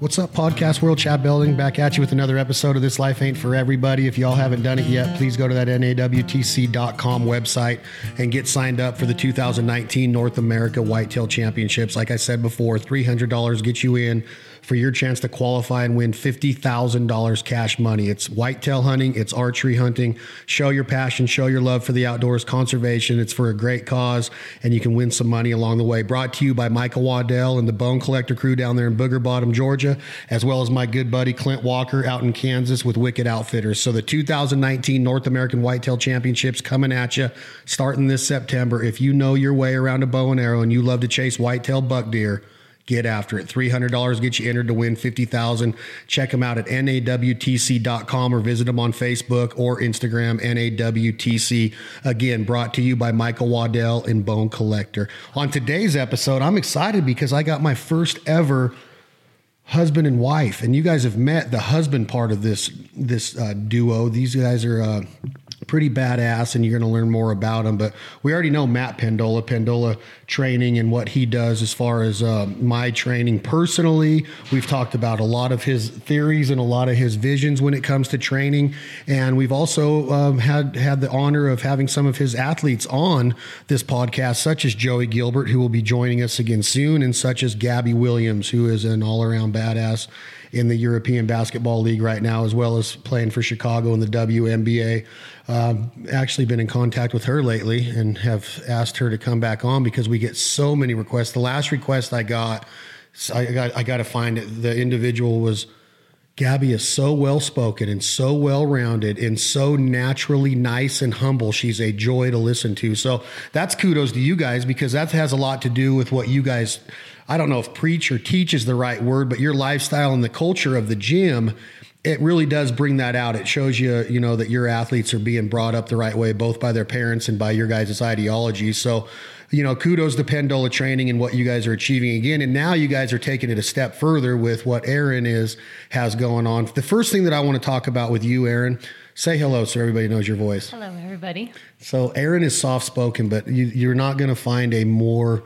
What's up, Podcast World? Chad Belding back at you with another episode of This Life Ain't For Everybody. If y'all haven't done it yet, please go to that NAWTC.com website and get signed up for the 2019 North America Whitetail Championships. Like I said before, $300 gets you in for your chance to qualify and win $50,000 cash money. It's whitetail hunting, it's archery hunting. Show your passion, show your love for the outdoors, conservation. It's for a great cause, and you can win some money along the way. Brought to you by Michael Waddell and the Bone Collector crew down there in Booger Bottom, Georgia, as well as my good buddy Clint Walker out in Kansas with Wicked Outfitters. So the 2019 North American Whitetail Championships coming at you starting this September. If you know your way around a bow and arrow and you love to chase whitetail buck deer, get after it. $300 gets you entered to win 50000 Check them out at nawtc.com or visit them on Facebook or Instagram, NAWTC. Again, brought to you by Michael Waddell and Bone Collector. On today's episode, I'm excited because I got my first ever husband and wife. And you guys have met the husband part of this this uh, duo. These guys are uh, pretty badass and you're going to learn more about him. But we already know Matt Pendola, Pendola training and what he does as far as uh, my training personally. We've talked about a lot of his theories and a lot of his visions when it comes to training. And we've also um, had, had the honor of having some of his athletes on this podcast, such as Joey Gilbert, who will be joining us again soon, and such as Gabby Williams, who is an all around badass in the European Basketball League right now, as well as playing for Chicago in the WNBA. Um, actually, been in contact with her lately and have asked her to come back on because we get so many requests. The last request I got, I got, I got to find it. The individual was. Gabby is so well spoken and so well rounded and so naturally nice and humble. She's a joy to listen to. So that's kudos to you guys because that has a lot to do with what you guys I don't know if preach or teach is the right word, but your lifestyle and the culture of the gym, it really does bring that out. It shows you, you know, that your athletes are being brought up the right way, both by their parents and by your guys' ideology. So, you know, kudos to Pendola training and what you guys are achieving again. And now you guys are taking it a step further with what Erin is has going on. The first thing that I want to talk about with you, Erin, say hello so everybody knows your voice. Hello, everybody. So Erin is soft spoken, but you, you're not going to find a more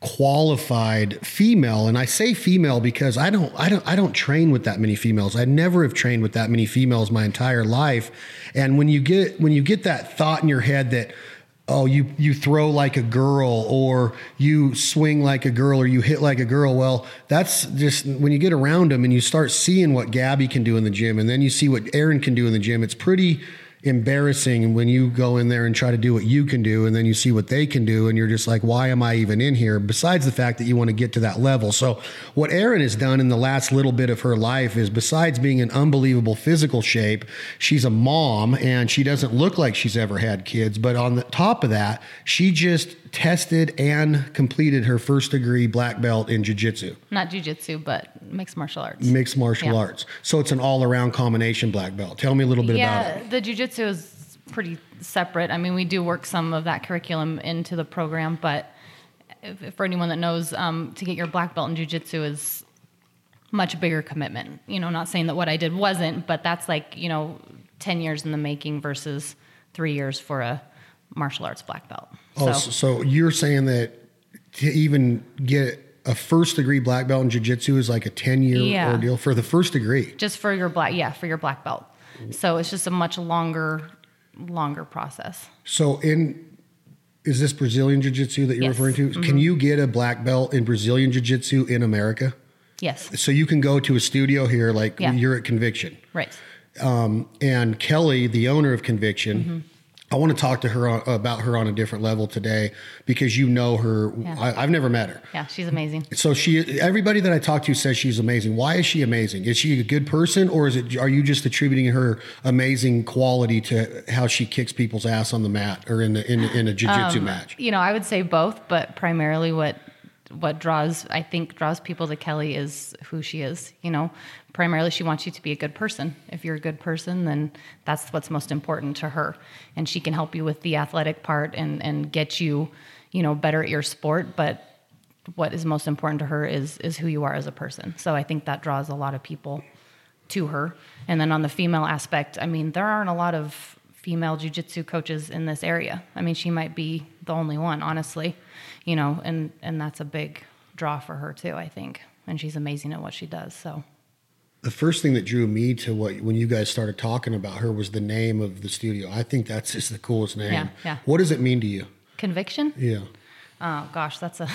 qualified female and I say female because I don't I don't I don't train with that many females. I never have trained with that many females my entire life. And when you get when you get that thought in your head that oh you you throw like a girl or you swing like a girl or you hit like a girl well that's just when you get around them and you start seeing what Gabby can do in the gym and then you see what Erin can do in the gym it's pretty embarrassing when you go in there and try to do what you can do and then you see what they can do and you're just like why am i even in here? Besides the fact that you want to get to that level. So what erin has done in the last little bit of her life is besides being in unbelievable physical shape she's a mom and she doesn't look like she's ever had kids but on the top of that she just tested and completed her first degree black belt in jiu-jitsu Not jujitsu, but mixed martial arts. mixed martial Yeah. arts so it's an all-around combination black belt tell me a little bit about it yeah, the jujitsu is pretty separate. I mean, we do work some of that curriculum into the program, but if, for anyone that knows, um, to get your black belt in jujitsu is much bigger commitment. You know, not saying that what I did wasn't, but that's like you know, ten years in the making versus three years for a martial arts black belt. Oh, so, so you're saying that to even get a first degree black belt in jiu-jitsu is like a 10 year Yeah. ordeal for the first degree. just for your black yeah for your black belt so it's just a much longer longer process So in is this Brazilian jiu-jitsu that you're Yes. Mm-hmm. referring to? Can you get a black belt in Brazilian jiu-jitsu in America? yes So you can go to a studio here like Yeah. you're at Conviction. right Um, and Kelly, the owner of Conviction, Mm-hmm. I want to talk to her on, about her on a different level today because you know her. Yeah. I, I've never met her. yeah she's amazing So she, everybody that I talk to says she's amazing. Why is she amazing? Is she a good person, or is it? Are you just attributing her amazing quality to how she kicks people's ass on the mat or in the in, in a jiu-jitsu um, match? you know i would say both but primarily what what draws i think draws people to kelly is who she is you know primarily she wants you to be a good person. If you're a good person then that's what's most important to her. And she can help you with the athletic part and and get you you know better at your sport. But what is most important to her is is who you are as a person. So i think that draws a lot of people to her. And then on the female aspect i mean there aren't a lot of female jiu-jitsu coaches in this area. I mean she might be the only one honestly you know and and that's a big draw for her too i think. And she's amazing at what she does. So the first thing that drew me to what when you guys started talking about her was the name of the studio. I think that's just the coolest name. Yeah, yeah. What does it mean to you? conviction. Yeah. Oh gosh, that's a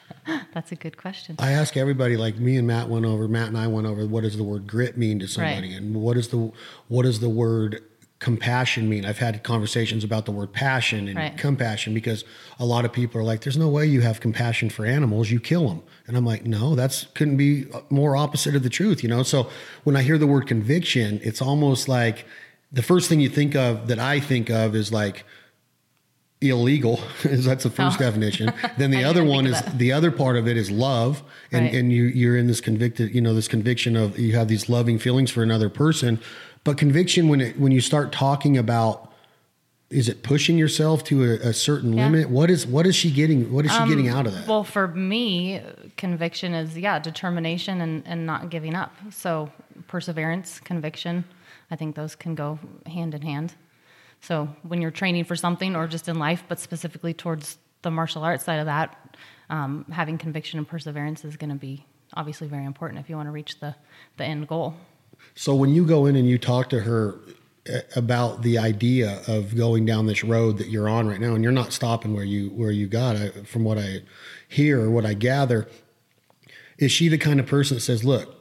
that's a good question. I ask everybody, like me and Matt went over, Matt and I went over, what does the word grit mean to somebody, Right. and what is the what does the word compassion mean? I've had conversations about the word passion and Right. compassion because a lot of people are like, "There's no way you have compassion for animals, you kill them," and I'm like, "No, that's couldn't be uh, more opposite of the truth," you know. So when I hear the word conviction, it's almost like the first thing you think of that I think of is like illegal is that's the first Oh. definition then the other one is that. the other part of it is love and Right. and you you're in this convicted you know this conviction of you have these loving feelings for another person but conviction when it when you start talking about is it pushing yourself to a, a certain Yeah. limit what is what is she getting what is she getting out of that Well, for me, conviction is yeah, determination and, and not giving up. So perseverance, conviction, I think those can go hand in hand. So when you're training for something or just in life, but specifically towards the martial arts side of that, um, having conviction and perseverance is going to be obviously very important if you want to reach the, the end goal. So when you go in and you talk to her uh, about the idea of going down this road that you're on right now, and you're not stopping where you where you got, I, from what I hear what I gather, is she the kind of person that says, "Look,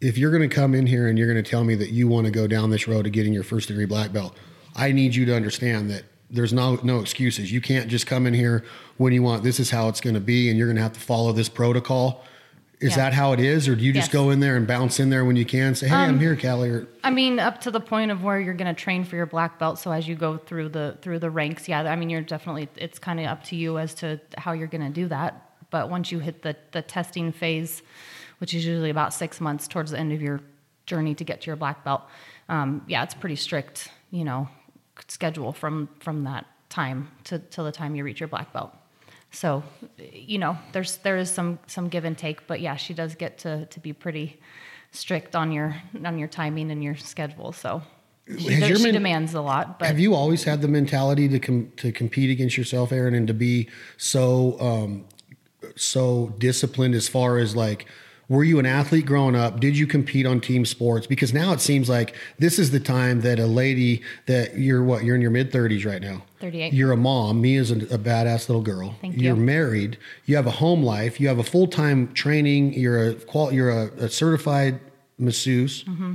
if you're going to come in here and you're going to tell me that you want to go down this road of getting your first degree black belt, I need you to understand that." There's no no excuses. You can't just come in here when you want. This is how it's going to be, and you're going to have to follow this protocol. Is Yeah. that how it is, or do you just Yes. go in there and bounce in there when you can? Say, "Hey, I'm here, Callie." Or, I mean, up to the point of where you're going to train for your black belt. So as you go through the through the ranks, yeah, I mean, you're definitely it's kind of up to you as to how you're going to do that. But once you hit the the testing phase, which is usually about six months towards the end of your journey to get to your black belt, um, yeah, it's pretty strict, you know, schedule from from that time to till the time you reach your black belt. So, you know, there's there is some some give and take, but yeah, she does get to to be pretty strict on your on your timing and your schedule. So she, Has does- your she men- demands a lot, but Have you always had the mentality to com- to compete against yourself, Erin, and to be so um, so disciplined as far as like? Were you an athlete growing up? Did you compete on team sports? Because now it seems like this is the time that a lady that you're what you're in your mid thirties right now. 38. You're a mom. Me is a, a badass little girl. Thank You're you. married. You have a home life. You have a full time training. You're a qual- You're a, a certified masseuse. Mm-hmm.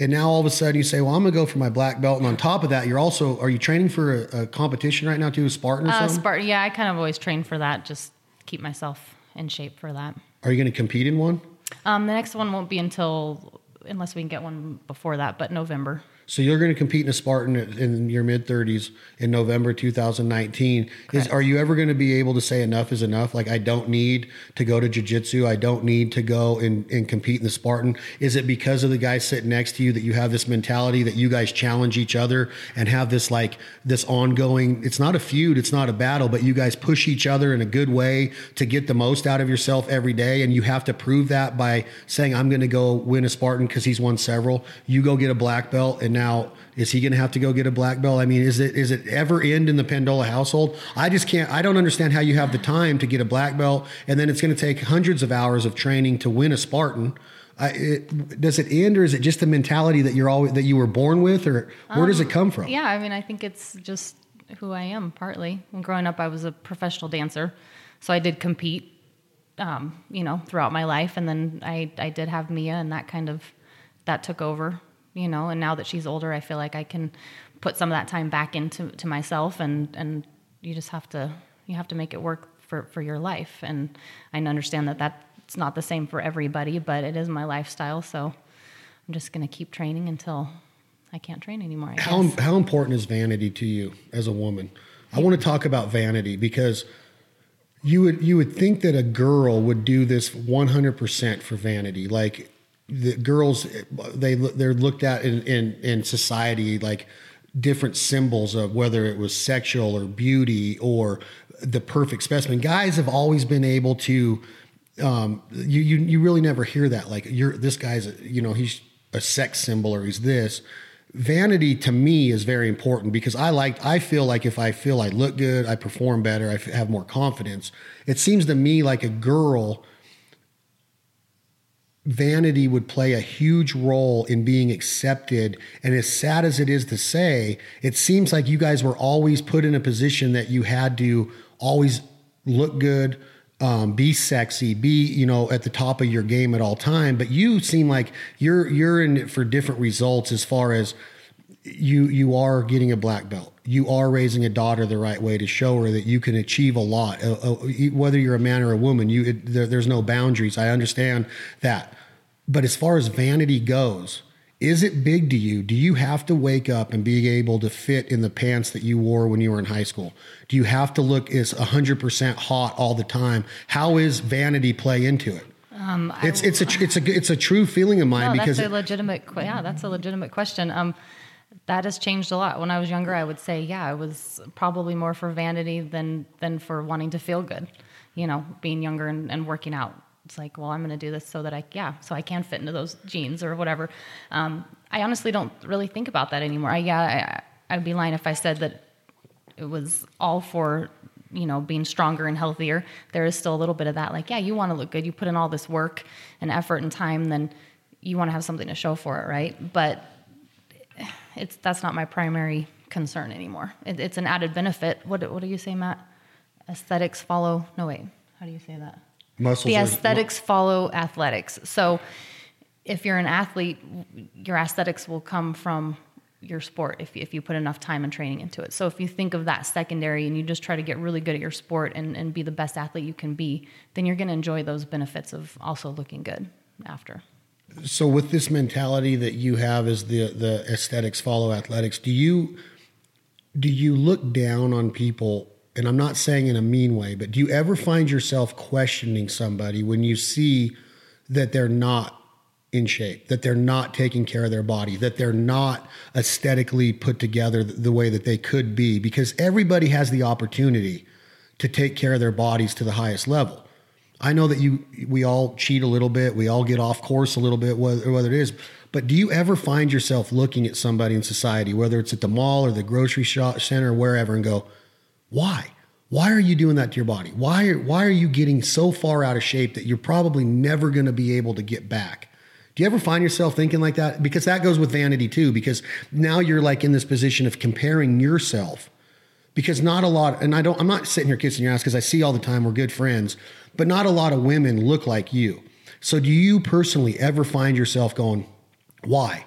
And now all of a sudden you say, "Well, I'm going to go for my black belt." And on top of that, you're also are you training for a, a competition right now too, a Spartan or uh, something? Spart- yeah, I kind of always train for that, just keep myself in shape for that. Are you going to compete in one? Um, the next one won't be until unless we can get one before that, but November. So you're going to compete in a Spartan in your mid 30s in November 2019. Is are you ever going to be able to say enough is enough? Like I don't need to go to jiu-jitsu. I don't need to go and, and compete in the Spartan. Is it because of the guy sitting next to you that you have this mentality that you guys challenge each other and have this like this ongoing it's not a feud, it's not a battle, but you guys push each other in a good way to get the most out of yourself every day and you have to prove that by saying I'm going to go win a Spartan cuz he's won several. You go get a black belt and now is he going to have to go get a black belt? I mean, is it is it ever end in the Pendola household? I just can't. I don't understand how you have the time to get a black belt, and then it's going to take hundreds of hours of training to win a Spartan. I, it, does it end, or is it just the mentality that you're always that you were born with, or where does it come from? Yeah, I mean, I think it's just who I am partly. When growing up, I was a professional dancer, so I did compete, um, you know, throughout my life, and then I I did have Mia, and that kind of that took over, you know. And now that she's older, I feel like I can put some of that time back into to myself, and and you just have to you have to make it work for for your life, and I understand that that's not the same for everybody, but it is my lifestyle, so I'm just gonna keep training until. I can't train anymore. How how important is vanity to you as a woman? I want to talk about vanity because you would you would think that a girl would do this 100% for vanity. Like the girls they they're looked at in in in society like different symbols of whether it was sexual or beauty or the perfect specimen. Guys have always been able to um, you, you you really never hear that like you're this guy's you know he's a sex symbol or he's this vanity to me is very important because I like I feel like if I feel I look good I perform better I have more confidence it seems to me like a girl vanity would play a huge role in being accepted. And as sad as it is to say, it seems like you guys were always put in a position that you had to always look good, um, be sexy, be you know at the top of your game at all time. But you seem like you're you're in it for different results as far as you you are getting a black belt. You are raising a daughter the right way to show her that you can achieve a lot. Uh, uh, whether you're a man or a woman, you it, there, there's no boundaries. I understand that. But as far as vanity goes, is it big to you? Do you have to wake up and be able to fit in the pants that you wore when you were in high school? Do you have to look as 100% hot all the time? How is vanity play into it? Um, it's it's a it's a it's a true feeling of mine no, because that's a legitimate yeah that's a legitimate question. Um, that has changed a lot. When I was younger, I would say yeah, it was probably more for vanity than than for wanting to feel good. You know, being younger and, and working out it's like, well, I'm going to do this so that I, yeah, so I can fit into those jeans or whatever. Um, I honestly don't really think about that anymore. I, yeah, I, I'd be lying if I said that it was all for, you know, being stronger and healthier. There is still a little bit of that, like, yeah, you want to look good. You put in all this work and effort and time, then you want to have something to show for it, right? But it's that's not my primary concern anymore. It, it's an added benefit. What, what do you say, Matt? Aesthetics follow. No, wait. How do you say that? Muscles the aesthetics are, follow athletics. So if you're an athlete, your aesthetics will come from your sport if you, if you put enough time and training into it. So if you think of that secondary and you just try to get really good at your sport and, and be the best athlete you can be, then you're going to enjoy those benefits of also looking good after. So with this mentality that you have as the the aesthetics follow athletics, do you do you look down on people and I'm not saying in a mean way, but do you ever find yourself questioning somebody when you see that they're not in shape, that they're not taking care of their body, that they're not aesthetically put together the way that they could be? Because everybody has the opportunity to take care of their bodies to the highest level. I know that you we all cheat a little bit, we all get off course a little bit, whether, whether it is. But do you ever find yourself looking at somebody in society, whether it's at the mall or the grocery shop center or wherever, and go, why? Why are you doing that to your body? Why are, why are you getting so far out of shape that you're probably never going to be able to get back? Do you ever find yourself thinking like that? Because that goes with vanity too, because now you're like in this position of comparing yourself. Because not a lot, and I don't, I'm not sitting here kissing your ass because I see all the time we're good friends, but not a lot of women look like you. So do you personally ever find yourself going, why?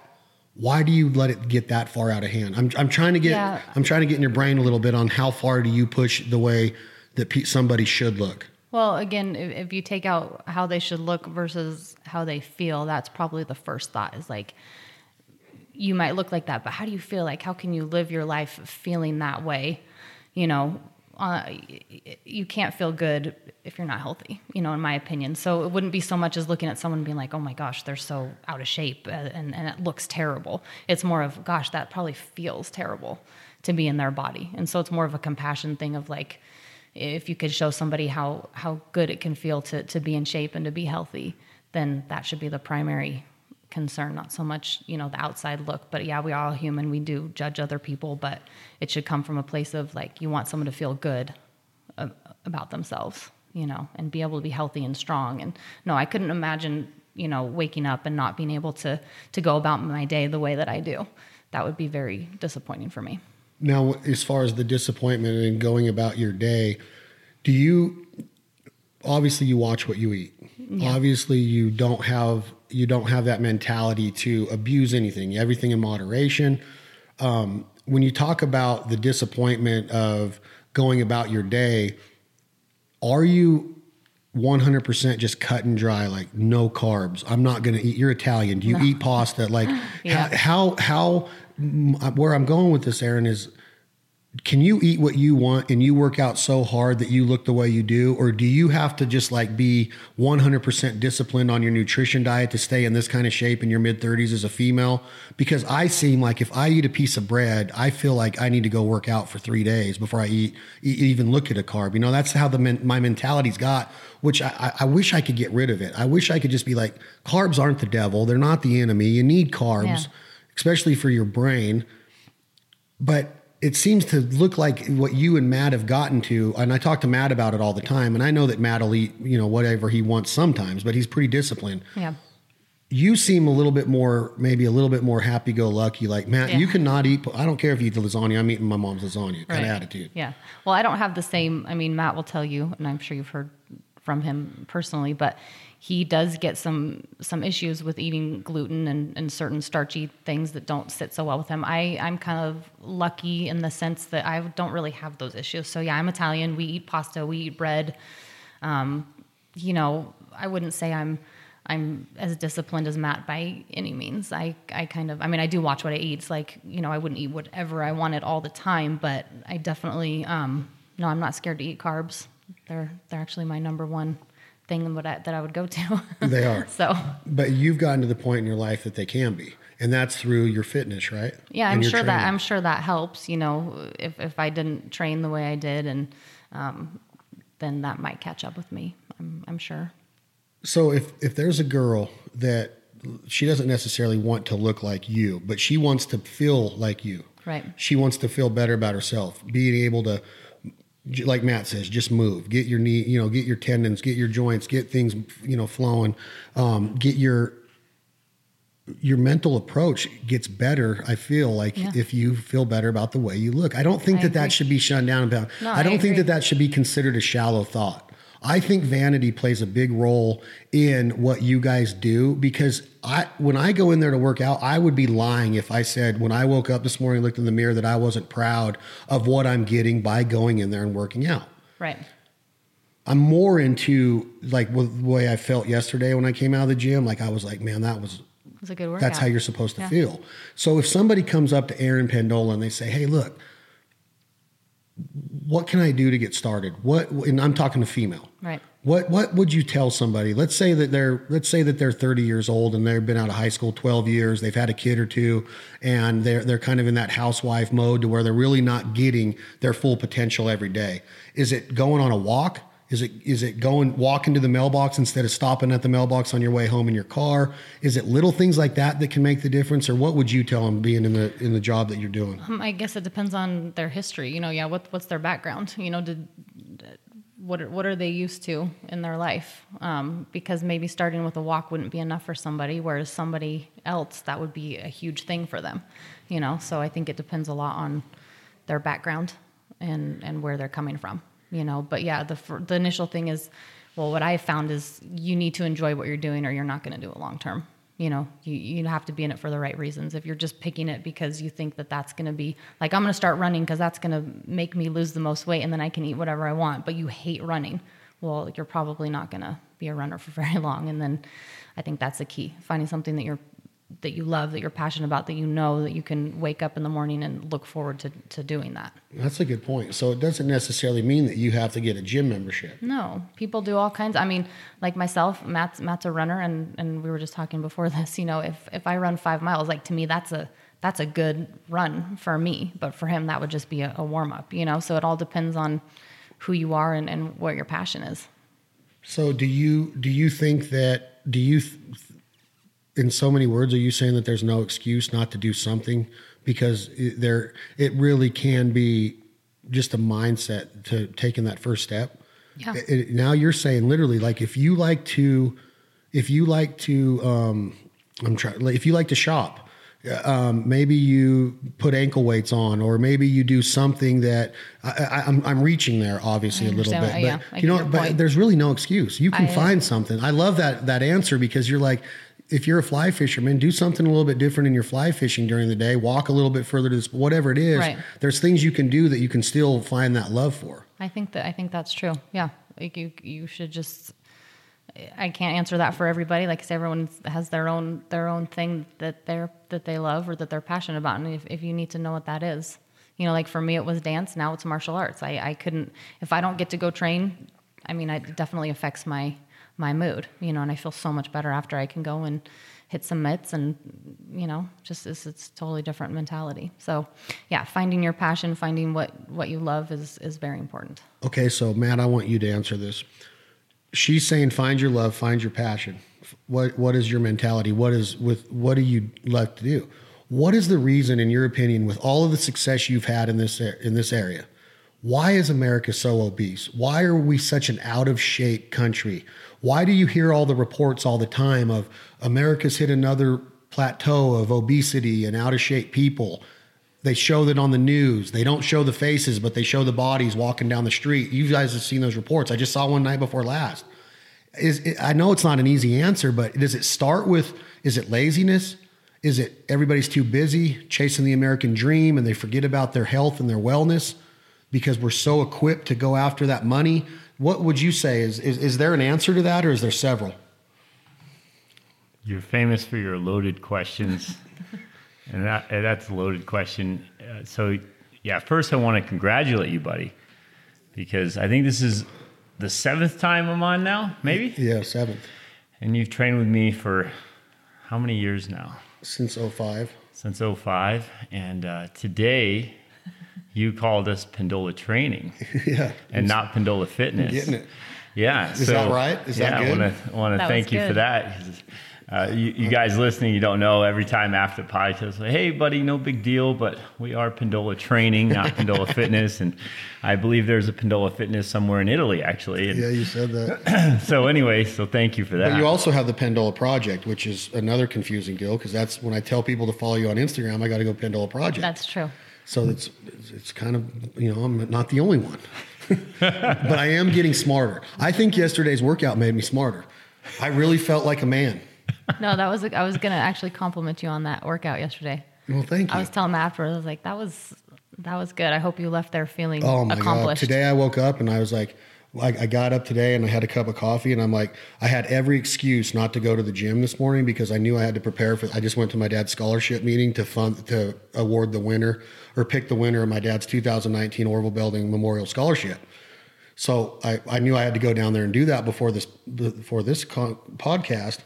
Why do you let it get that far out of hand? I'm, I'm trying to get yeah. I'm trying to get in your brain a little bit on how far do you push the way that somebody should look. Well, again, if, if you take out how they should look versus how they feel, that's probably the first thought is like you might look like that, but how do you feel? Like how can you live your life feeling that way? You know, uh, you can't feel good if you're not healthy, you know, in my opinion. So it wouldn't be so much as looking at someone being like, oh my gosh, they're so out of shape uh, and, and it looks terrible. It's more of, gosh, that probably feels terrible to be in their body. And so it's more of a compassion thing of like, if you could show somebody how, how good it can feel to, to be in shape and to be healthy, then that should be the primary concern, not so much, you know, the outside look. But yeah, we are all human. We do judge other people, but it should come from a place of like, you want someone to feel good about themselves, you know, and be able to be healthy and strong. And no, I couldn't imagine, you know, waking up and not being able to, to go about my day the way that I do. That would be very disappointing for me. Now, as far as the disappointment and going about your day, do you obviously you watch what you eat? Yeah. Obviously, you don't have you don't have that mentality to abuse anything. Everything in moderation. Um, when you talk about the disappointment of going about your day, are you 100% just cut and dry, like no carbs? I'm not going to eat. You're Italian. Do you no. eat pasta? Like yeah. how, how, how, where I'm going with this, Erin, is can you eat what you want and you work out so hard that you look the way you do? Or do you have to just like be 100% disciplined on your nutrition diet to stay in this kind of shape in your mid 30s as a female? Because i seem like if i eat a piece of bread i feel like i need to go work out for three days before i eat even look at a carb. You know that's how the my mentality's got which I, I wish i could get rid of it. I wish i could just be like carbs aren't the devil. They're not the enemy. You need carbs yeah. especially for your brain. But it seems to look like what you and Matt have gotten to, and I talk to Matt about it all the time, and I know that Matt will eat, you know, whatever he wants sometimes, but he's pretty disciplined. Yeah. you seem a little bit more, maybe a little bit more happy go lucky. Like, Matt, Yeah. you cannot eat, I don't care if you eat the lasagna, I'm eating my mom's lasagna kind Right. of attitude. Yeah. Well, I don't have the same. I mean, Matt will tell you, and I'm sure you've heard from him personally, but he does get some some issues with eating gluten and, and certain starchy things that don't sit so well with him. I I'm kind of lucky in the sense that I don't really have those issues. So yeah, I'm Italian. We eat pasta. We eat bread. Um, you know, I wouldn't say I'm I'm as disciplined as Matt by any means. I I kind of I mean I do watch what I eat. It's like you know I wouldn't eat whatever I wanted all the time, but I definitely um, no I'm not scared to eat carbs. They're they're actually my number one thing that I, that I would go to. They are. so But you've gotten to the point in your life that they can be. And that's through your fitness, right? yeah, And I'm sure that. I'm sure that helps. You know, if if I didn't train the way I did, and um, then that might catch up with me. I'm I'm sure. So if if there's a girl that she doesn't necessarily want to look like you, but she wants to feel like you. Right. She wants to feel better about herself, being able to like Matt says, just move, get your knee, you know, get your tendons, get your joints, get things, you know, flowing, um, get your your mental approach gets better. I feel like Yeah. if you feel better about the way you look, I don't think I that agree. that should be shut down. About No, I don't I think that that should be considered a shallow thought. I think vanity plays a big role in what you guys do because I when I go in there to work out, I would be lying if I said when I woke up this morning, looked in the mirror, that I wasn't proud of what I'm getting by going in there and working out. Right. I'm more into like the way I felt yesterday when I came out of the gym. Like I was like, man, that was It's a good workout. that's how you're supposed to Yeah. feel. So if somebody comes up to Erin Pendola and they say, "Hey, look, what can I do to get started?" What and I'm talking to female. Right. What what would you tell somebody? Let's say that they're let's say that they're 30 years old and they've been out of high school 12 years, they've had a kid or two, and they're they're kind of in that housewife mode to where they're really not getting their full potential every day. Is it going on a walk? Is it is it going walking to the mailbox instead of stopping at the mailbox on your way home in your car? Is it little things like that that can make the difference, or what would you tell them being in the in the job that you're doing? Um, I guess it depends on their history. You know, yeah, what what's their background? You know, did what are, what are they used to in their life? Um, because maybe starting with a walk wouldn't be enough for somebody, whereas somebody else that would be a huge thing for them. You know, so I think it depends a lot on their background and and where they're coming from. You know, but yeah, the the initial thing is, well, what I found is you need to enjoy what you're doing, or you're not going to do it long term. You know you, you have to be in it for the right reasons. If you're just picking it because you think that that's going to be like i'm going to start running because that's going to make me lose the most weight and then i can eat whatever i want but you hate running well you're probably not going to be a runner for very long. And then i think that's the key finding something that you're that you love that you're passionate about that you know that you can wake up in the morning and look forward to, to doing that That's a good point. So it doesn't necessarily mean that you have to get a gym membership. No, people do all kinds. I mean, like myself, Matt's Matt's a runner, and and we were just talking before this. You know, if if I run five miles, like to me, that's a that's a good run for me. But for him, that would just be a, a warm up. You know, so it all depends on who you are and, and what your passion is. So do you do you think that do you th- in so many words are you saying that there's no excuse not to do something because it, there it really can be just a mindset to taking that first step. Yeah. It- it- now you're saying literally like if you like to if you like to um I'm trying if you like to shop um, maybe you put ankle weights on, or maybe you do something that I, I, I'm, I'm reaching there, obviously a little bit. But yeah, you know, but point. there's really no excuse. You can I- find something. I love that that answer because you're like, if you're a fly fisherman, do something a little bit different in your fly fishing during the day. Walk a little bit further to this, whatever it is. Right. There's things you can do that you can still find that love for. I think that I think that's true. Yeah, like you you should just. I can't answer that for everybody. Like I said, everyone has their own their own thing that they're that they love or that they're passionate about, and if, if you need to know what that is, you know, like for me it was dance. Now it's martial arts. I I couldn't if I don't get to go train. I mean, it definitely affects my my mood, you know, and I feel so much better after I can go and hit some mitts and you know just it's, it's totally different mentality so yeah finding your passion finding what what you love is is very important Okay, so Matt, I want you to answer this. She's saying, find your love, find your passion. What what is your mentality? What is with what do you like to do? What is the reason, in your opinion, with all of the success you've had in this in this area? Why is America so obese? Why are we such an out of shape country? Why do you hear all the reports all the time of America's hit another plateau of obesity and out of shape people? They show that on the news. They don't show the faces, but they show the bodies walking down the street. You guys have seen those reports. I just saw one night before last. Is I know it's not an easy answer, but does it start with is it laziness? Is it everybody's too busy chasing the American dream and they forget about their health and their wellness? Because we're so equipped to go after that money. What would you say? Is, is, is there an answer to that or is there several? You're famous for your loaded questions. and that, that's a loaded question. Uh, so, yeah, first I want to congratulate you, buddy, because I think this is the seventh time I'm on now, maybe? Yeah, seventh. And you've trained with me for how many years now? Since 05. Since 05. And uh, today you called us Pendola Training, yeah, and not Pendola Fitness. I'm getting it. Yeah, is so, that right? Is yeah, that good? I want to want to thank you good. for that. Uh, you, you, guys listening, you don't know. Every time after the podcast, like, hey, buddy, no big deal, but we are Pendola Training, not Pendola Fitness, and I believe there's a Pendola Fitness somewhere in Italy, actually. And yeah, you said that. so anyway, so thank you for that. But you also have the Pendola Project, which is another confusing deal because that's when I tell people to follow you on Instagram, I got to go Pendola Project. That's true. So it's it's kind of you know I'm not the only one, but I am getting smarter. I think yesterday's workout made me smarter. I really felt like a man. No, that was I was gonna actually compliment you on that workout yesterday. Well, thank you. I was telling him afterwards. I was like, that was that was good. I hope you left there feeling oh my accomplished. god! Today I woke up and I was like, I, I got up today and I had a cup of coffee and I'm like, I had every excuse not to go to the gym this morning because I knew I had to prepare for. I just went to my dad's scholarship meeting to fund to award the winner or pick the winner of my dad's 2019 Orville Belding Memorial Scholarship. So I, I knew I had to go down there and do that before this before this con- podcast.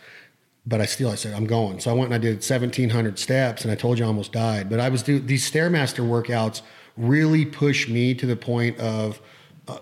But I still I said I'm going. So I went and I did 1,700 steps and I told you I almost died. But I was do these stairmaster workouts really push me to the point of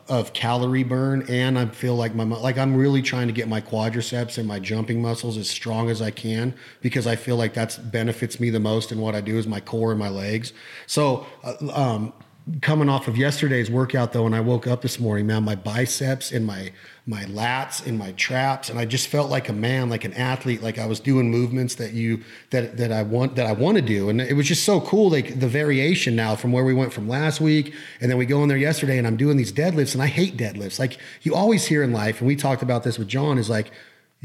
of calorie burn and I feel like my like I'm really trying to get my quadriceps and my jumping muscles as strong as I can because I feel like that's benefits me the most in what I do is my core and my legs. So uh, um, coming off of yesterday's workout though and i woke up this morning man my biceps and my my lats and my traps and i just felt like a man like an athlete like i was doing movements that you that that i want that i want to do. And it was just so cool like the variation now from where we went from last week and then we go in there yesterday and i'm doing these deadlifts and i hate deadlifts. Like you always hear in life and we talked about this with john is like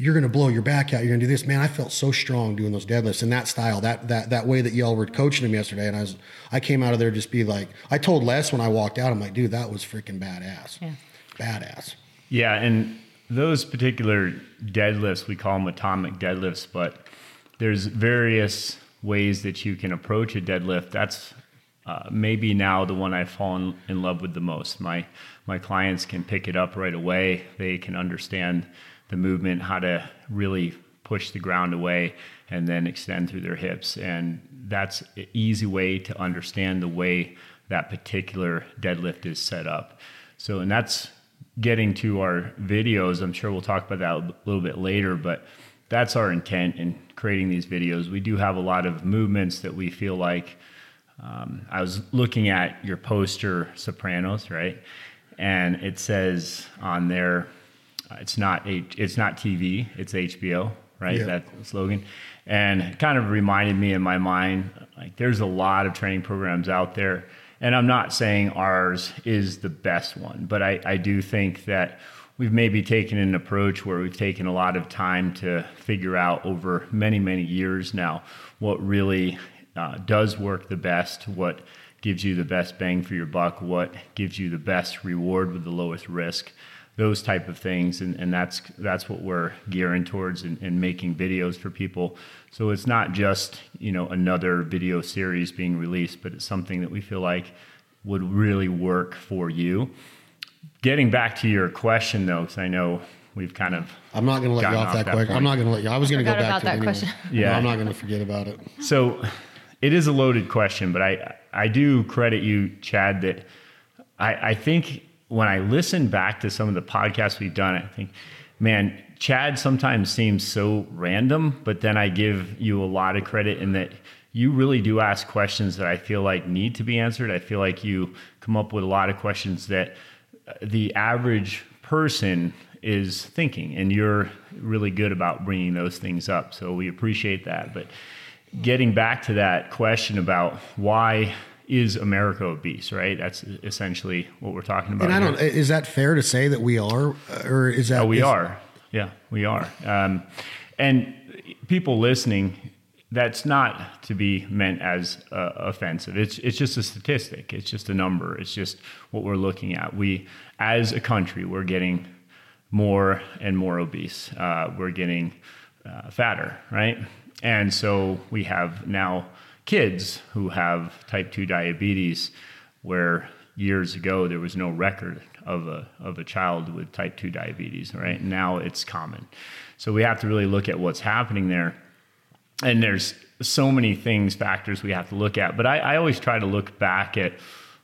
you're going to blow your back out. You're going to do this, man. I felt so strong doing those deadlifts in that style, that that that way that y'all were coaching him yesterday. And I was, I came out of there just be like, I told Les when I walked out, I'm like, dude, that was freaking badass, yeah. badass. Yeah, and those particular deadlifts, we call them atomic deadlifts, but there's various ways that you can approach a deadlift. That's uh, maybe now the one I've fallen in love with the most. My my clients can pick it up right away. They can understand the movement, how to really push the ground away and then extend through their hips. And that's an easy way to understand the way that particular deadlift is set up. So, and that's getting to our videos. I'm sure we'll talk about that a little bit later, but that's our intent in creating these videos. We do have a lot of movements that we feel like. Um, I was looking at your poster, Sopranos, right? And it says on there, it's not H, it's not TV, it's HBO, right? Yeah. That slogan, and it kind of reminded me in my mind like there's a lot of training programs out there, and I'm not saying ours is the best one, but I, I do think that we've maybe taken an approach where we've taken a lot of time to figure out over many many years now what really uh, does work the best, what gives you the best bang for your buck, what gives you the best reward with the lowest risk those type of things and, and that's that's what we're gearing towards and, and making videos for people. So it's not just you know another video series being released but it's something that we feel like would really work for you. Getting back to your question though because i know we've kind of i'm not going to let you off, that, that quick. I'm not going to let you i was going to go back to that anyway. question. Yeah. No, i'm not going to forget about it. So it is a loaded question but i i do credit you chad that i i think when I listen back to some of the podcasts we've done, I think, man, Chad sometimes seems so random, but then I give you a lot of credit in that you really do ask questions that I feel like need to be answered. I feel like you come up with a lot of questions that uh, the average person is thinking, and you're really good about bringing those things up. So we appreciate that. But getting back to that question about why is America obese, right? That's essentially what we're talking about. And I don't. here. Is that fair to say that we are, or is that Oh, we is- are. Yeah, we are. Um, and people listening, that's not to be meant as uh, offensive. It's it's just a statistic. It's just a number. It's just what we're looking at. We, as a country, we're getting more and more obese. Uh, we're getting uh, fatter, right? And so we have now kids who have type two diabetes, where years ago there was no record of a of a child with type 2 diabetes right? Now it's common. So we have to really look at what's happening there. And there's so many things factors we have to look at. But I, I always try to look back at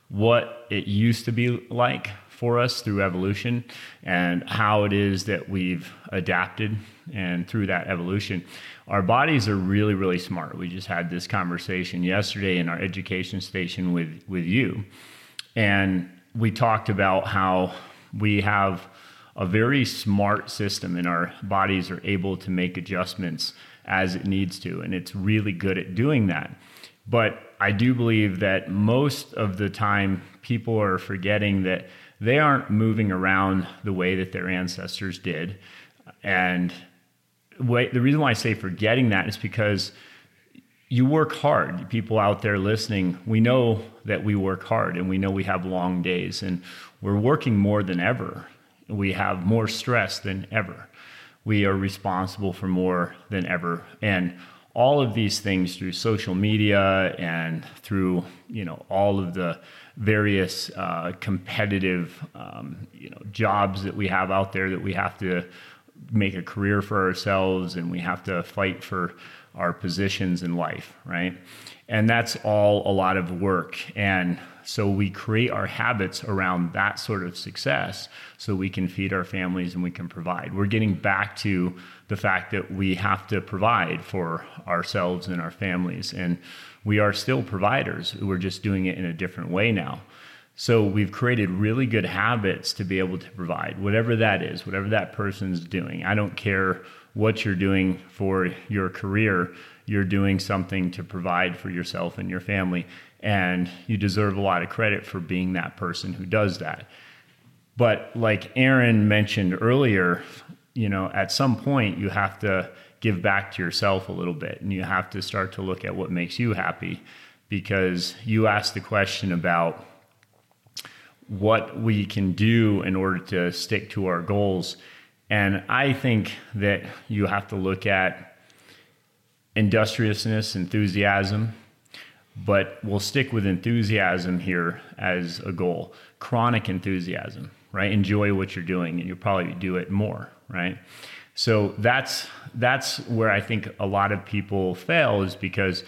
what it used to be like for us through evolution and how it is that we've adapted and through that evolution our bodies are really really smart. We just had this conversation yesterday in our education station with with you. And we talked about how we have a very smart system and our bodies are able to make adjustments as it needs to and it's really good at doing that. But i do believe that most of the time people are forgetting that they aren't moving around the way that their ancestors did and way, the reason why i say forgetting that is because you work hard. People out there listening, we know that we work hard and we know we have long days and we're working more than ever. We have more stress than ever. We are responsible for more than ever. And all of these things through social media and through, you know, all of the various uh, competitive, um, you know, jobs that we have out there that we have to make a career for ourselves and we have to fight for our positions in life, right? And that's all a lot of work. And so we create our habits around that sort of success so we can feed our families and we can provide. We're getting back to the fact that we have to provide for ourselves and our families. And we are still providers. We're just doing it in a different way now. So we've created really good habits to be able to provide whatever that is, whatever that person's doing. I don't care what you're doing for your career, you're doing something to provide for yourself and your family. And you deserve a lot of credit for being that person who does that. But like Erin mentioned earlier, you know, at some point you have to give back to yourself a little bit and you have to start to look at what makes you happy because you asked the question about what we can do in order to stick to our goals. And I think that you have to look at industriousness, enthusiasm, but we'll stick with enthusiasm here as a goal. Chronic enthusiasm, right? Enjoy what you're doing and you'll probably do it more, right? So that's that's where I think a lot of people fail is because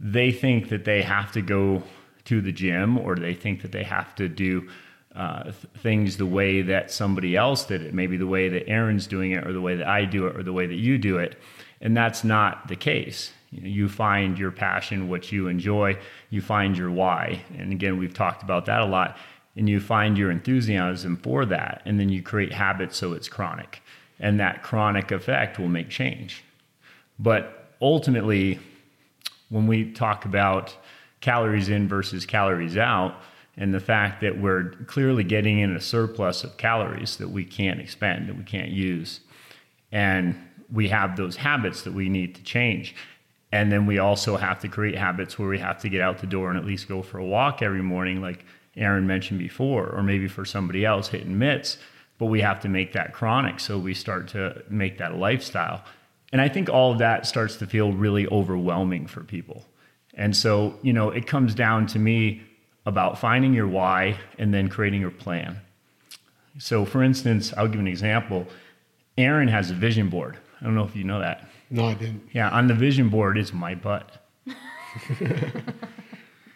they think that they have to go to the gym or they think that they have to do uh, th- things the way that somebody else did it, maybe the way that Erin's doing it, or the way that I do it, or the way that you do it. And that's not the case. You, know, you find your passion, what you enjoy, you find your why. And again, we've talked about that a lot. And you find your enthusiasm for that. And then you create habits so it's chronic. And that chronic effect will make change. But ultimately, when we talk about calories in versus calories out, and the fact that we're clearly getting in a surplus of calories that we can't expend, that we can't use. And we have those habits that we need to change. And then we also have to create habits where we have to get out the door and at least go for a walk every morning, like Erin mentioned before, or maybe for somebody else hitting mitts. But we have to make that chronic so we start to make that a lifestyle. And I think all of that starts to feel really overwhelming for people. And so, you know, it comes down to me about finding your why and then creating your plan. So, for instance, I'll give an example. Erin has a vision board. I don't know if you know that. No, I didn't. Yeah, on the vision board is my butt.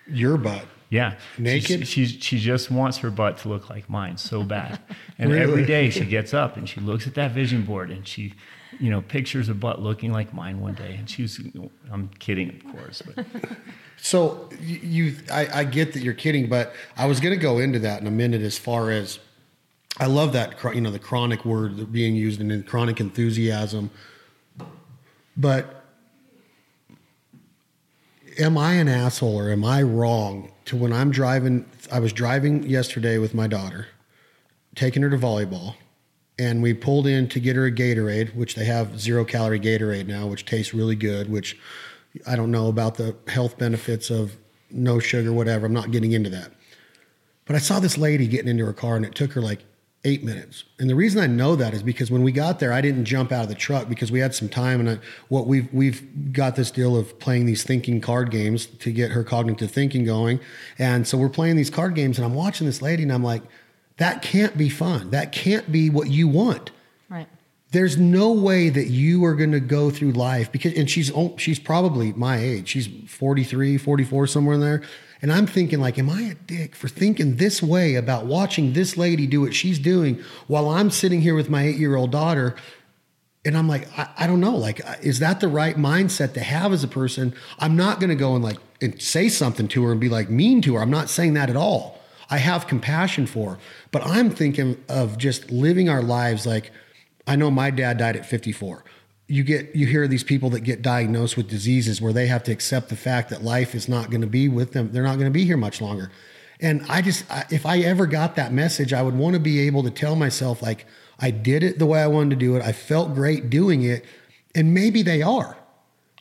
Your butt. Yeah, Naked? She, she she just wants her butt to look like mine so bad, and Really? every day she gets up and she looks at that vision board and she, you know, pictures of butt looking like mine one day, and she was, I'm kidding, of course, but So you, I, I get that you're kidding, but I was going to go into that in a minute. As far as I love that, you know the chronic word being used and chronic enthusiasm, but am I an asshole or am I wrong to when I'm driving? I was driving yesterday with my daughter, taking her to volleyball, and we pulled in to get her a Gatorade, which they have zero calorie Gatorade now, which tastes really good. Which I don't know about the health benefits of no sugar, whatever. I'm not getting into that. But I saw this lady getting into her car, and it took her like eight minutes. And the reason I know that is because when we got there, I didn't jump out of the truck because we had some time. And I, what we've we've got this deal of playing these thinking card games to get her cognitive thinking going. And so we're playing these card games, and I'm watching this lady, and I'm like, that can't be fun. That can't be what you want. Right. there's no way that you are going to go through life because and she's she's probably my age. She's 43 44 somewhere in there. And i'm thinking like am i a dick for thinking this way about watching this lady do what she's doing while i'm sitting here with my eight year old daughter? And i'm like I, I don't know. Like is that the right mindset to have as a person? I'm not going to go and like and say something to her and be like mean to her. I'm not saying that at all i have compassion for but i'm thinking of just living our lives like I know my dad died at 54. You get you hear these people that get diagnosed with diseases where they have to accept the fact that life is not going to be with them. They're not going to be here much longer. And I just if I ever got that message, I would want to be able to tell myself like I did it the way I wanted to do it. I felt great doing it, and maybe they are.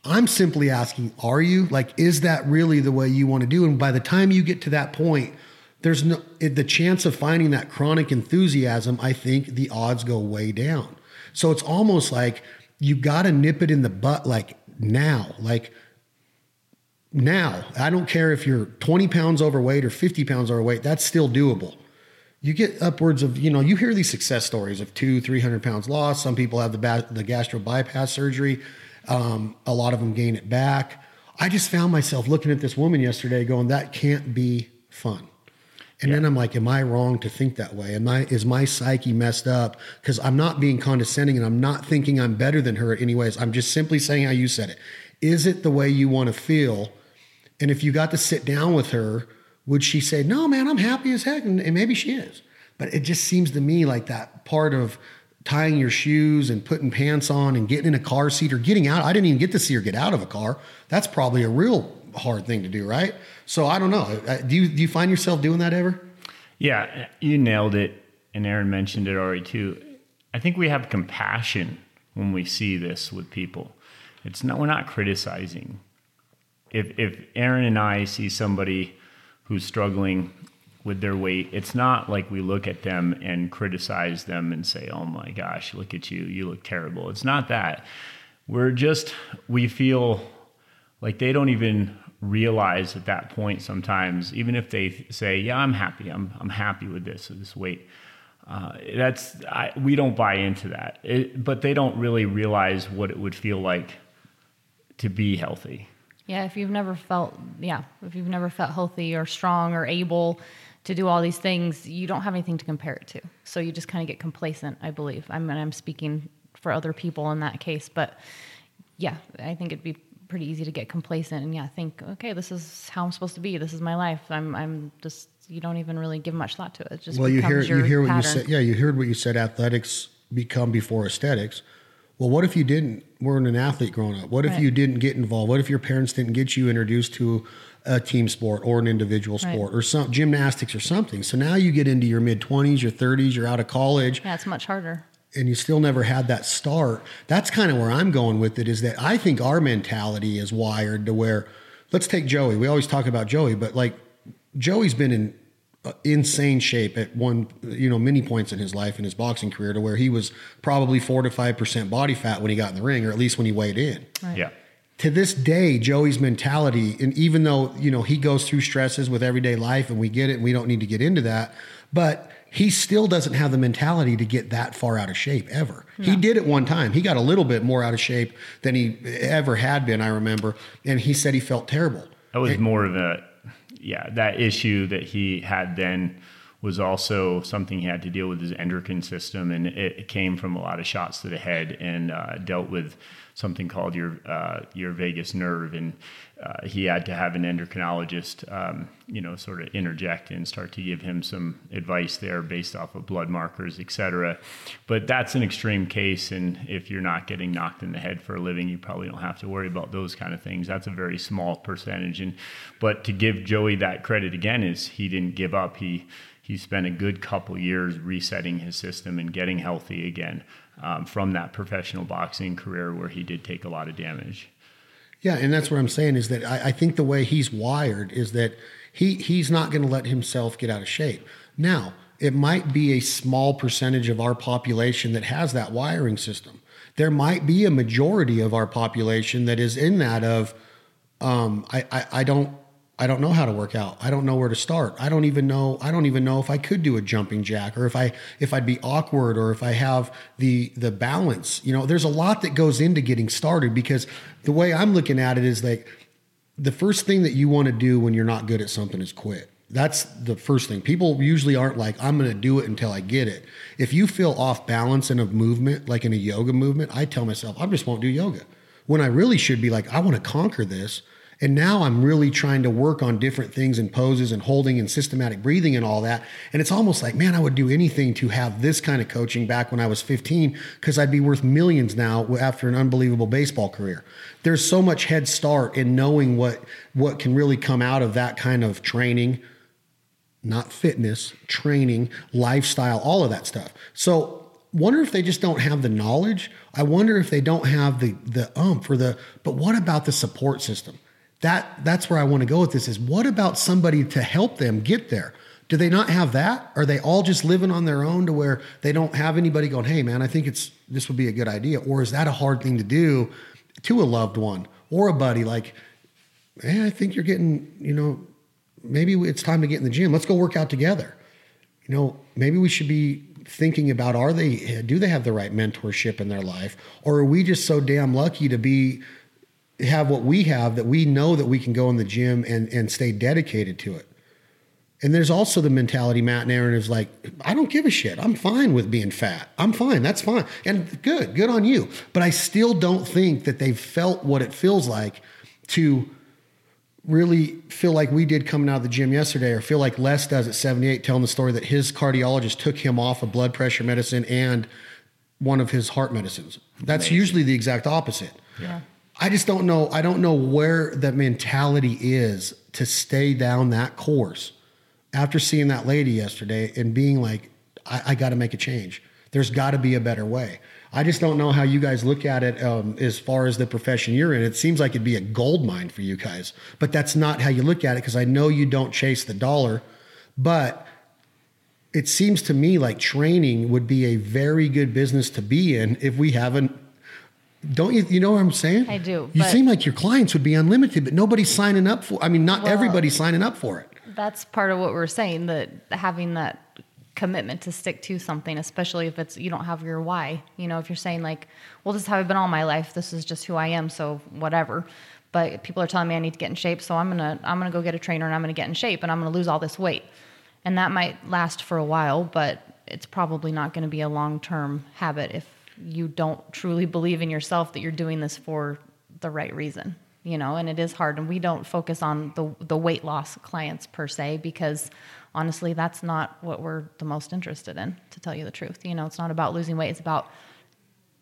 I'm simply asking, are you? Like, is that really the way you want to do? And by the time you get to that point, there's no the chance of finding that chronic enthusiasm. I think the odds go way down. So it's almost like you got to nip it in the butt, like now, like now. I don't care if you're 20 pounds overweight or 50 pounds overweight. That's still doable. You get upwards of, you know, you hear these success stories of two, 300 pounds lost. Some people have the, ba- the gastro bypass surgery. Um, a lot of them gain it back. I just found myself looking at this woman yesterday going, that can't be fun. And then I'm like, am I wrong to think that way? Am I is my psyche messed up? Because I'm not being condescending and I'm not thinking I'm better than her anyways. I'm just simply saying how you said it. Is it the way you want to feel? And if you got to sit down with her, would she say, No, man, I'm happy as heck? And, and maybe she is. But it just seems to me like that part of tying your shoes and putting pants on and getting in a car seat or getting out. I didn't even get to see her get out of a car. That's probably a real hard thing to do, right? So I don't know. Uh, Do you do you find yourself doing that ever? Yeah, you nailed it, and Erin mentioned it already too. I think we have compassion when we see this with people. It's not we're not criticizing. If if Erin and I see somebody who's struggling with their weight, it's not like we look at them and criticize them and say, "Oh my gosh, look at you, you look terrible." It's not that. We're just we feel like they don't even realize at that point sometimes even if they say yeah i'm happy i'm, I'm happy with this this weight uh, that's I, we don't buy into that it, but they don't really realize what it would feel like to be healthy Yeah, if you've never felt, yeah, if you've never felt healthy or strong or able to do all these things, you don't have anything to compare it to. So you just kind of get complacent, I believe. I mean, I'm speaking for other people in that case, but yeah, I think it'd be pretty easy to get complacent and yeah, think, okay, this is how I'm supposed to be. This is my life. I'm, I'm just, you don't even really give much thought to it. It just Well, you hear you hear what pattern. you said. Yeah, you heard what you said. Athletics become before aesthetics. Well, what if you didn't weren't an athlete growing up? What if Right. you didn't get involved? What if your parents didn't get you introduced to a team sport or an individual Right. sport or some gymnastics or something? So now you get into your mid twenties, your thirties, you're out of college, Yeah, it's much harder. And you still never had that start. That's kind of where I'm going with it. Is that I think our mentality is wired to where, let's take Joey. We always talk about Joey, but like Joey's been in uh, insane shape at one, you know, many points in his life in his boxing career to where he was probably four to five percent body fat when he got in the ring, or at least when he weighed in Right. yeah to this day, Joey's mentality, and even though you know he goes through stresses with everyday life, and we get it, and we don't need to get into that, but he still doesn't have the mentality to get that far out of shape ever. He did it one time. He got a little bit more out of shape than he ever had been. I remember, and he said he felt terrible. that was more of a yeah, that issue that he had then was also something he had to deal with his endocrine system, and it, it came from a lot of shots to the head and uh, dealt with something called your uh, your vagus nerve, and uh, he had to have an endocrinologist, um, you know, sort of interject and start to give him some advice there based off of blood markers, et cetera. But that's an extreme case, and if you're not getting knocked in the head for a living, you probably don't have to worry about those kind of things. That's a very small percentage, and but to give Joey that credit again is he didn't give up. He he spent a good couple years resetting his system and getting healthy again um, from that professional boxing career where he did take a lot of damage. Yeah, and that's what I'm saying is that I, I think the way he's wired is that he he's not going to let himself get out of shape. Now, it might be a small percentage of our population that has that wiring system. There might be a majority of our population that is in that of um, I, I, I don't I don't know how to work out. I don't know where to start. I don't even know I don't even know if I could do a jumping jack or if I if I'd be awkward or if I have the the balance. You know, there's a lot that goes into getting started because the way I'm looking at it is like the first thing that you want to do when you're not good at something is quit. That's the first thing. People usually aren't like, I'm going to do it until I get it. If you feel off balance in a movement, like in a yoga movement, I tell myself, I just won't do yoga. When I really should be like, I want to conquer this. And now I'm really trying to work on different things and poses and holding and systematic breathing and all that. And it's almost like, man, I would do anything to have this kind of coaching back when I was 15 because I'd be worth millions now after an unbelievable baseball career. There's so much head start in knowing what what can really come out of that kind of training, not fitness, training, lifestyle, all of that stuff. So wonder if they just don't have the knowledge. I wonder if they don't have the the umph or the but what about the support system? That that's where I want to go with this is what about somebody to help them get there? Do they not have that? Are they all just living on their own to where they don't have anybody going, "Hey man, I think it's this would be a good idea." Or is that a hard thing to do to a loved one or a buddy like, "Hey, I think you're getting, you know, maybe it's time to get in the gym. Let's go work out together." You know, maybe we should be thinking about are they do they have the right mentorship in their life or are we just so damn lucky to be have what we have that we know that we can go in the gym and, and stay dedicated to it. And there's also the mentality, Matt and Erin is like, I don't give a shit. I'm fine with being fat. I'm fine. That's fine. And good, good on you. But I still don't think that they've felt what it feels like to really feel like we did coming out of the gym yesterday, or feel like Les does at 78, telling the story that his cardiologist took him off of blood pressure medicine and one of his heart medicines. That's Amazing. usually the exact opposite. Yeah. I just don't know. I don't know where the mentality is to stay down that course after seeing that lady yesterday and being like, I, I got to make a change. There's got to be a better way. I just don't know how you guys look at it um, as far as the profession you're in. It seems like it'd be a gold mine for you guys, but that's not how you look at it because I know you don't chase the dollar. But it seems to me like training would be a very good business to be in if we haven't don't you? You know what I'm saying? I do. You seem like your clients would be unlimited, but nobody's signing up for. I mean, not well, everybody's signing up for it. That's part of what we're saying. That having that commitment to stick to something, especially if it's you don't have your why. You know, if you're saying like, "Well, this is how I've been all my life. This is just who I am." So whatever. But people are telling me I need to get in shape, so I'm gonna I'm gonna go get a trainer and I'm gonna get in shape and I'm gonna lose all this weight, and that might last for a while, but it's probably not going to be a long term habit if you don't truly believe in yourself that you're doing this for the right reason you know and it is hard. And we don't focus on the the weight loss clients per se because honestly that's not what we're the most interested in to tell you the truth. You know it's not about losing weight. It's about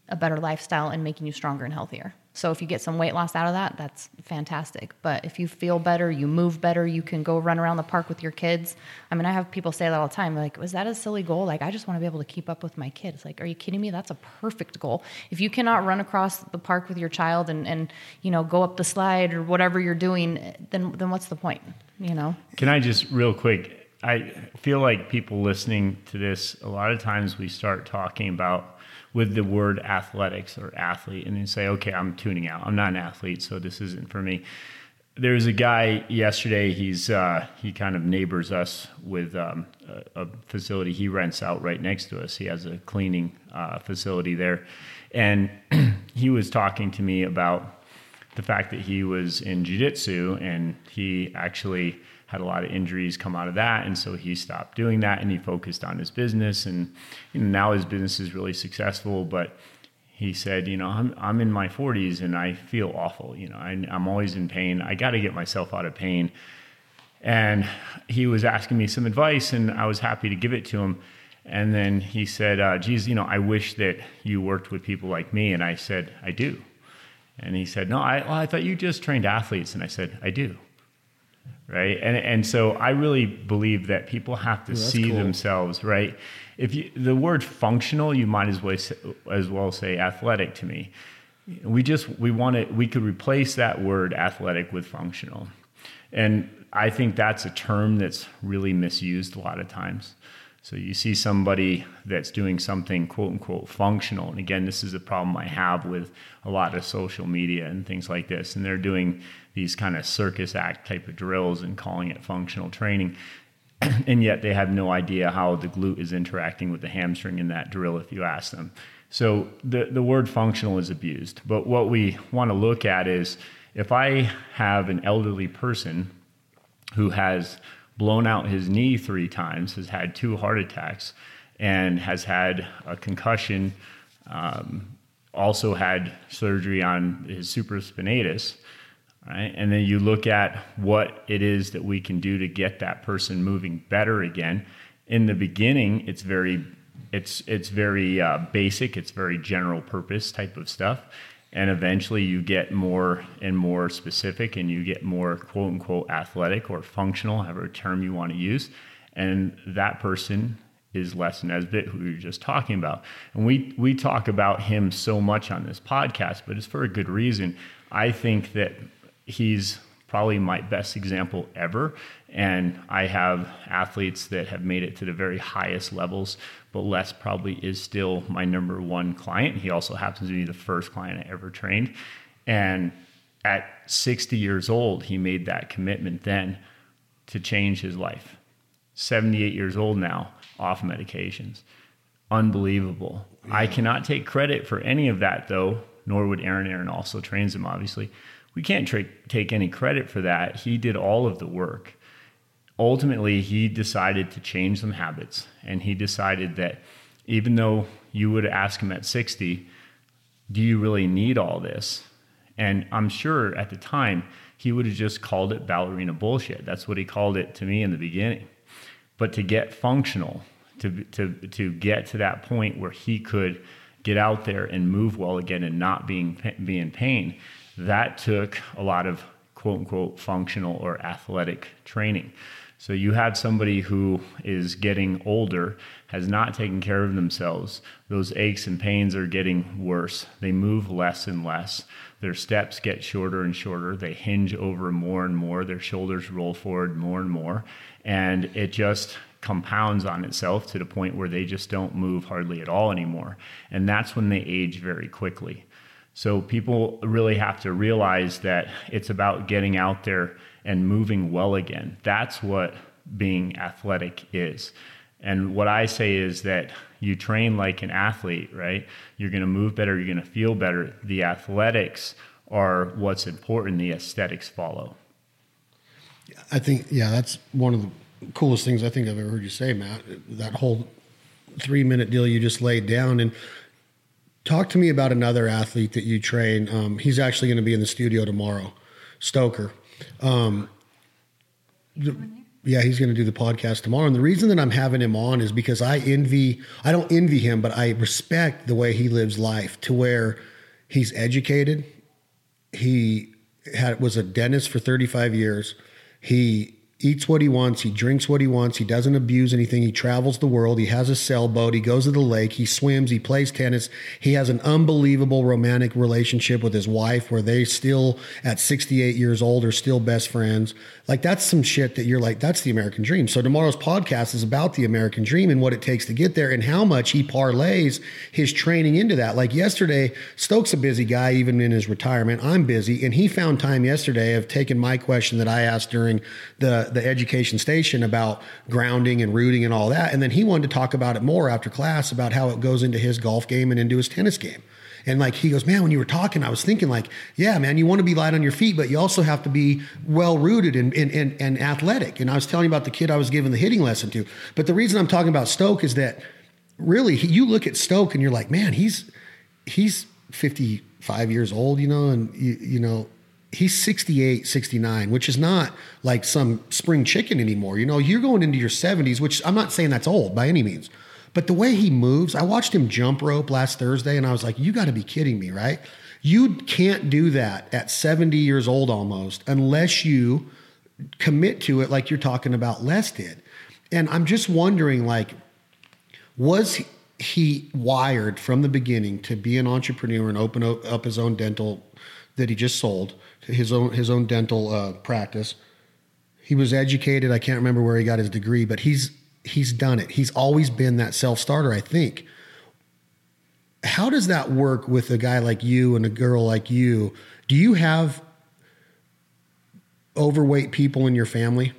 a better lifestyle and making you stronger and healthier so if you get some weight loss out of that, that's fantastic. But if you feel better, you move better, you can go run around the park with your kids. I mean, I have people say that all the time. Like, was that a silly goal? Like, I just want to be able to keep up with my kids. Like, are you kidding me? That's a perfect goal. If you cannot run across the park with your child and, and you know, go up the slide or whatever you're doing, then then what's the point? You know? Can I just real quick? I feel like people listening to this, a lot of times we start talking about with the word athletics or athlete and then say, okay, I'm tuning out. I'm not an athlete, so this isn't for me. There's a guy yesterday. He's uh, he kind of neighbors us with um, a, a, facility he rents out right next to us. He has a cleaning uh, facility there, and he was talking to me about the fact that he was in jiu-jitsu and he actually had a lot of injuries come out of that. And so he stopped doing that and he focused on his business. And you know, now his business is really successful. But he said, you know, I'm, I'm in my 40s and I feel awful. You know, I, I'm always in pain. I got to get myself out of pain. And he was asking me some advice, and I was happy to give it to him. And then he said, uh, geez, you know, I wish that you worked with people like me. And I said, I do. And he said, no, I, well, I thought you just trained athletes. And I said, I do. Right. And, and so I really believe that people have to see cool. themselves, right? If you, the word functional, you might as well, say, as well say athletic to me. We just, we want to, we could replace that word athletic with functional. And I think that's a term that's really misused a lot of times. So you see somebody that's doing something quote unquote functional. And again, this is a problem I have with a lot of social media and things like this. And they're doing these kind of circus act type of drills and calling it functional training. and yet they have no idea how the glute is interacting with the hamstring in that drill if you ask them. So the, the word functional is abused. But what we want to look at is if I have an elderly person who has blown out his knee three times, has had two heart attacks, and has had a concussion, um, also had surgery on his supraspinatus. Right? And then you look at what it is that we can do to get that person moving better again. In the beginning, it's very it's it's very uh, basic. It's very general purpose type of stuff and eventually you get more and more specific and you get more quote unquote athletic or functional, however term you want to use. And that person is Les Nesbitt, who we were just talking about. And we, we talk about him so much on this podcast, but it's for a good reason. I think that he's probably my best example ever. And I have athletes that have made it to the very highest levels but Les probably is still my number one client. He also happens to be the first client I ever trained. And at 60 years old, he made that commitment then to change his life. 78 years old now, off medications. Unbelievable. Yeah. I cannot take credit for any of that, though, nor would Erin. Erin also trains him, obviously. We can't tra- take any credit for that. He did all of the work. Ultimately he decided to change some habits and he decided that even though you would ask him at 60 do you really need all this? And i'm sure at the time he would have just called it ballerina bullshit. That's what he called it to me in the beginning. But to get functional to, to, to get to that point where he could get out there and move well again and not being, be in pain that took a lot of quote unquote functional or athletic training so you have somebody who is getting older, has not taken care of themselves. Those aches and pains are getting worse. They move less and less. Their steps get shorter and shorter. They hinge over more and more. Their shoulders roll forward more and more. And it just compounds on itself to the point where they just don't move hardly at all anymore. And that's when they age very quickly. So people really have to realize that it's about getting out there and moving well again. That's what being athletic is. And what I say is that you train like an athlete, right? You're going to move better, you're going to feel better. The athletics are what's important, the aesthetics follow. I think, yeah, that's one of the coolest things I think I've ever heard you say, Matt. That whole three minute deal you just laid down. And talk to me about another athlete that you train. Um, he's actually going to be in the studio tomorrow, Stoker. Um, the, yeah, he's going to do the podcast tomorrow. And the reason that I'm having him on is because I envy, I don't envy him, but I respect the way he lives life to where he's educated. He had, was a dentist for 35 years. He eats what he wants, he drinks what he wants, he doesn't abuse anything, he travels the world, he has a sailboat, he goes to the lake, he swims, he plays tennis. He has an unbelievable romantic relationship with his wife where they still at 68 years old are still best friends. Like that's some shit that you're like that's the American dream. So tomorrow's podcast is about the American dream and what it takes to get there and how much he parlays his training into that. Like yesterday, Stokes a busy guy even in his retirement. I'm busy and he found time yesterday of taking my question that I asked during the the education station about grounding and rooting and all that. And then he wanted to talk about it more after class about how it goes into his golf game and into his tennis game. And like he goes, man, when you were talking, I was thinking like, yeah, man, you want to be light on your feet, but you also have to be well rooted and, and, and, and athletic. And I was telling you about the kid I was giving the hitting lesson to. But the reason I'm talking about Stoke is that really you look at Stoke and you're like, man, he's he's 55 years old, you know, and you, you know, he's 68, 69, which is not like some spring chicken anymore. You know, you're going into your 70s, which I'm not saying that's old by any means. But the way he moves, I watched him jump rope last Thursday and I was like, you got to be kidding me, right? You can't do that at 70 years old almost unless you commit to it like you're talking about Les did. And I'm just wondering like was he wired from the beginning to be an entrepreneur and open up his own dental that he just sold his own his own dental uh, practice. He was educated. I can't remember where he got his degree, but he's he's done it. He's always been that self starter. I think. How does that work with a guy like you and a girl like you? Do you have overweight people in your family?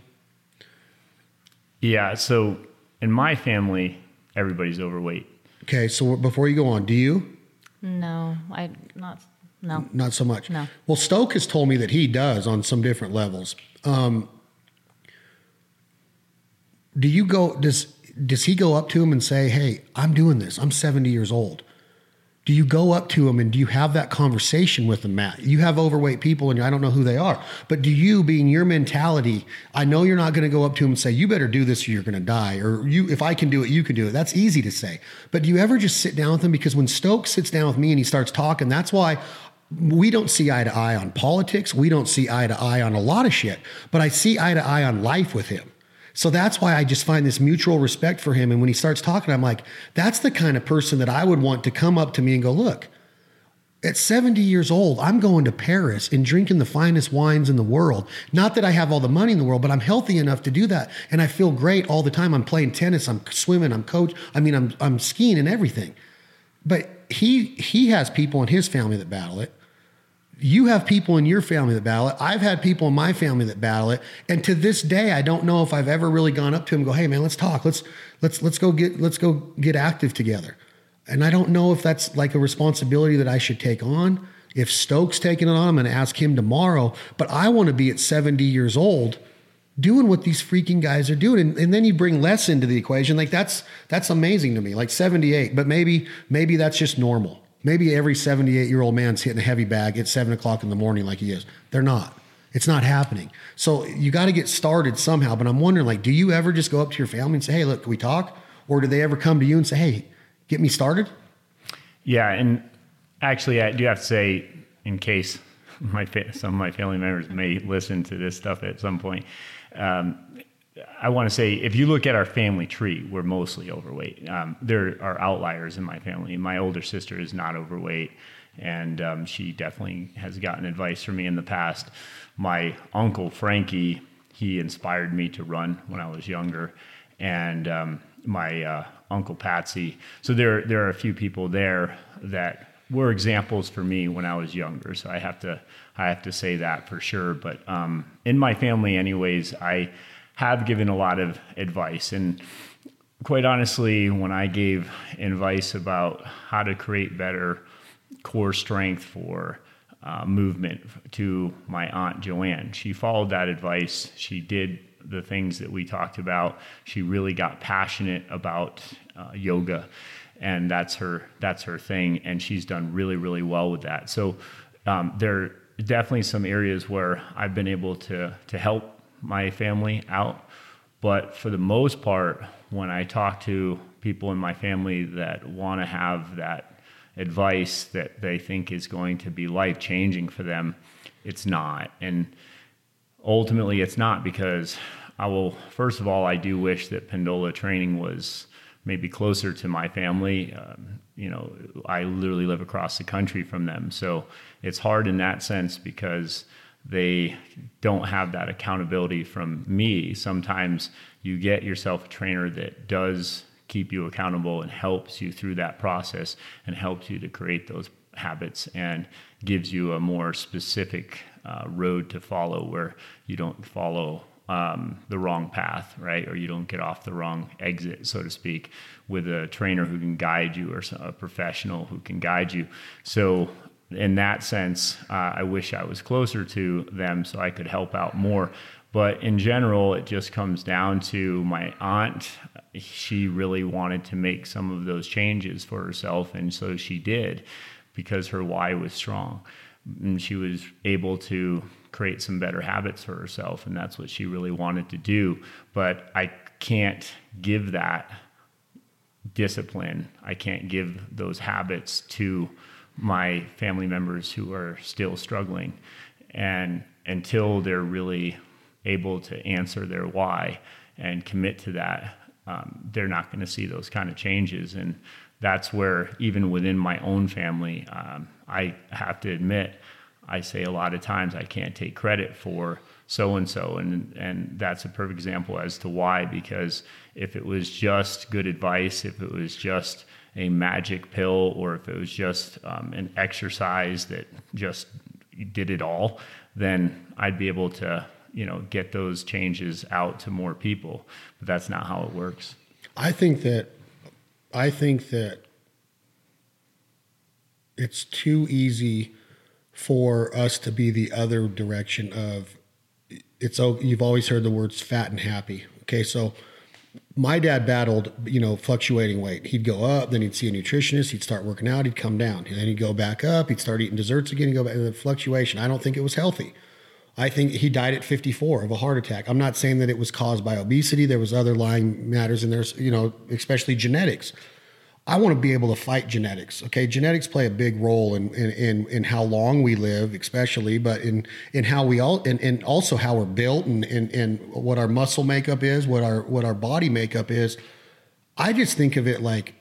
Yeah. So in my family, everybody's overweight. Okay. So before you go on, do you? No, I not no. Not so much. No. Well, Stoke has told me that he does on some different levels. Um, do you go does does he go up to him and say, "Hey, I'm doing this. I'm 70 years old." Do you go up to him and do you have that conversation with him, Matt? You have overweight people and I don't know who they are, but do you, being your mentality, I know you're not going to go up to him and say, "You better do this or you're going to die," or "You, if I can do it, you can do it." That's easy to say, but do you ever just sit down with him? Because when Stokes sits down with me and he starts talking, that's why we don't see eye to eye on politics. We don't see eye to eye on a lot of shit, but I see eye to eye on life with him. So that's why I just find this mutual respect for him. And when he starts talking, I'm like, that's the kind of person that I would want to come up to me and go, look, at 70 years old, I'm going to Paris and drinking the finest wines in the world. Not that I have all the money in the world, but I'm healthy enough to do that. And I feel great all the time. I'm playing tennis, I'm swimming, I'm coach. I mean, I'm, I'm skiing and everything. But he, he has people in his family that battle it you have people in your family that battle it. I've had people in my family that battle it. And to this day, I don't know if I've ever really gone up to him and go, hey man, let's talk. Let's let's let's go get let's go get active together. And I don't know if that's like a responsibility that I should take on. If Stokes taking it on, I'm going to ask him tomorrow. But I want to be at 70 years old doing what these freaking guys are doing. And, and, then you bring Les into the equation. Like that's that's amazing to me. Like 78, but maybe maybe that's just normal. Maybe every 78 year old man's hitting a heavy bag at seven o'clock in the morning like he is. They're not. It's not happening. So you got to get started somehow. But I'm wondering, like, do you ever just go up to your family and say, "Hey, look, can we talk?" Or do they ever come to you and say, "Hey, get me started"? Yeah, and actually, I do have to say, in case my some of my family members may listen to this stuff at some point, um, I want to say if you look at our family tree, we're mostly overweight. Um, there are outliers in my family. My older sister is not overweight, and um, she definitely has gotten advice from me in the past. My uncle Frankie, he inspired me to run when I was younger, and um, my uh, uncle Patsy. So there, there are a few people there that were examples for me when I was younger. So I have to, I have to say that for sure. But um, in my family, anyways, I have given a lot of advice. And quite honestly, when I gave advice about how to create better core strength for uh, movement to my aunt Joanne, she followed that advice. She did the things that we talked about. She really got passionate about uh, yoga, and that's her that's her thing. And she's done really really well with that. So um, there are definitely some areas where I've been able to to help my family out. But for the most part, when I talk to people in my family that want to have that advice that they think is going to be life changing for them, it's not. And ultimately, it's not because I will, first of all, I do wish that Pendola training was maybe closer to my family. Um, you know, I literally live across the country from them. So it's hard in that sense because they don't have that accountability from me. Sometimes you get yourself a trainer that does keep you accountable and helps you through that process and helps you to create those habits and gives you a more specific uh, road to follow where you don't follow um, the wrong path, right? Or you don't get off the wrong exit, so to speak, with a trainer who can guide you or a professional who can guide you. So, in that sense, uh, I wish I was closer to them so I could help out more. But in general, it just comes down to my aunt. She really wanted to make some of those changes for herself, and so she did because her why was strong. And she was able to create some better habits for herself and that's what she really wanted to do but i can't give that discipline i can't give those habits to my family members who are still struggling and until they're really able to answer their why and commit to that um, they're not going to see those kind of changes and that's where even within my own family um, i have to admit I say a lot of times I can't take credit for so and so, and and that's a perfect example as to why. Because if it was just good advice, if it was just a magic pill, or if it was just um, an exercise that just did it all, then I'd be able to you know get those changes out to more people. But that's not how it works. I think that I think that it's too easy for us to be the other direction of it's you've always heard the words fat and happy okay so my dad battled you know fluctuating weight. He'd go up then he'd see a nutritionist he'd start working out he'd come down. And then he'd go back up he'd start eating desserts again he'd go back and the fluctuation. I don't think it was healthy. I think he died at 54 of a heart attack. I'm not saying that it was caused by obesity. There was other lying matters in there you know especially genetics I want to be able to fight genetics. Okay, genetics play a big role in in in, in how long we live, especially, but in in how we all and, and also how we're built and, and and what our muscle makeup is, what our what our body makeup is. I just think of it like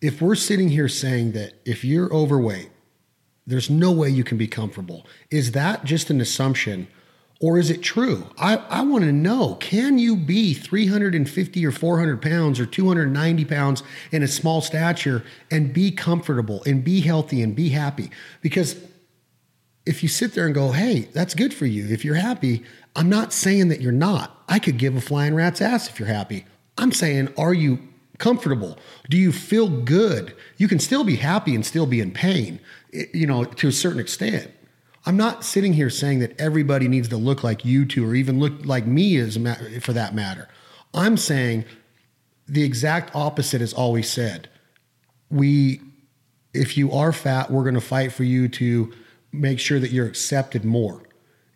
if we're sitting here saying that if you're overweight, there's no way you can be comfortable. Is that just an assumption? Or is it true? I, I want to know can you be 350 or 400 pounds or 290 pounds in a small stature and be comfortable and be healthy and be happy? Because if you sit there and go, hey, that's good for you, if you're happy, I'm not saying that you're not. I could give a flying rat's ass if you're happy. I'm saying, are you comfortable? Do you feel good? You can still be happy and still be in pain, eh, you know, to a certain extent. I'm not sitting here saying that everybody needs to look like you two or even look like me as for that matter. I'm saying the exact opposite is always said. We if you are fat, we're going to fight for you to make sure that you're accepted more.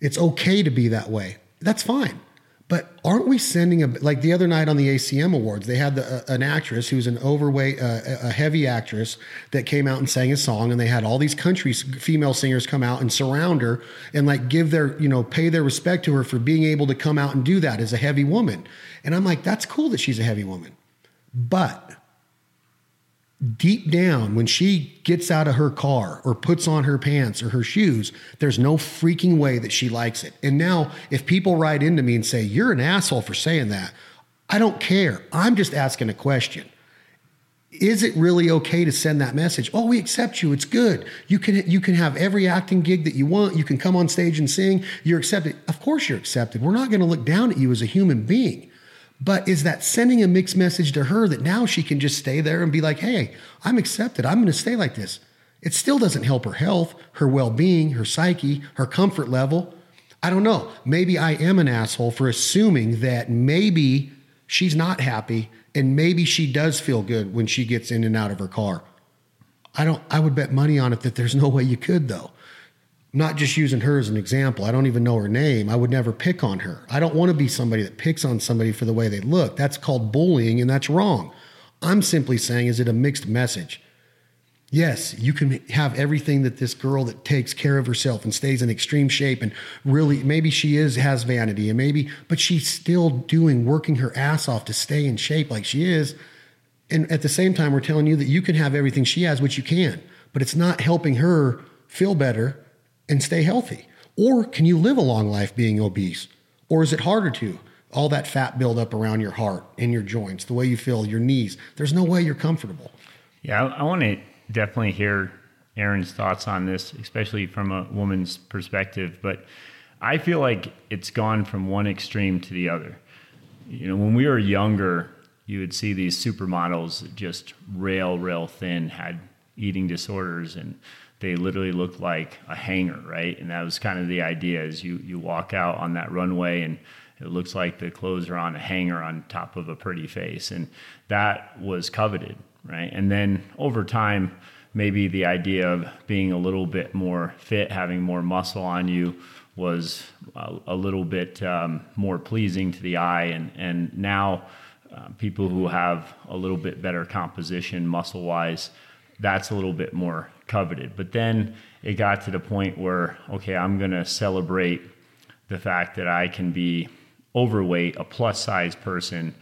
It's okay to be that way. That's fine. But aren't we sending a like the other night on the ACM awards? They had the, uh, an actress who's an overweight, uh, a heavy actress that came out and sang a song, and they had all these country female singers come out and surround her and like give their you know pay their respect to her for being able to come out and do that as a heavy woman. And I'm like, that's cool that she's a heavy woman, but deep down, when she gets out of her car or puts on her pants or her shoes, there's no freaking way that she likes it. And now, if people write into me and say, You're an asshole for saying that, I don't care. I'm just asking a question. Is it really okay to send that message? Oh, we accept you. It's good. You can you can have every acting gig that you want. You can come on stage and sing. You're accepted. Of course you're accepted. We're not going to look down at you as a human being. But is that sending a mixed message to her that now she can just stay there and be like, hey, I'm accepted. I'm going to stay like this? It still doesn't help her health, her well being, her psyche, her comfort level. I don't know. Maybe I am an asshole for assuming that maybe she's not happy and maybe she does feel good when she gets in and out of her car. I don't I would bet money on it that there's no way you could though not just using her as an example. I don't even know her name. I would never pick on her. I don't want to be somebody that picks on somebody for the way they look. That's called bullying and that's wrong. I'm simply saying, is it a mixed message? Yes, you can have everything that this girl that takes care of herself and stays in extreme shape and really maybe she is has vanity and maybe but she's still doing working her ass off to stay in shape like she is. And at the same time we're telling you that you can have everything she has which you can, but it's not helping her feel better and stay healthy? Or can you live a long life being obese? Or is it harder to? All that fat buildup around your heart and your joints, the way you feel, your knees. There's no way you're comfortable. Yeah, I, I want to definitely hear Erin's thoughts on this, especially from a woman's perspective. But I feel like it's gone from one extreme to the other. You know, when we were younger, you would see these supermodels just rail, rail thin, had eating disorders, and they literally looked like a hanger, right? And that was kind of the idea: is you you walk out on that runway and it looks like the clothes are on a hanger on top of a pretty face, and that was coveted, right? And then over time, maybe the idea of being a little bit more fit, having more muscle on you, was a, a little bit um, more pleasing to the eye, and and now uh, people who have a little bit better composition muscle wise, that's a little bit more coveted. But then it got to the point where okay, I'm going to celebrate the fact that I can be overweight, a plus size person.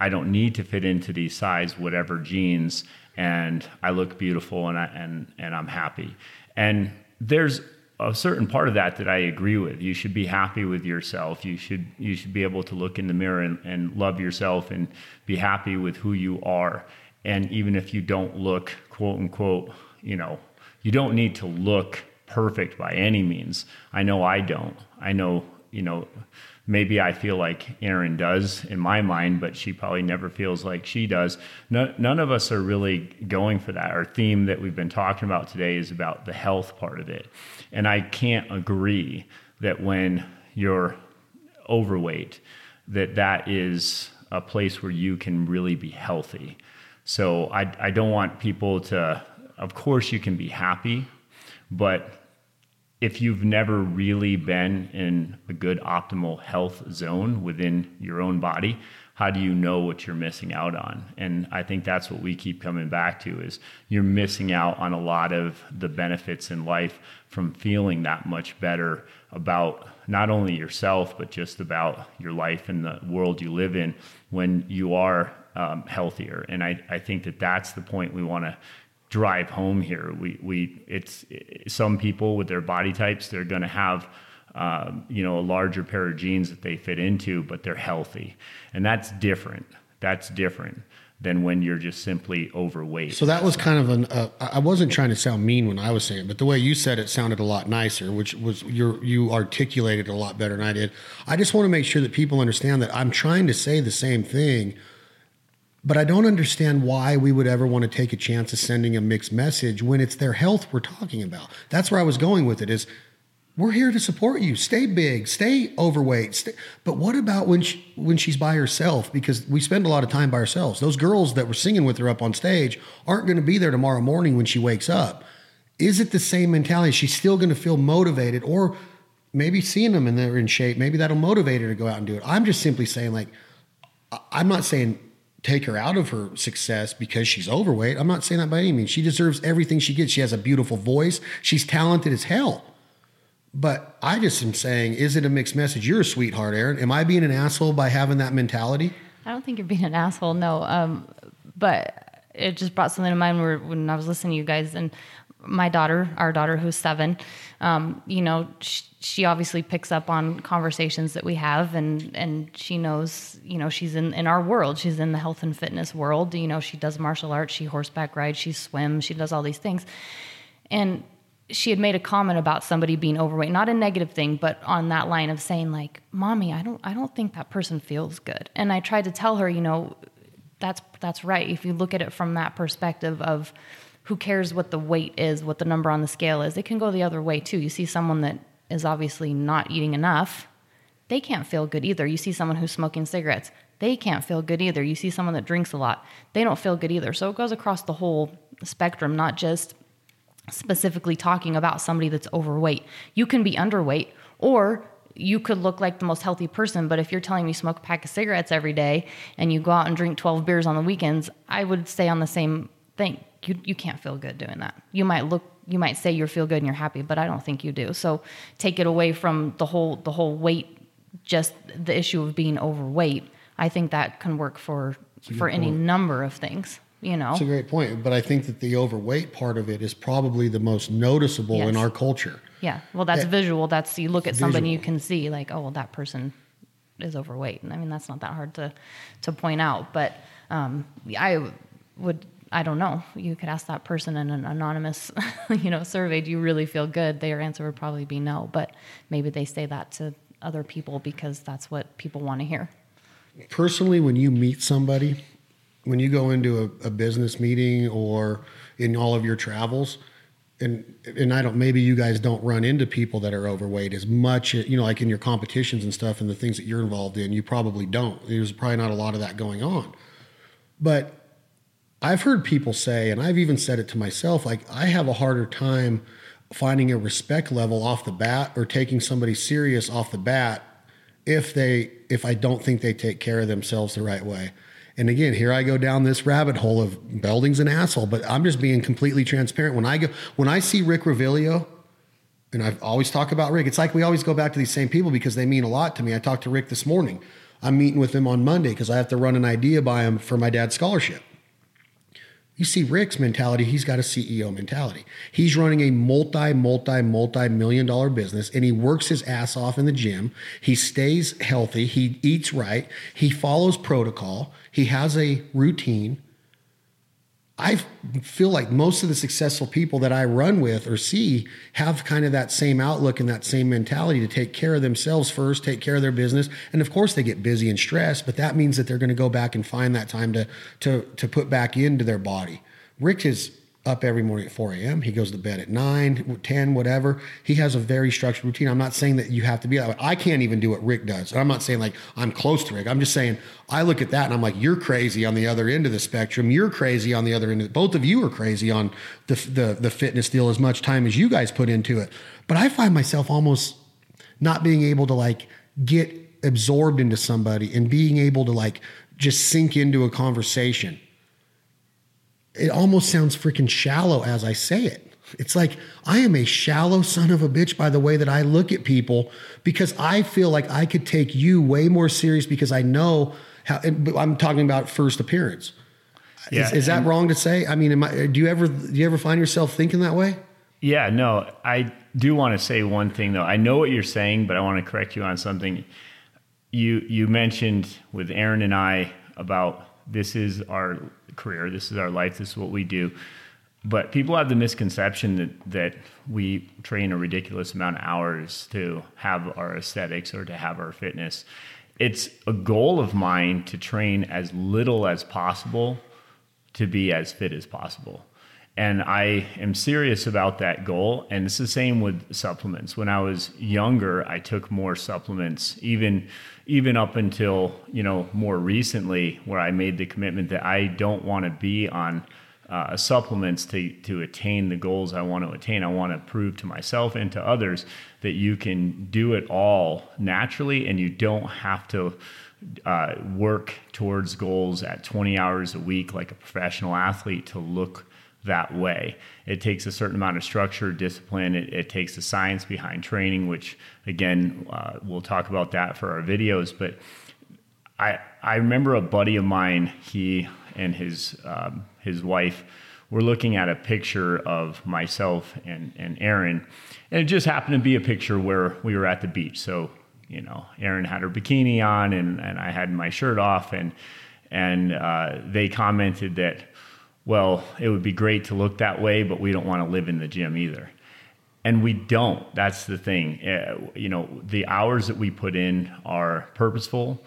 I don't need to fit into these size whatever jeans, and I look beautiful and I and and I'm happy. And there's a certain part of that that I agree with. You should be happy with yourself. You should you should be able to look in the mirror and, and love yourself and be happy with who you are. And even if you don't look quote unquote, you know, you don't need to look perfect by any means. I know I don't. I know, you know, maybe I feel like Erin does in my mind, but she probably never feels like she does. No, none of us are really going for that. Our theme that we've been talking about today is about the health part of it. And I can't agree that when you're overweight, that that is a place where you can really be healthy. So I, I don't want people to, of course, you can be happy, but if you've never really been in a good optimal health zone within your own body how do you know what you're missing out on? And i think that's what we keep coming back to is you're missing out on a lot of the benefits in life from feeling that much better about not only yourself but just about your life and the world you live in when you are um, healthier. And I, I think that that's the point we want to drive home here. We we it's some people with their body types they're going to have um, you know a larger pair of jeans that they fit into, but they're healthy, and that's different. That's different than when you're just simply overweight. So that was kind of an. Uh, I wasn't trying to sound mean when I was saying it, but the way you said it sounded a lot nicer, which was you you articulated a lot better than I did. I just want to make sure that people understand that I'm trying to say the same thing but I don't understand why we would ever want to take a chance of sending a mixed message when it's their health we're talking about. That's where I was going with it is we're here to support you. Stay big, stay overweight. Stay. But what about when she, when she's by herself? Because we spend a lot of time by ourselves. Those girls that were singing with her up on stage aren't going to be there tomorrow morning when she wakes up. Is it the same mentality? She's still going to feel motivated, or maybe seeing them and they're in shape, maybe that'll motivate her to go out and do it. I'm just simply saying, like, I'm not saying take her out of her success because she's overweight. I'm not saying that by any means. She deserves everything she gets. She has a beautiful voice. She's talented as hell. But I just am saying, is it a mixed message? You're a sweetheart, Erin. Am I being an asshole by having that mentality? I don't think you're being an asshole, no. Um, but it just brought something to mind where, when I was listening to you guys, and my daughter, our daughter who's seven, um, you know, she, she, obviously picks up on conversations that we have, and and she knows, you know, she's in in our world. She's in the health and fitness world. You know, she does martial arts, she horseback rides, she swims, she does all these things, and she had made a comment about somebody being overweight, not a negative thing, but on that line of saying like, "Mommy, I don't, I don't think that person feels good." And I tried to tell her, you know, that's that's right. If you look at it from that perspective of who cares what the weight is, what the number on the scale is? It can go the other way too. You see someone that is obviously not eating enough, they can't feel good either. You see someone who's smoking cigarettes, they can't feel good either. You see someone that drinks a lot, they don't feel good either. So it goes across the whole spectrum, not just specifically talking about somebody that's overweight. You can be underweight or you could look like the most healthy person, but if you're telling me smoke a pack of cigarettes every day and you go out and drink 12 beers on the weekends, I would say on the same thing you you can't feel good doing that. You might look you might say you feel good and you're happy, but I don't think you do. So take it away from the whole the whole weight just the issue of being overweight. I think that can work for for any point. number of things. You know, it's a great point, but I think that the overweight part of it is probably the most noticeable yes. in our culture. Yeah, well, that's that, visual. That's you look at visual. somebody, you can see like, oh, well, that person is overweight, and I mean that's not that hard to to point out. But um, I would I don't know. You could ask that person in an anonymous, you know, survey, do you really feel good? Their answer would probably be no, but maybe they say that to other people because that's what people want to hear. Personally, when you meet somebody, when you go into a, a business meeting or in all of your travels, and and I don't maybe you guys don't run into people that are overweight as much you know like in your competitions and stuff and the things that you're involved in you probably don't there's probably not a lot of that going on but I've heard people say and I've even said it to myself like I have a harder time finding a respect level off the bat or taking somebody serious off the bat if they if I don't think they take care of themselves the right way and again, here I go down this rabbit hole of Belding's an asshole, but I'm just being completely transparent. When I go, when I see Rick Revilio, and I always talk about Rick, it's like we always go back to these same people because they mean a lot to me. I talked to Rick this morning. I'm meeting with him on Monday because I have to run an idea by him for my dad's scholarship. You see Rick's mentality, he's got a CEO mentality. He's running a multi, multi, multi million dollar business and he works his ass off in the gym. He stays healthy. He eats right. He follows protocol. He has a routine. I feel like most of the successful people that I run with or see have kind of that same outlook and that same mentality to take care of themselves first, take care of their business, and of course they get busy and stressed, but that means that they're going to go back and find that time to to to put back into their body. Rick is up every morning at 4 a.m. He goes to bed at 9, 10, whatever. He has a very structured routine. I'm not saying that you have to be that way. I can't even do what Rick does. I'm not saying like I'm close to Rick. I'm just saying I look at that and I'm like, you're crazy on the other end of the spectrum. You're crazy on the other end. Of, both of you are crazy on the, the, the fitness deal as much time as you guys put into it. But I find myself almost not being able to like get absorbed into somebody and being able to like just sink into a conversation it almost sounds freaking shallow as I say it. It's like I am a shallow son of a bitch by the way that I look at people because I feel like I could take you way more serious because I know how I'm talking about first appearance. Yeah, is, is that wrong to say? I mean, I, do you ever do you ever find yourself thinking that way? Yeah, no. I do want to say one thing though. I know what you're saying, but I want to correct you on something. You you mentioned with Erin and I about this is our career. This is our life. This is what we do. But people have the misconception that, that we train a ridiculous amount of hours to have our aesthetics or to have our fitness. It's a goal of mine to train as little as possible to be as fit as possible. And I am serious about that goal. And it's the same with supplements. When I was younger, I took more supplements, even even up until you know more recently, where I made the commitment that I don't want to be on uh, supplements to to attain the goals I want to attain. I want to prove to myself and to others that you can do it all naturally, and you don't have to. Uh, work towards goals at 20 hours a week like a professional athlete to look that way. It takes a certain amount of structure, discipline. It, it takes the science behind training, which again, uh, we'll talk about that for our videos. But I I remember a buddy of mine. He and his um, his wife were looking at a picture of myself and and Erin, and it just happened to be a picture where we were at the beach. So you know, Erin had her bikini on, and and I had my shirt off, and and uh, they commented that well, it would be great to look that way, but we don't want to live in the gym either. And we don't. That's the thing. Uh, you know, the hours that we put in are purposeful.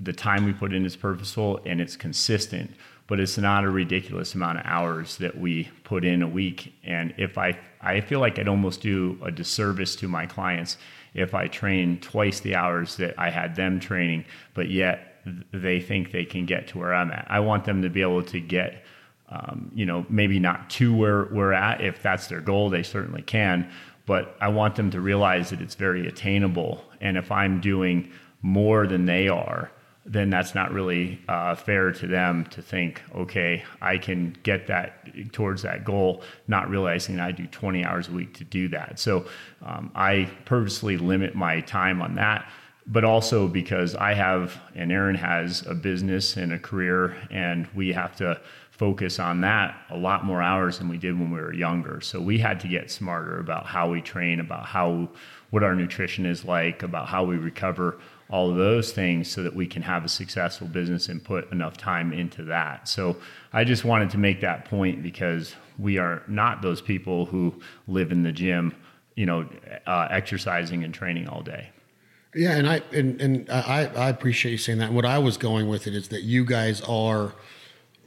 The time we put in is purposeful and it's consistent, but it's not a ridiculous amount of hours that we put in a week. And if I, I feel like I'd almost do a disservice to my clients if I train twice the hours that I had them training, but yet they think they can get to where I'm at. I want them to be able to get um, you know, maybe not to where we're at. If that's their goal, they certainly can. But I want them to realize that it's very attainable. And if I'm doing more than they are, then that's not really uh, fair to them to think, okay, I can get that towards that goal, not realizing I do 20 hours a week to do that. So um, I purposely limit my time on that, but also because I have, and Erin has a business and a career, and we have to focus on that a lot more hours than we did when we were younger. So we had to get smarter about how we train, about how what our nutrition is like, about how we recover all of those things so that we can have a successful business and put enough time into that. So I just wanted to make that point because we are not those people who live in the gym, you know, uh, exercising and training all day. Yeah, and I and, and I, I appreciate you saying that. what I was going with it is that you guys are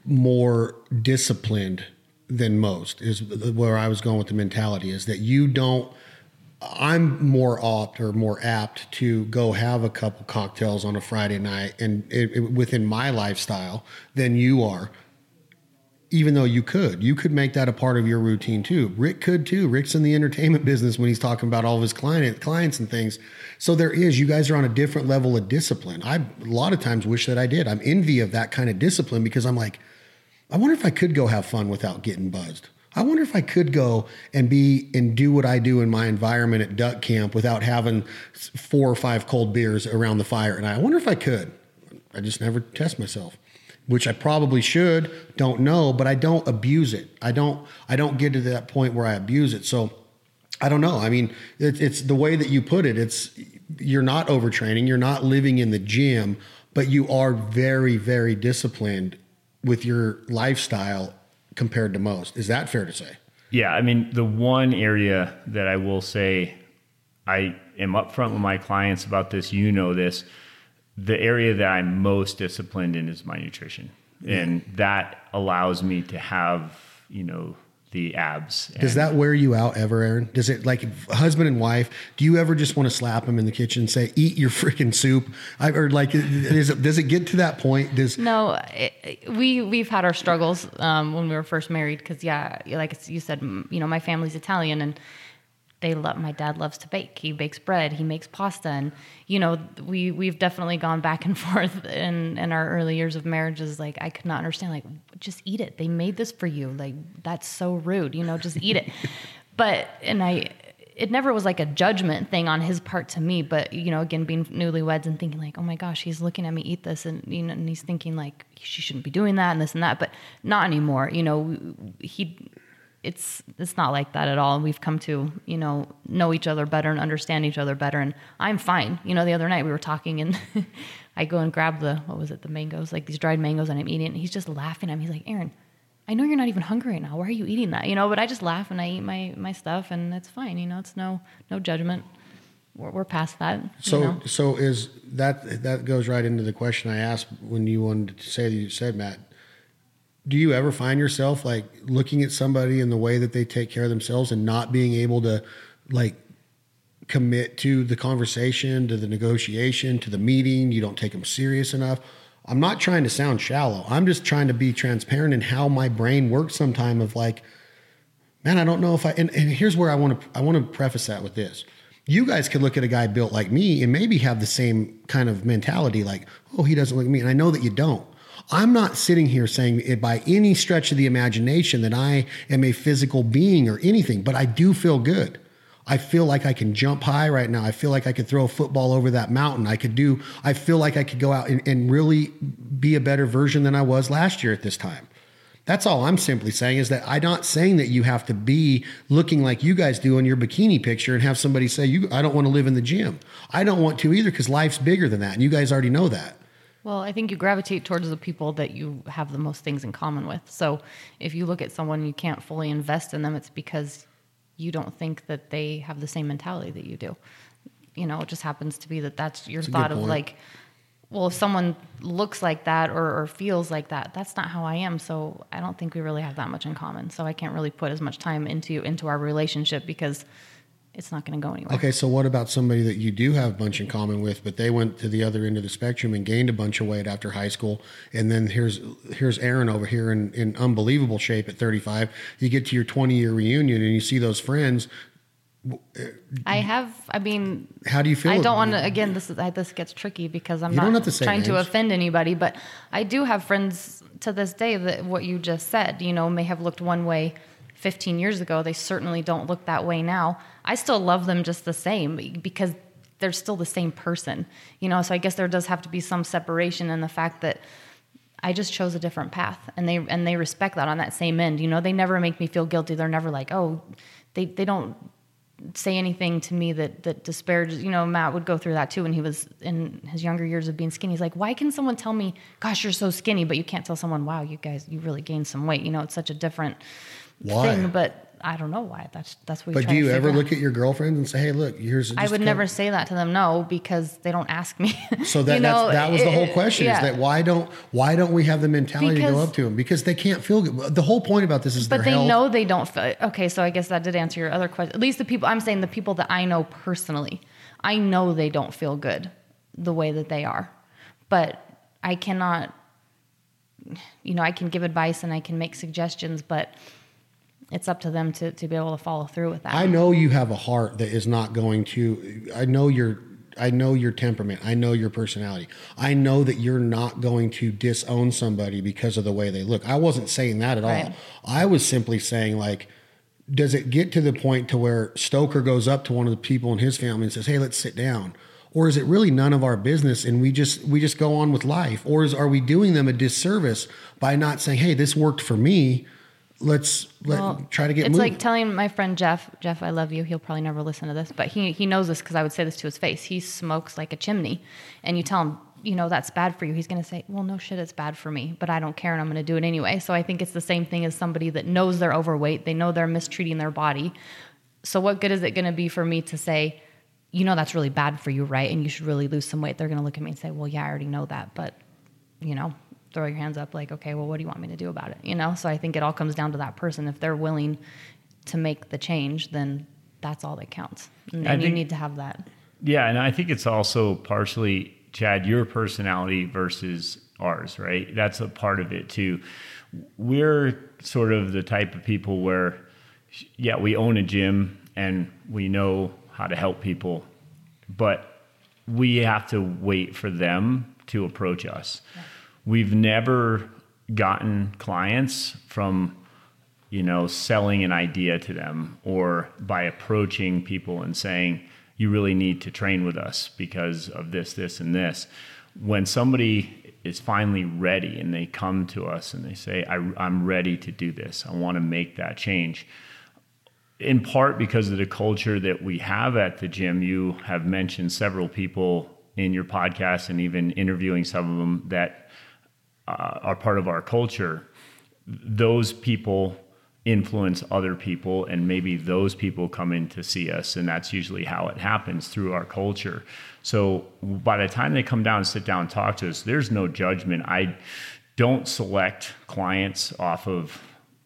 more disciplined than most. Is where I was going with the mentality is that you don't. I'm more opt or more apt to go have a couple cocktails on a Friday night and it, it, within my lifestyle than you are even though you could you could make that a part of your routine too rick could too rick's in the entertainment business when he's talking about all of his client clients and things so there is you guys are on a different level of discipline i a lot of times wish that i did i'm envy of that kind of discipline because i'm like i wonder if i could go have fun without getting buzzed i wonder if i could go and be and do what i do in my environment at duck camp without having four or five cold beers around the fire and i wonder if i could i just never test myself which I probably should, don't know, but I don't abuse it. I don't I don't get to that point where I abuse it. So I don't know. I mean, it, it's the way that you put it. It's you're not overtraining, you're not living in the gym, but you are very very disciplined with your lifestyle compared to most. Is that fair to say? Yeah, I mean, the one area that I will say I am upfront with my clients about this, you know this the area that I'm most disciplined in is my nutrition. And that allows me to have, you know, the abs. Does that wear you out ever, Erin? Does it like husband and wife? Do you ever just want to slap them in the kitchen and say, "Eat your freaking soup"? I, or like, is it, does it get to that point? Does no? It, we we've had our struggles um, when we were first married because yeah, like you said, you know, my family's Italian and they love my dad loves to bake. He bakes bread he makes pasta and you know we we've definitely gone back and forth in in our early years of marriages like i could not understand like just eat it. They made this for you. Like that's so rude you know just eat it. But and i it never was like a judgment thing on his part to me but you know again being newlyweds and thinking like oh my gosh he's looking at me eat this and you know and he's thinking like she shouldn't be doing that and this and that but not anymore you know he it's it's not like that at all. We've come to you know know each other better and understand each other better, and I'm fine. You know, the other night we were talking, and I go and grab the what was it, the mangoes, like these dried mangoes, and I'm eating. And he's just laughing at me. He's like, Erin, I know you're not even hungry right now. Why are you eating that? You know, but I just laugh and I eat my my stuff, and it's fine. You know, it's no no judgment. We're, we're past that. So you know? so is that that goes right into the question I asked when you wanted to say that you said Matt do you ever find yourself like looking at somebody in the way that they take care of themselves and not being able to like commit to the conversation, to the negotiation, to the meeting? You don't take them serious enough. I'm not trying to sound shallow. I'm just trying to be transparent in how my brain works sometime of like, man, I don't know if I and, and here's where I want to I want to preface that with this. You guys could look at a guy built like me and maybe have the same kind of mentality, like, oh, he doesn't look like me. And I know that you don't. I'm not sitting here saying it by any stretch of the imagination that I am a physical being or anything, but I do feel good. I feel like I can jump high right now. I feel like I could throw a football over that mountain. I could do, I feel like I could go out and, and really be a better version than I was last year at this time. That's all I'm simply saying is that I'm not saying that you have to be looking like you guys do in your bikini picture and have somebody say, you, I don't want to live in the gym. I don't want to either because life's bigger than that. And you guys already know that. Well, I think you gravitate towards the people that you have the most things in common with. So if you look at someone you can't fully invest in them, it's because you don't think that they have the same mentality that you do. You know, it just happens to be that that's your that's thought of like, well, if someone looks like that or, or, feels like that, that's not how I am. So I don't think we really have that much in common. So I can't really put as much time into into our relationship because it's not going to go anywhere. Okay, so what about somebody that you do have a bunch in common with, but they went to the other end of the spectrum and gained a bunch of weight after high school, and then here's here's Erin over here in, in unbelievable shape at 35. You get to your 20 year reunion and you see those friends. I have. I mean, how do you feel? I don't want to. Again, this is this gets tricky because I'm you not to trying names. to offend anybody, but I do have friends to this day that what you just said, you know, may have looked one way 15 years ago. They certainly don't look that way now. I still love them just the same because they're still the same person, you know. So I guess there does have to be some separation in the fact that I just chose a different path, and they and they respect that on that same end. You know, they never make me feel guilty. They're never like, oh, they they don't say anything to me that that disparages you know matt would go through that too when he was in his younger years of being skinny he's like why can someone tell me gosh you're so skinny but you can't tell someone wow you guys you really gained some weight you know it's such a different Why? thing but i don't know why that's that's what But do you ever out. look at your girlfriend and say, "Hey, look, here's"? I would never say that to them, no, because they don't ask me. So that You know, that's, that was the whole it- question: yeah. is that why don't why don't we have the mentality to go up to them because they can't feel good? The whole point about this is But they health. know they don't feel. Okay, so I guess that did answer your other question. At least the people I'm saying, the people that I know personally, I know they don't feel good the way that they are, but I cannot. You know, I can give advice and I can make suggestions, but it's up to them to, to be able to follow through with that. I know you have a heart that is not going to. I know your. I know your temperament. I know your personality. I know that you're not going to disown somebody because of the way they look. I wasn't saying that at all. Right. I was simply saying like, does it get to the point to where Stoker goes up to one of the people in his family and says, "Hey, let's sit down," or is it really none of our business and we just we just go on with life, or is are we doing them a disservice by not saying, "Hey, this worked for me"? Let's let Well, try to get It's moving. like telling my friend Jeff, Jeff, I love you. He'll probably never listen to this, but he he knows this because I would say this to his face. He smokes like a chimney, and you tell him, you know, that's bad for you. He's going to say, well, no shit, it's bad for me, but I don't care, and I'm going to do it anyway. So I think it's the same thing as somebody that knows they're overweight. They know they're mistreating their body. So what good is it going to be for me to say, you know, that's really bad for you, right? And you should really lose some weight. They're going to look at me and say, well, yeah, I already know that, but you know, throw your hands up like, okay, well, what do you want me to do about it? You know, so I think it all comes down to that person. If they're willing to make the change, then that's all that counts. And, and you need to have that. Yeah, and I think it's also partially Chad your personality versus ours, right? That's a part of it too. We're sort of the type of people where yeah, we own a gym and we know how to help people, but we have to wait for them to approach us. We've never gotten clients from you know, selling an idea to them or by approaching people and saying, you really need to train with us because of this, this, and this. When somebody is finally ready and they come to us and they say, I, I'm ready to do this, I want to make that change. In part because of the culture that we have at the gym, you have mentioned several people in your podcast and even interviewing some of them that uh, are part of our culture those people influence other people and maybe those people come in to see us and that's usually how it happens through our culture. So by the time they come down sit down talk to us there's no judgment. I don't select clients off of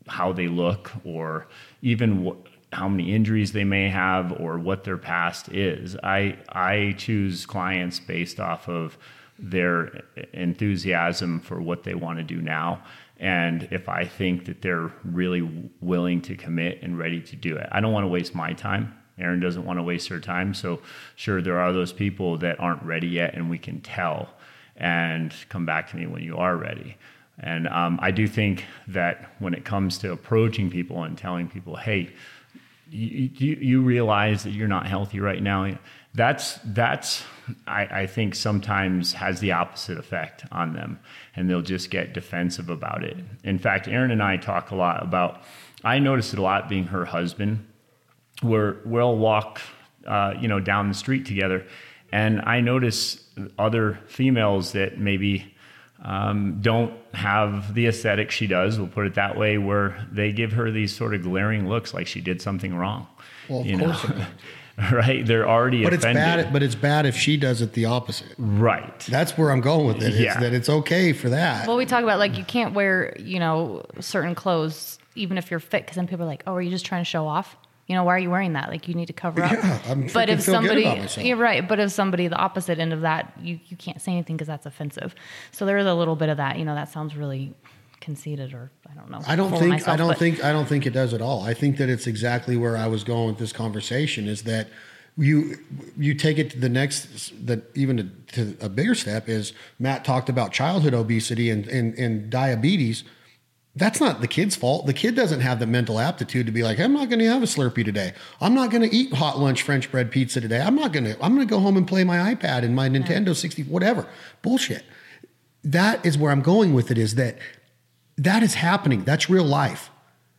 how they look or even how many injuries they may have or what their past is. I i choose clients based off of their enthusiasm for what they want to do now and if I think that they're really willing to commit and ready to do it. I don't want to waste my time. Erin doesn't want to waste her time. So, sure, there are those people that aren't ready yet, and we can tell and come back to me when you are ready. And um, I do think that when it comes to approaching people and telling people, hey, you, you, you realize that you're not healthy right now. That's that's I, I think sometimes has the opposite effect on them, and they'll just get defensive about it. In fact, Erin and I talk a lot about. I notice it a lot being her husband, where we'll walk, uh, you know, down the street together, and I notice other females that maybe um, don't have the aesthetic she does. We'll put it that way, where they give her these sort of glaring looks like she did something wrong. Well, of you course know? right? They're already But it's offended. bad. But it's bad if she does it the opposite. right. That's where I'm going with it. Yeah. that it's okay for that. Well, we talk about like you can't wear, you know, certain clothes even if you're fit because then people are like, "Oh, are you just trying to show off?" You know, why are you wearing that? Like you need to cover up. Yeah, I'm but if feel somebody, you're right. But if somebody the opposite end of that, you you can't say anything because that's offensive. So there is a little bit of that. You know, that sounds really conceited or I don't know. I don't think myself, I don't but- think I don't think it does at all. I think that it's exactly where I was going with this conversation is that you you take it to the next that even to, to a bigger step is Matt talked about childhood obesity and, and and diabetes. That's not the kid's fault. The kid doesn't have the mental aptitude to be like, I'm not going to have a Slurpee today. I'm not going to eat hot lunch French bread pizza today. I'm not going to. I'm going to go home and play my iPad and my Nintendo 60 whatever. Bullshit. That is where I'm going with it. Is that that is happening. That's real life.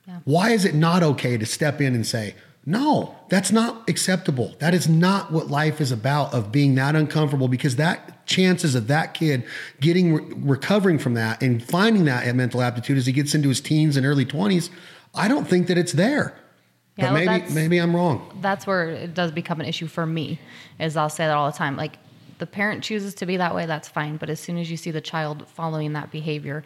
Yeah. Why is it not okay to step in and say, No, that's not acceptable. That is not what life is about of being that uncomfortable because that chances of that kid getting re- recovering from that and finding that mental aptitude as he gets into his teens and early 20s, I don't think that it's there. Yeah, but well, maybe maybe I'm wrong. that's where it does become an issue for me is i'll say that all the time like the parent chooses to be that way that's fine but as soon as you see the child following that behavior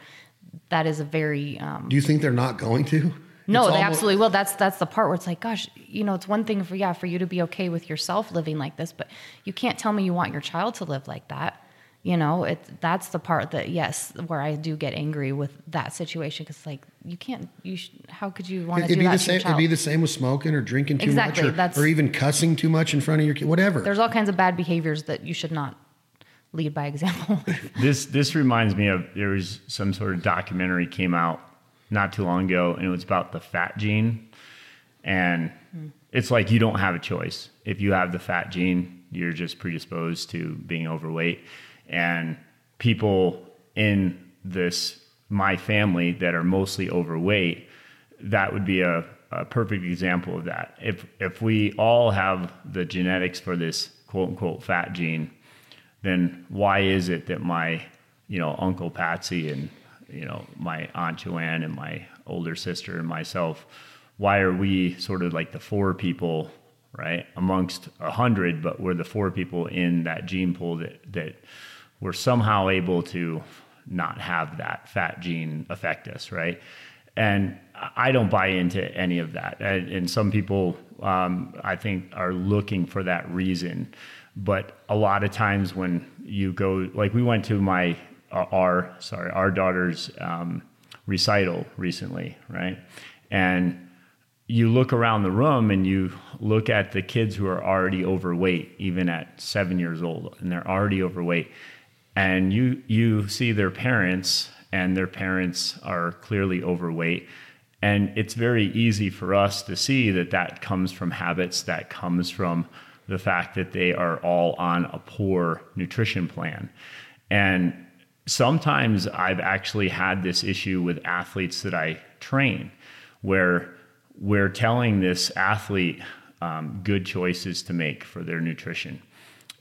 that is a very um, Do you think they're not going to? no It's they almo- absolutely will that's that's the part where it's like gosh you know it's one thing for yeah for you to be okay with yourself living like this but you can't tell me you want your child to live like that you know it that's the part that yes where i do get angry with that situation because like you can't you sh- how could you want to It'd do be that the same. It'd be the same with smoking or drinking too Exactly, much, or, or even cussing too much in front of your kid. Whatever. there's all kinds of bad behaviors that you should not lead by example This this reminds me of there was some sort of documentary came out not too long ago, and it was about the fat gene, and hmm. it's like you don't have a choice. If you have the fat gene, you're just predisposed to being overweight, and people in this my family that are mostly overweight, that would be a, a perfect example of that. If if we all have the genetics for this quote unquote fat gene, then why is it that my you know uncle patsy and you know my aunt joanne and my older sister and myself why are we sort of like the four people right amongst a hundred but we're the four people in that gene pool that that we're somehow able to not have that fat gene affect us right and I don't buy into any of that. And, and some people, um, I think, are looking for that reason. But a lot of times when you go, like we went to my uh, our sorry our daughter's um, recital recently, right? And you look around the room and you look at the kids who are already overweight, even at seven years old, and they're already overweight, and you you see their parents and their parents are clearly overweight and it's very easy for us to see that that comes from habits that comes from the fact that they are all on a poor nutrition plan and sometimes i've actually had this issue with athletes that i train where we're telling this athlete um, good choices to make for their nutrition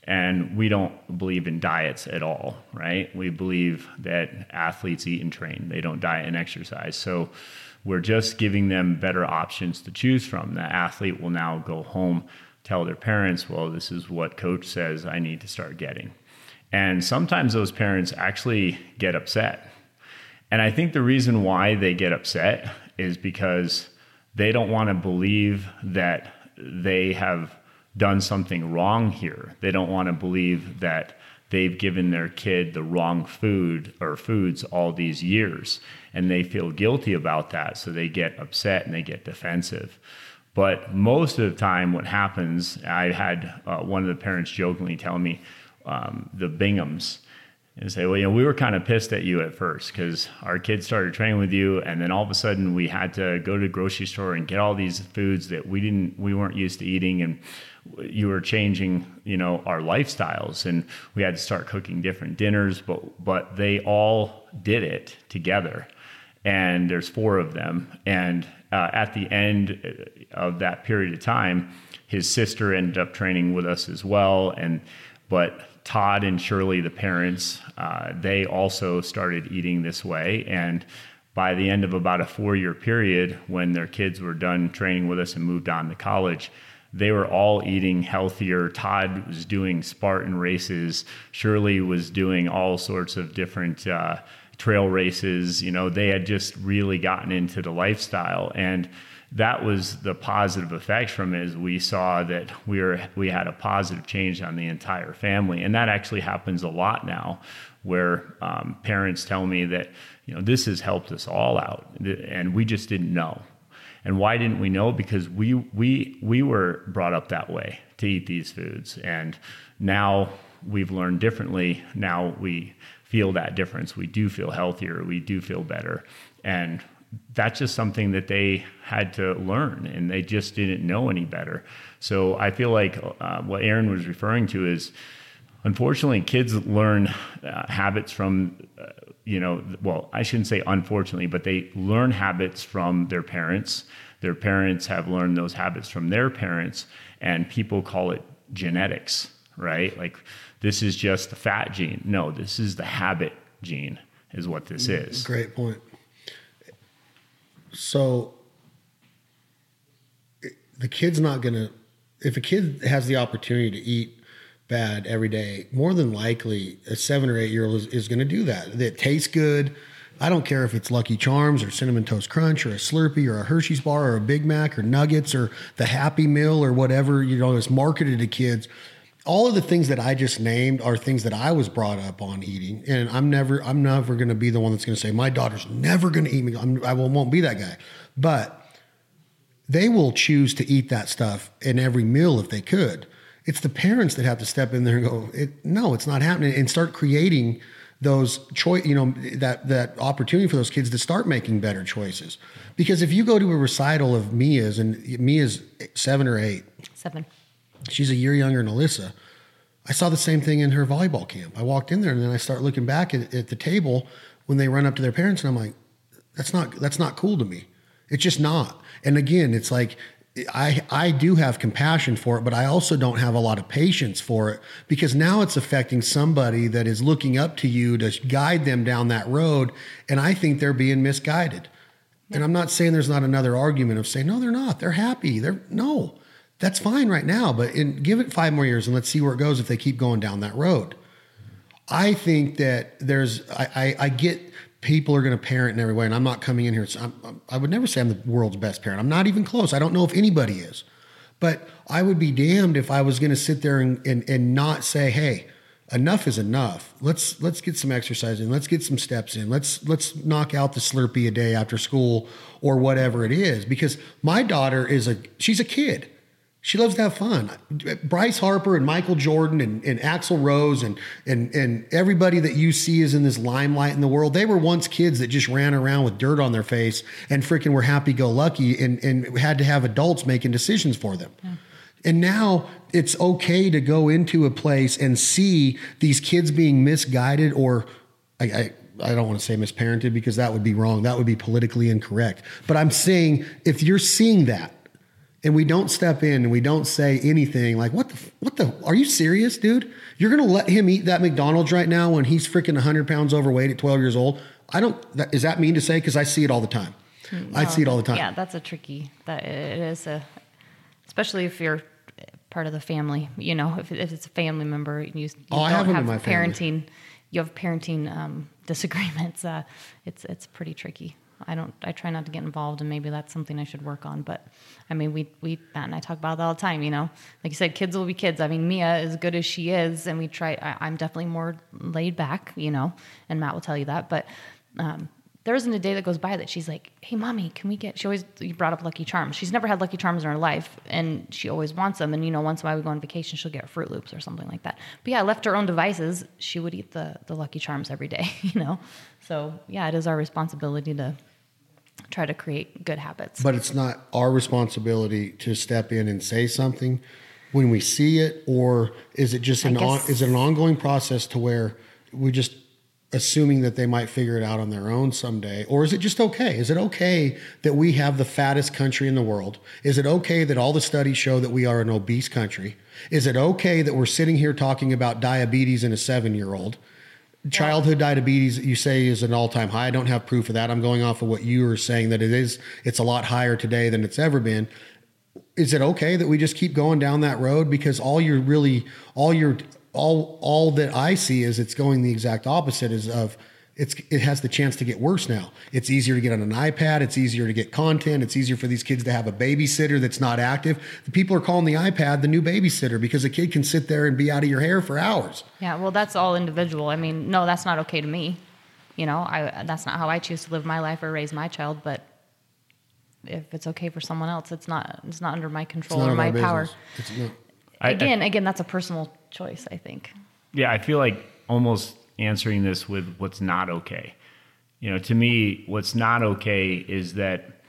and we don't believe in diets at all, right? We believe that athletes eat and train, they don't diet and exercise. So we're just giving them better options to choose from. The athlete will now go home, tell their parents, well, this is what coach says I need to start getting. And sometimes those parents actually get upset. And I think the reason why they get upset is because they don't want to believe that they have done something wrong here. They don't want to believe that they've given their kid the wrong food or foods all these years and they feel guilty about that so they get upset and they get defensive but most of the time what happens i had uh, one of the parents jokingly tell me um, the binghams and say, well, you know, we were kind of pissed at you at first because our kids started training with you, and then all of a sudden we had to go to the grocery store and get all these foods that we didn't, we weren't used to eating, and you were changing, you know, our lifestyles, and we had to start cooking different dinners, but but they all did it together, and there's four of them, and uh, at the end of that period of time, his sister ended up training with us as well, and but Todd and Shirley, the parents, uh, they also started eating this way. And by the end of about a four year period, when their kids were done training with us and moved on to college, they were all eating healthier. Todd was doing Spartan races. Shirley was doing all sorts of different uh, trail races. You know, they had just really gotten into the lifestyle. And that was the positive effect from it is we saw that we were we had a positive change on the entire family and that actually happens a lot now where um, parents tell me that you know this has helped us all out and we just didn't know and why didn't we know because we we we were brought up that way to eat these foods and now we've learned differently now we feel that difference we do feel healthier we do feel better and that's just something that they had to learn and they just didn't know any better. So I feel like uh, what Erin was referring to is unfortunately kids learn uh, habits from uh, you know well I shouldn't say unfortunately but they learn habits from their parents their parents have learned those habits from their parents, and people call it genetics, right? Like this is just the fat gene. No, this is the habit gene, is what this mm, is. Great point. So the kid's not going to, if a kid has the opportunity to eat bad every day, more than likely a seven or eight year old is, is going to do that. That tastes good. I don't care if it's Lucky Charms or Cinnamon Toast Crunch or a Slurpee or a Hershey's bar or a Big Mac or Nuggets or the Happy Meal or whatever, you know, it's marketed to kids. All of the things that I just named are things that I was brought up on eating. And I'm never, I'm never going to be the one that's going to say, my daughter's never going to eat me. I'm, I won't be that guy. But they will choose to eat that stuff in every meal if they could. It's the parents that have to step in there and go, it, no, it's not happening, and start creating those choice, you know, that that opportunity for those kids to start making better choices. Because if you go to a recital of Mia's, and Mia's seven or eight, seven, she's a year younger than Alyssa. I saw the same thing in her volleyball camp. I walked in there and then I start looking back at, at the table when they run up to their parents, and I'm like, that's not that's not cool to me. It's just not. And again, it's like I I do have compassion for it, but I also don't have a lot of patience for it because now it's affecting somebody that is looking up to you to guide them down that road, and I think they're being misguided. And I'm not saying there's not another argument of saying no, they're not. They're happy. They're no, that's fine right now, but in, give it five more years and let's see where it goes if they keep going down that road. I think that there's I, I, I get people are going to parent in every way. And I'm not coming in here. I would never say I'm the world's best parent. I'm not even close. I don't know if anybody is. But I would be damned if I was going to sit there and, and, and not say, hey, enough is enough. Let's let's get some exercise in. Let's get some steps in. Let's let's knock out the Slurpee a day after school or whatever it is. Because my daughter is a she's a kid. She loves to have fun. Bryce Harper and Michael Jordan and, and Axl Rose and, and, and everybody that you see is in this limelight in the world, they were once kids that just ran around with dirt on their face and freaking were happy go lucky and, and had to have adults making decisions for them. Yeah. And now it's okay to go into a place and see these kids being misguided or I, I I don't want to say misparented because that would be wrong. That would be politically incorrect. But I'm saying if you're seeing that, and we don't step in and we don't say anything like what the what the are you serious dude? You're gonna let him eat that mcdonald's right now when he's freaking 100 pounds overweight at 12 years old? I don't that, is that mean to say? Because i see it all the time. No, i see it all the time. yeah that's a tricky that it is a especially if you're part of the family you know if, if it's a family member you, you oh, don't have, have parenting you have parenting um, disagreements uh, it's it's pretty tricky I don't. I try not to get involved, and maybe that's something I should work on. But I mean, we we Matt and I talk about that all the time. You know, like you said, kids will be kids. I mean, Mia, as good as she is, and we try. I, am definitely more laid back. You know, and Matt will tell you that. But um, there isn't a day that goes by that she's like, "Hey, mommy, can we get?" She always you brought up Lucky Charms. She's never had Lucky Charms in her life, and she always wants them. And you know, once in a while we go on vacation, she'll get Froot Loops or something like that. But yeah, left her own devices, she would eat the the Lucky Charms every day. You know, so yeah, it is our responsibility to try to create good habits. But it's not our responsibility to step in and say something when we see it, or is it just an on, is it an ongoing process to where we just assuming that they might figure it out on their own someday or is it just okay? Is it okay that we have the fattest country in the world? Is it okay that all the studies show that we are an obese country? Is it okay that we're sitting here talking about diabetes in a 7 year old childhood diabetes you say is an all-time high. I don't have proof of that. I'm going off of what you were saying that it is it's a lot higher today than it's ever been. Is it okay that we just keep going down that road? Because all you're really all you're all all that i see is it's going the exact opposite is of it's it has the chance to get worse now. It's easier to get on an iPad. It's easier to get content. It's easier for these kids to have a babysitter that's not active. The people are calling the iPad the new babysitter because a kid can sit there and be out of your hair for hours. Yeah, well, that's all individual. I mean, no, that's not okay to me. You know, I that's not how I choose to live my life or raise my child. But if it's okay for someone else, it's not. It's not under my control or my power. again, I, again, that's a personal choice. I think. Yeah, I feel like almost answering this with what's not okay. You know, to me, what's not okay is that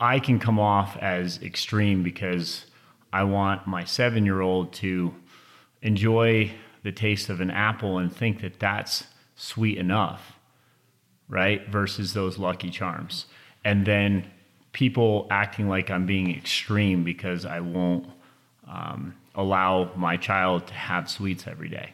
I can come off as extreme because I want my seven year old to enjoy the taste of an apple and think that that's sweet enough, right? Versus those Lucky Charms. And then people acting like I'm being extreme because I won't um, allow my child to have sweets every day.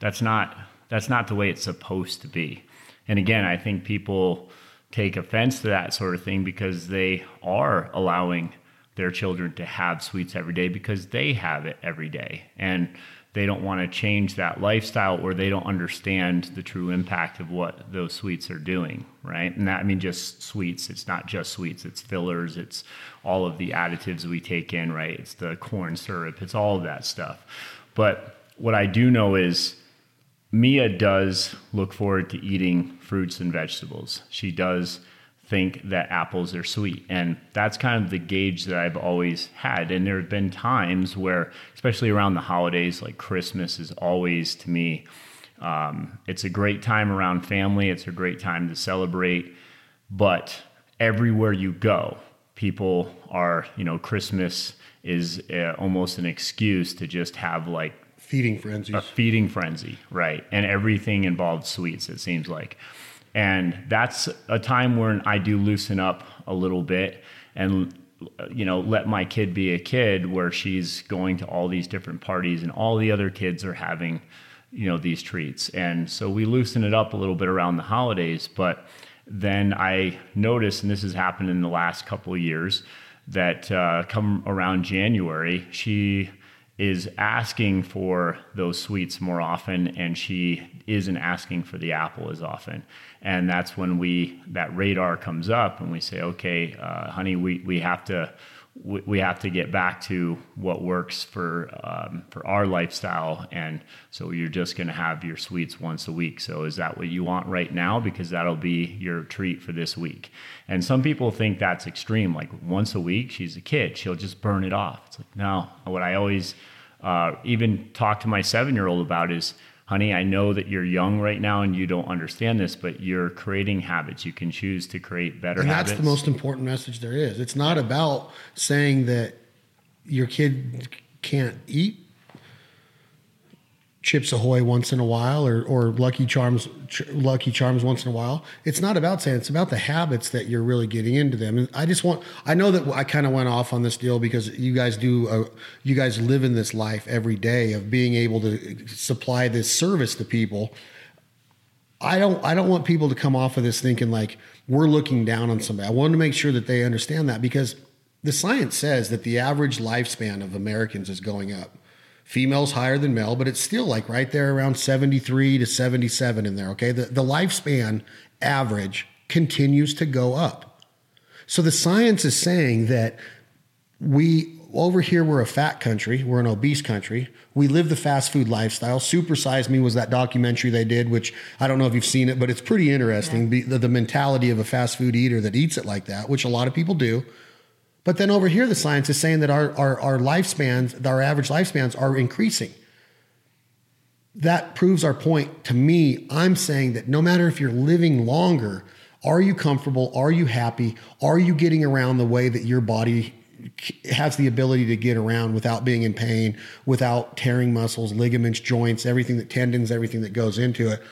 That's not that's not the way it's supposed to be. And again, I think people take offense to that sort of thing because they are allowing their children to have sweets every day because they have it every day. And they don't want to change that lifestyle or they don't understand the true impact of what those sweets are doing, right? And that, I mean, just sweets, it's not just sweets, it's fillers, it's all of the additives we take in, right? It's the corn syrup, it's all of that stuff. But what I do know is Mia does look forward to eating fruits and vegetables. She does think that apples are sweet. And that's kind of the gauge that I've always had. And there have been times where, especially around the holidays, like Christmas is always to me, um, it's a great time around family, it's a great time to celebrate. But everywhere you go, people are, you know, Christmas is uh, almost an excuse to just have like feeding frenzies. A feeding frenzy, right? And everything involves sweets, it seems like. And that's a time when I do loosen up a little bit and you know let my kid be a kid where she's going to all these different parties and all the other kids are having you know these treats. And so we loosen it up a little bit around the holidays but then i noticed and this has happened in the last couple of years that uh, come around january she is asking for those sweets more often and she isn't asking for the apple as often and that's when we that radar comes up and we say okay uh, honey we, we have to we, have to get back to what works for um, for our lifestyle. And so you're just going to have your sweets once a week. So is that what you want right now? Because that'll be your treat for this week. And some people think that's extreme. Like once a week she's a kid. She'll just burn it off. It's like no. What i always uh, even talk to my seven year old about is honey, I know that you're young right now and you don't understand this, but you're creating habits. You can choose to create better and habits. that's the most important message there is. It's not about saying that your kid can't eat Chips Ahoy once in a while or, or Lucky Charms Lucky Charms once in a while. It's not about saying it's about the habits that you're really getting into them. And I just want I know that I kind of went off on this deal because you guys do a, you guys live in this life every day of being able to supply this service to people. I don't I don't want people to come off of this thinking like we're looking down on somebody. I want to make sure that they understand that because the science says that the average lifespan of Americans is going up females higher than male, but it's still like right there around 73 to 77 in there. Okay. The, the lifespan average continues to go up. So the science is saying that we, over here, we're a fat country, we're an obese country. We live the fast food lifestyle. Super Size Me was that documentary they did, which I don't know if you've seen it, but it's pretty interesting. Yeah. The, the mentality of a fast food eater that eats it like that, which a lot of people do. But then over here, the science is saying that our, our, our lifespans, our average lifespans are increasing. That proves our point to me. I'm saying that no matter if you're living longer, are you comfortable? Are you happy? Are you getting around the way that your body has the ability to get around without being in pain, without tearing muscles, ligaments, joints, everything that tendons, everything that goes into it?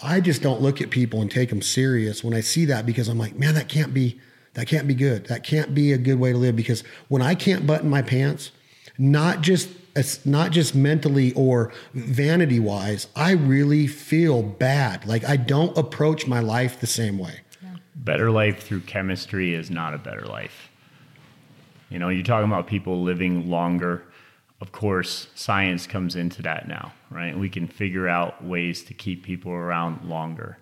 I just don't look at people and take them serious when I see that because I'm like, man, that can't be that can't be good. That can't be a good way to live because when I can't button my pants, not just not just mentally or vanity wise, I really feel bad. Like I don't approach my life the same way. Better life through chemistry is not a better life. You know, you're talking about people living longer. Of course, science comes into that now, right? We can figure out ways to keep people around longer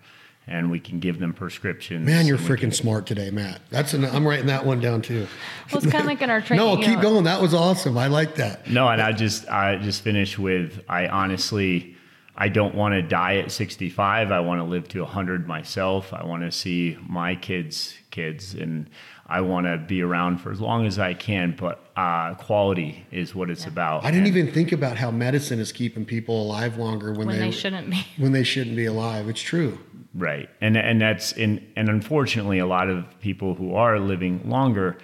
and we can give them prescriptions. Man, you're freaking smart today, Matt. That's an, I'm writing that one down too. Well, it's kind of like in our training. no, keep know. going. That was awesome. I like that. No, and I just I just finished with I honestly I don't want to die at 65. I want to live to 100 myself. I want to see my kids kids and I want to be around for as long as I can, but uh, quality is what it's yeah. about. I didn't and even think about how medicine is keeping people alive longer when, when they, they shouldn't be. When they shouldn't be alive. It's true. Right. And and that's and and unfortunately a lot of people who are living longer,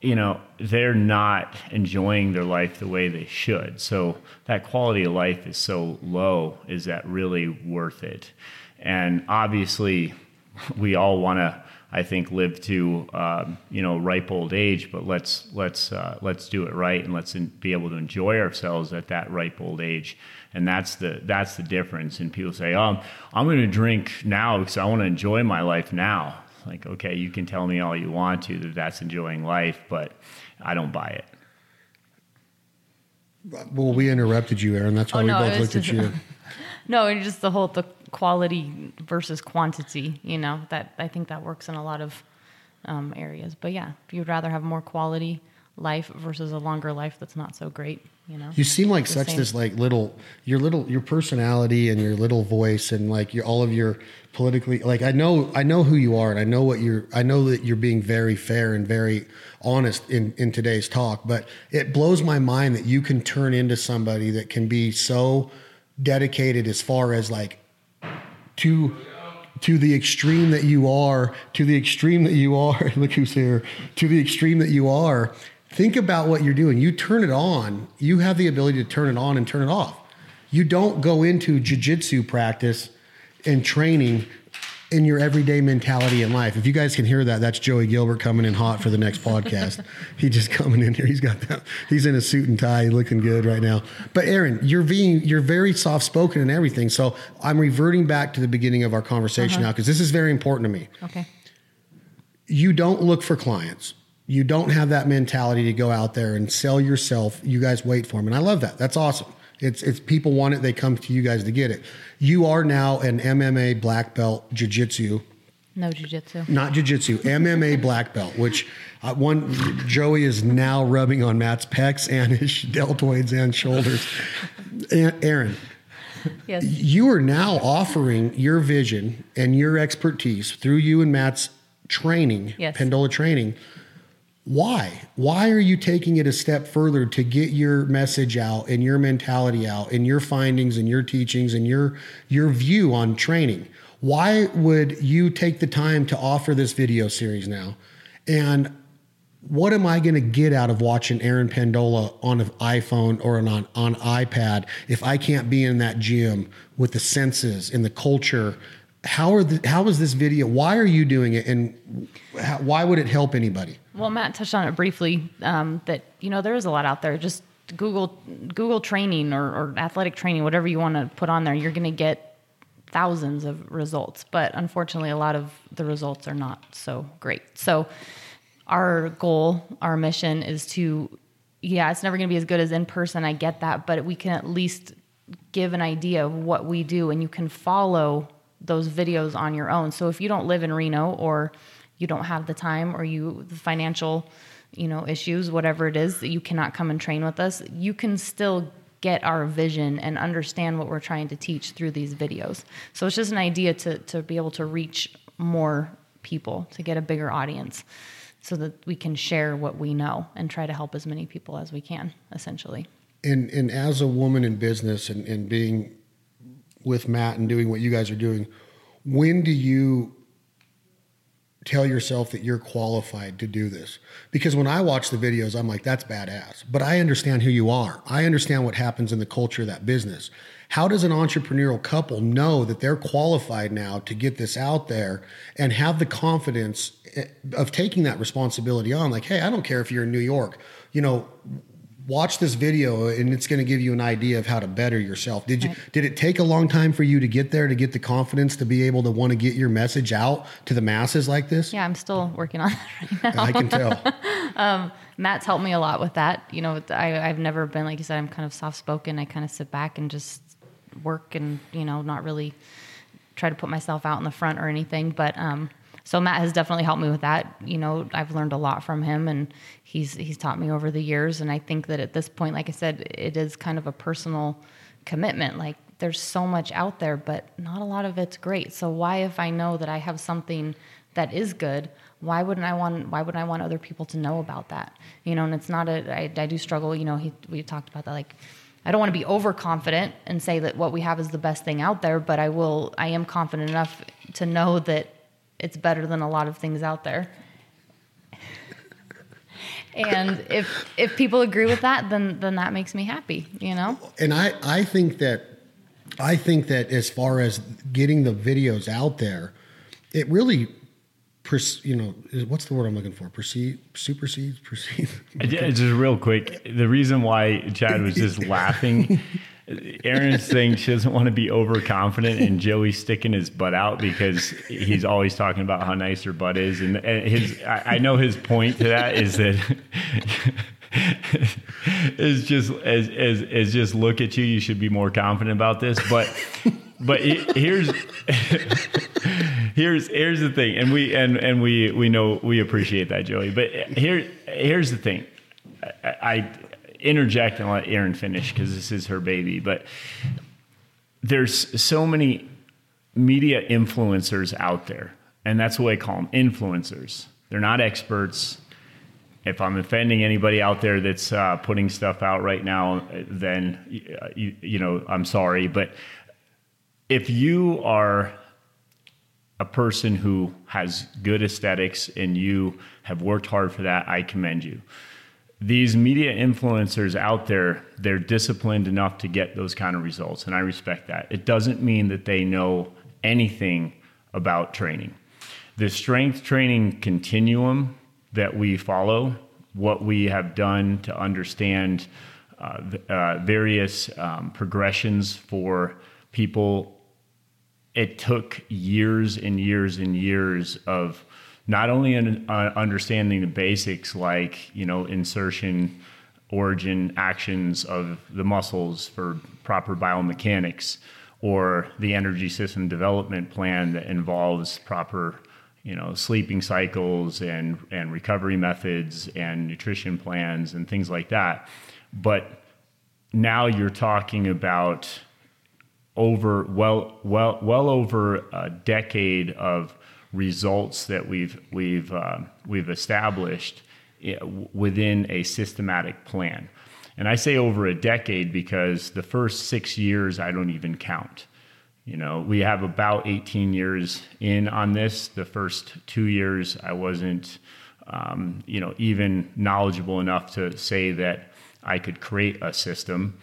you know, they're not enjoying their life the way they should. So that quality of life is so low. Is that really worth it? And obviously we all want to I think live to uh, you know ripe old age, but let's let's uh, let's do it right and let's in, be able to enjoy ourselves at that ripe old age. And that's the that's the difference. And people say, "Oh, I'm going to drink now because I want to enjoy my life now." Like, okay, you can tell me all you want to that that's enjoying life, but I don't buy it. Well, we interrupted you, Erin. That's why Oh, we no, both was looked at you. No, and just the whole the quality versus quantity. You know that I think that works in a lot of um, areas. But yeah, if you'd rather have more quality life versus a longer life that's not so great, you know. You seem like such same. this like little your little your personality and your little voice and like your all of your politically like I know I know who you are and I know what you're I know that you're being very fair and very honest in in today's talk but it blows my mind that you can turn into somebody that can be so dedicated as far as like to to the extreme that you are, to the extreme that you are, look who's here, to the extreme that you are, think about what you're doing. You turn it on, you have the ability to turn it on and turn it off. You don't go into jujitsu practice and training in your everyday mentality in life. If you guys can hear that, that's Joey Gilbert coming in hot for the next podcast. he just coming in here. He's got that. He's in a suit and tie, looking good right now. But Erin, you're being you're very soft spoken and everything. So I'm reverting back to the beginning of our conversation uh-huh. now because this is very important to me. Okay. You don't look for clients. You don't have that mentality to go out there and sell yourself. You guys wait for them, and I love that. That's awesome. It's it's people want it. They come to you guys to get it. You are now an MMA black belt jiu-jitsu No jujitsu. not jiu-jitsu mma black belt which uh, one joey is now rubbing on matt's pecs and his deltoids and shoulders Erin Yes. you are now offering your vision and your expertise through you and matt's training Yes. pendola training why why are you taking it a step further to get your message out and your mentality out and your findings and your teachings and your your view on training why would you take the time to offer this video series now and what am I going to get out of watching Erin Pendola on an iPhone or on, on iPad if I can't be in that gym with the senses and the culture? How are the, how is this video? Why are you doing it, and how, why would it help anybody? Well, Matt touched on it briefly. Um, that you know there is a lot out there. Just Google Google training or, or athletic training, whatever you want to put on there. You're going to get thousands of results, but unfortunately, a lot of the results are not so great. So, our goal, our mission is to, yeah, it's never going to be as good as in person. I get that, but we can at least give an idea of what we do, and you can follow those videos on your own. So if you don't live in Reno or you don't have the time or you the financial, you know, issues, whatever it is that you cannot come and train with us, you can still get our vision and understand what we're trying to teach through these videos. So it's just an idea to to be able to reach more people, to get a bigger audience so that we can share what we know and try to help as many people as we can essentially. And and as a woman in business and, and being with Matt and doing what you guys are doing, when do you tell yourself that you're qualified to do this? Because when I watch the videos, I'm like, that's badass. But I understand who you are. I understand what happens in the culture of that business. How does an entrepreneurial couple know that they're qualified now to get this out there and have the confidence eh, of taking that responsibility on? Like, hey, I don't care if you're in New York, you know, watch this video and it's going to give you an idea of how to better yourself. Did you Right. did it take a long time for you to get there to get the confidence to be able to want to get your message out to the masses like this? Yeah, I'm still working on that right now. I can tell. Matt's helped me a lot with that. You know, I, I've never been like you said. I'm kind of soft spoken. I kind of sit back and just work, and you know, not really try to put myself out in the front or anything. But um, so Matt has definitely helped me with that. You know, I've learned a lot from him, and he's he's taught me over the years. And I think that at this point, like I said, it is kind of a personal commitment. Like there's so much out there, but not a lot of it's great. So why, if I know that I have something that is good, why wouldn't I want? Why would I want other people to know about that? You know, and it's not a. I, I do struggle. You know, he, we talked about that. Like, I don't want to be overconfident and say that what we have is the best thing out there, but I will. I am confident enough to know that it's better than a lot of things out there. and if if people agree with that, then then that makes me happy. You know. and I, I think that I think that as far as getting the videos out there, it really you know, what's the word I'm looking for? Proceed, supersedes, proceed. Just real quick, the reason why Chad was just laughing, Erin's saying she doesn't want to be overconfident, and Joey's sticking his butt out because he's always talking about how nice her butt is, and, and his I, I know his point to that is that. is just as, as as just look at you you should be more confident about this. But but here's here's here's the thing. And we and and we we know we appreciate that joey. But here here's the thing. I interject and let Erin finish because this is her baby but there's so many media influencers out there and that's what i call them influencers they're not experts if I'm offending anybody out there that's uh, putting stuff out right now, then you, you know I'm sorry. But if you are a person who has good aesthetics and you have worked hard for that, I commend you. These media influencers out there, they're disciplined enough to get those kind of results, and I respect that. It doesn't mean that they know anything about training. The strength training continuum that we follow, what we have done to understand uh, uh, various um, progressions for people. It took years and years and years of not only un- uh, understanding the basics like you know insertion, origin, actions of the muscles for proper biomechanics, or the energy system development plan that involves proper you know sleeping cycles and and recovery methods and nutrition plans and things like that. But now you're talking about over well well well over a decade of results that we've we've uh, we've established eh, within a systematic plan. And i say over a decade because the first 6 years i don't even count. You know we have about 18 years in on this. The first two years i wasn't um, you know even knowledgeable enough to say that i could create a system.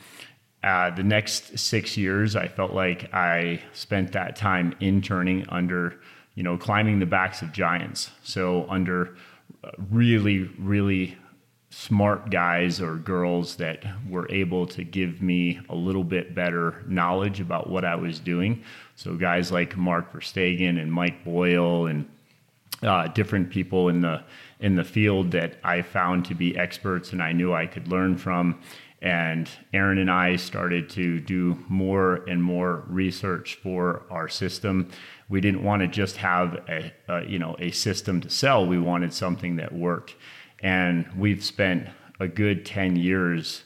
Uh, the next six years i felt like i spent that time interning under you know climbing the backs of giants so under uh, really really smart guys or girls that were able to give me a little bit better knowledge about what I was doing. So guys like Mark Verstegen and Mike Boyle and uh, different people in the in the field that I found to be experts and I knew I could learn from. And Erin and I started to do more and more research for our system. We didn't want to just have a, a you know a system to sell. We wanted something that worked and we've spent a good 10 years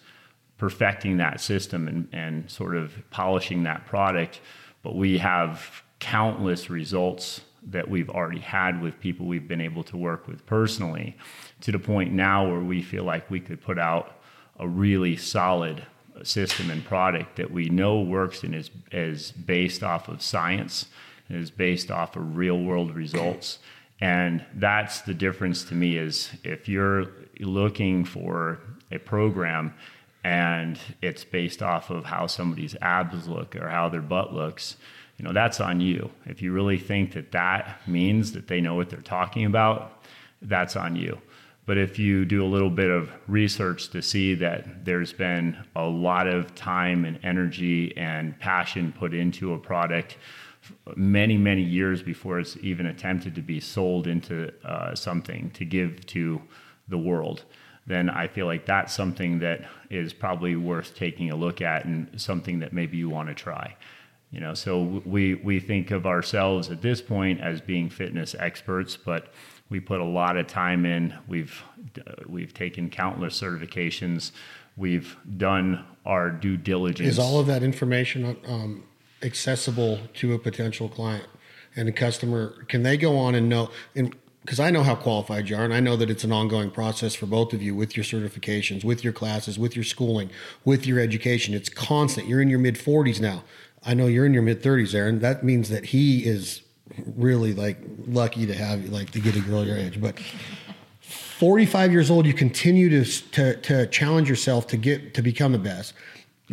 perfecting that system and, and sort of polishing that product. But we have countless results that we've already had with people we've been able to work with personally to the point now where we feel like we could put out a really solid system and product that we know works and is, is based off of science, is based off of real world results and that's the difference to me is if you're looking for a program and it's based off of how somebody's abs look or how their butt looks, you know, that's on you. If you really think that that means that they know what they're talking about, that's on you. But if you do a little bit of research to see that there's been a lot of time and energy and passion put into a product many, many years before it's even attempted to be sold into uh, something to give to the world, then I feel like that's something that is probably worth taking a look at and something that maybe you want to try. You know, so we we think of ourselves at this point as being fitness experts, but we put a lot of time in. We've uh, we've taken countless certifications. We've done our due diligence. Is all of that information um, accessible to a potential client and a customer? Can they go on and know? And because I know how qualified you are, and I know that it's an ongoing process for both of you with your certifications, with your classes, with your schooling, with your education. It's constant. You're in your mid 40s now. I know you're in your mid 30s, Erin. That means that he is really like lucky to have you, like to get a girl your age, but. 45 years old, you continue to, to to challenge yourself to get to become the best.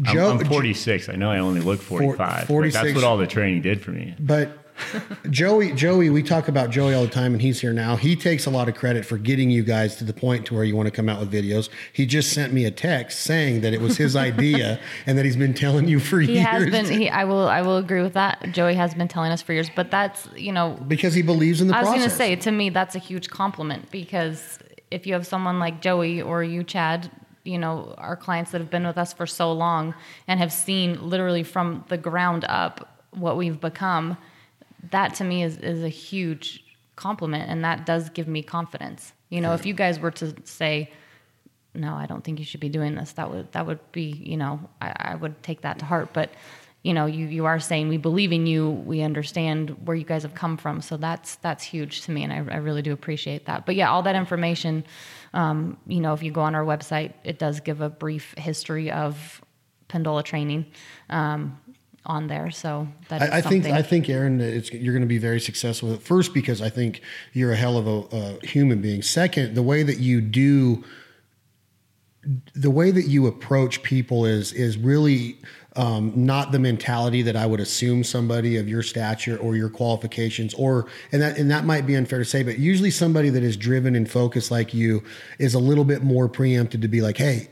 Joe, I'm, I'm 46. I know I only look 45. 46, that's what all the training did for me. But Joey, Joey, we talk about Joey all the time, and he's here now. He takes a lot of credit for getting you guys to the point to where you want to come out with videos. He just sent me a text saying that it was his idea and that he's been telling you for He years. has been. He, I will. I will agree with that. Joey has been telling us for years, but that's you know. because he believes in the I was going to say to me that's a huge compliment because if you have someone like Joey or you, Chad, you know, our clients that have been with us for so long and have seen literally from the ground up what we've become, that to me is is a huge compliment, and that does give me confidence. You know, if you guys were to say no, I don't think you should be doing this. That would that would be, you know, I, I would take that to heart. But you know, you you are saying we believe in you. We understand where you guys have come from. So that's that's huge to me, and I, I really do appreciate that. But yeah, all that information, um, you know, if you go on our website, it does give a brief history of Pendola training um, on there. So that I, I think I think Erin, it's, you're going to be very successful. with it. First, because I think you're a hell of a, a human being. Second, the way that you do, the way that you approach people is is really um, not the mentality that I would assume somebody of your stature or your qualifications, or and that and that might be unfair to say, but usually somebody that is driven and focused like you is a little bit more preempted to be like, hey,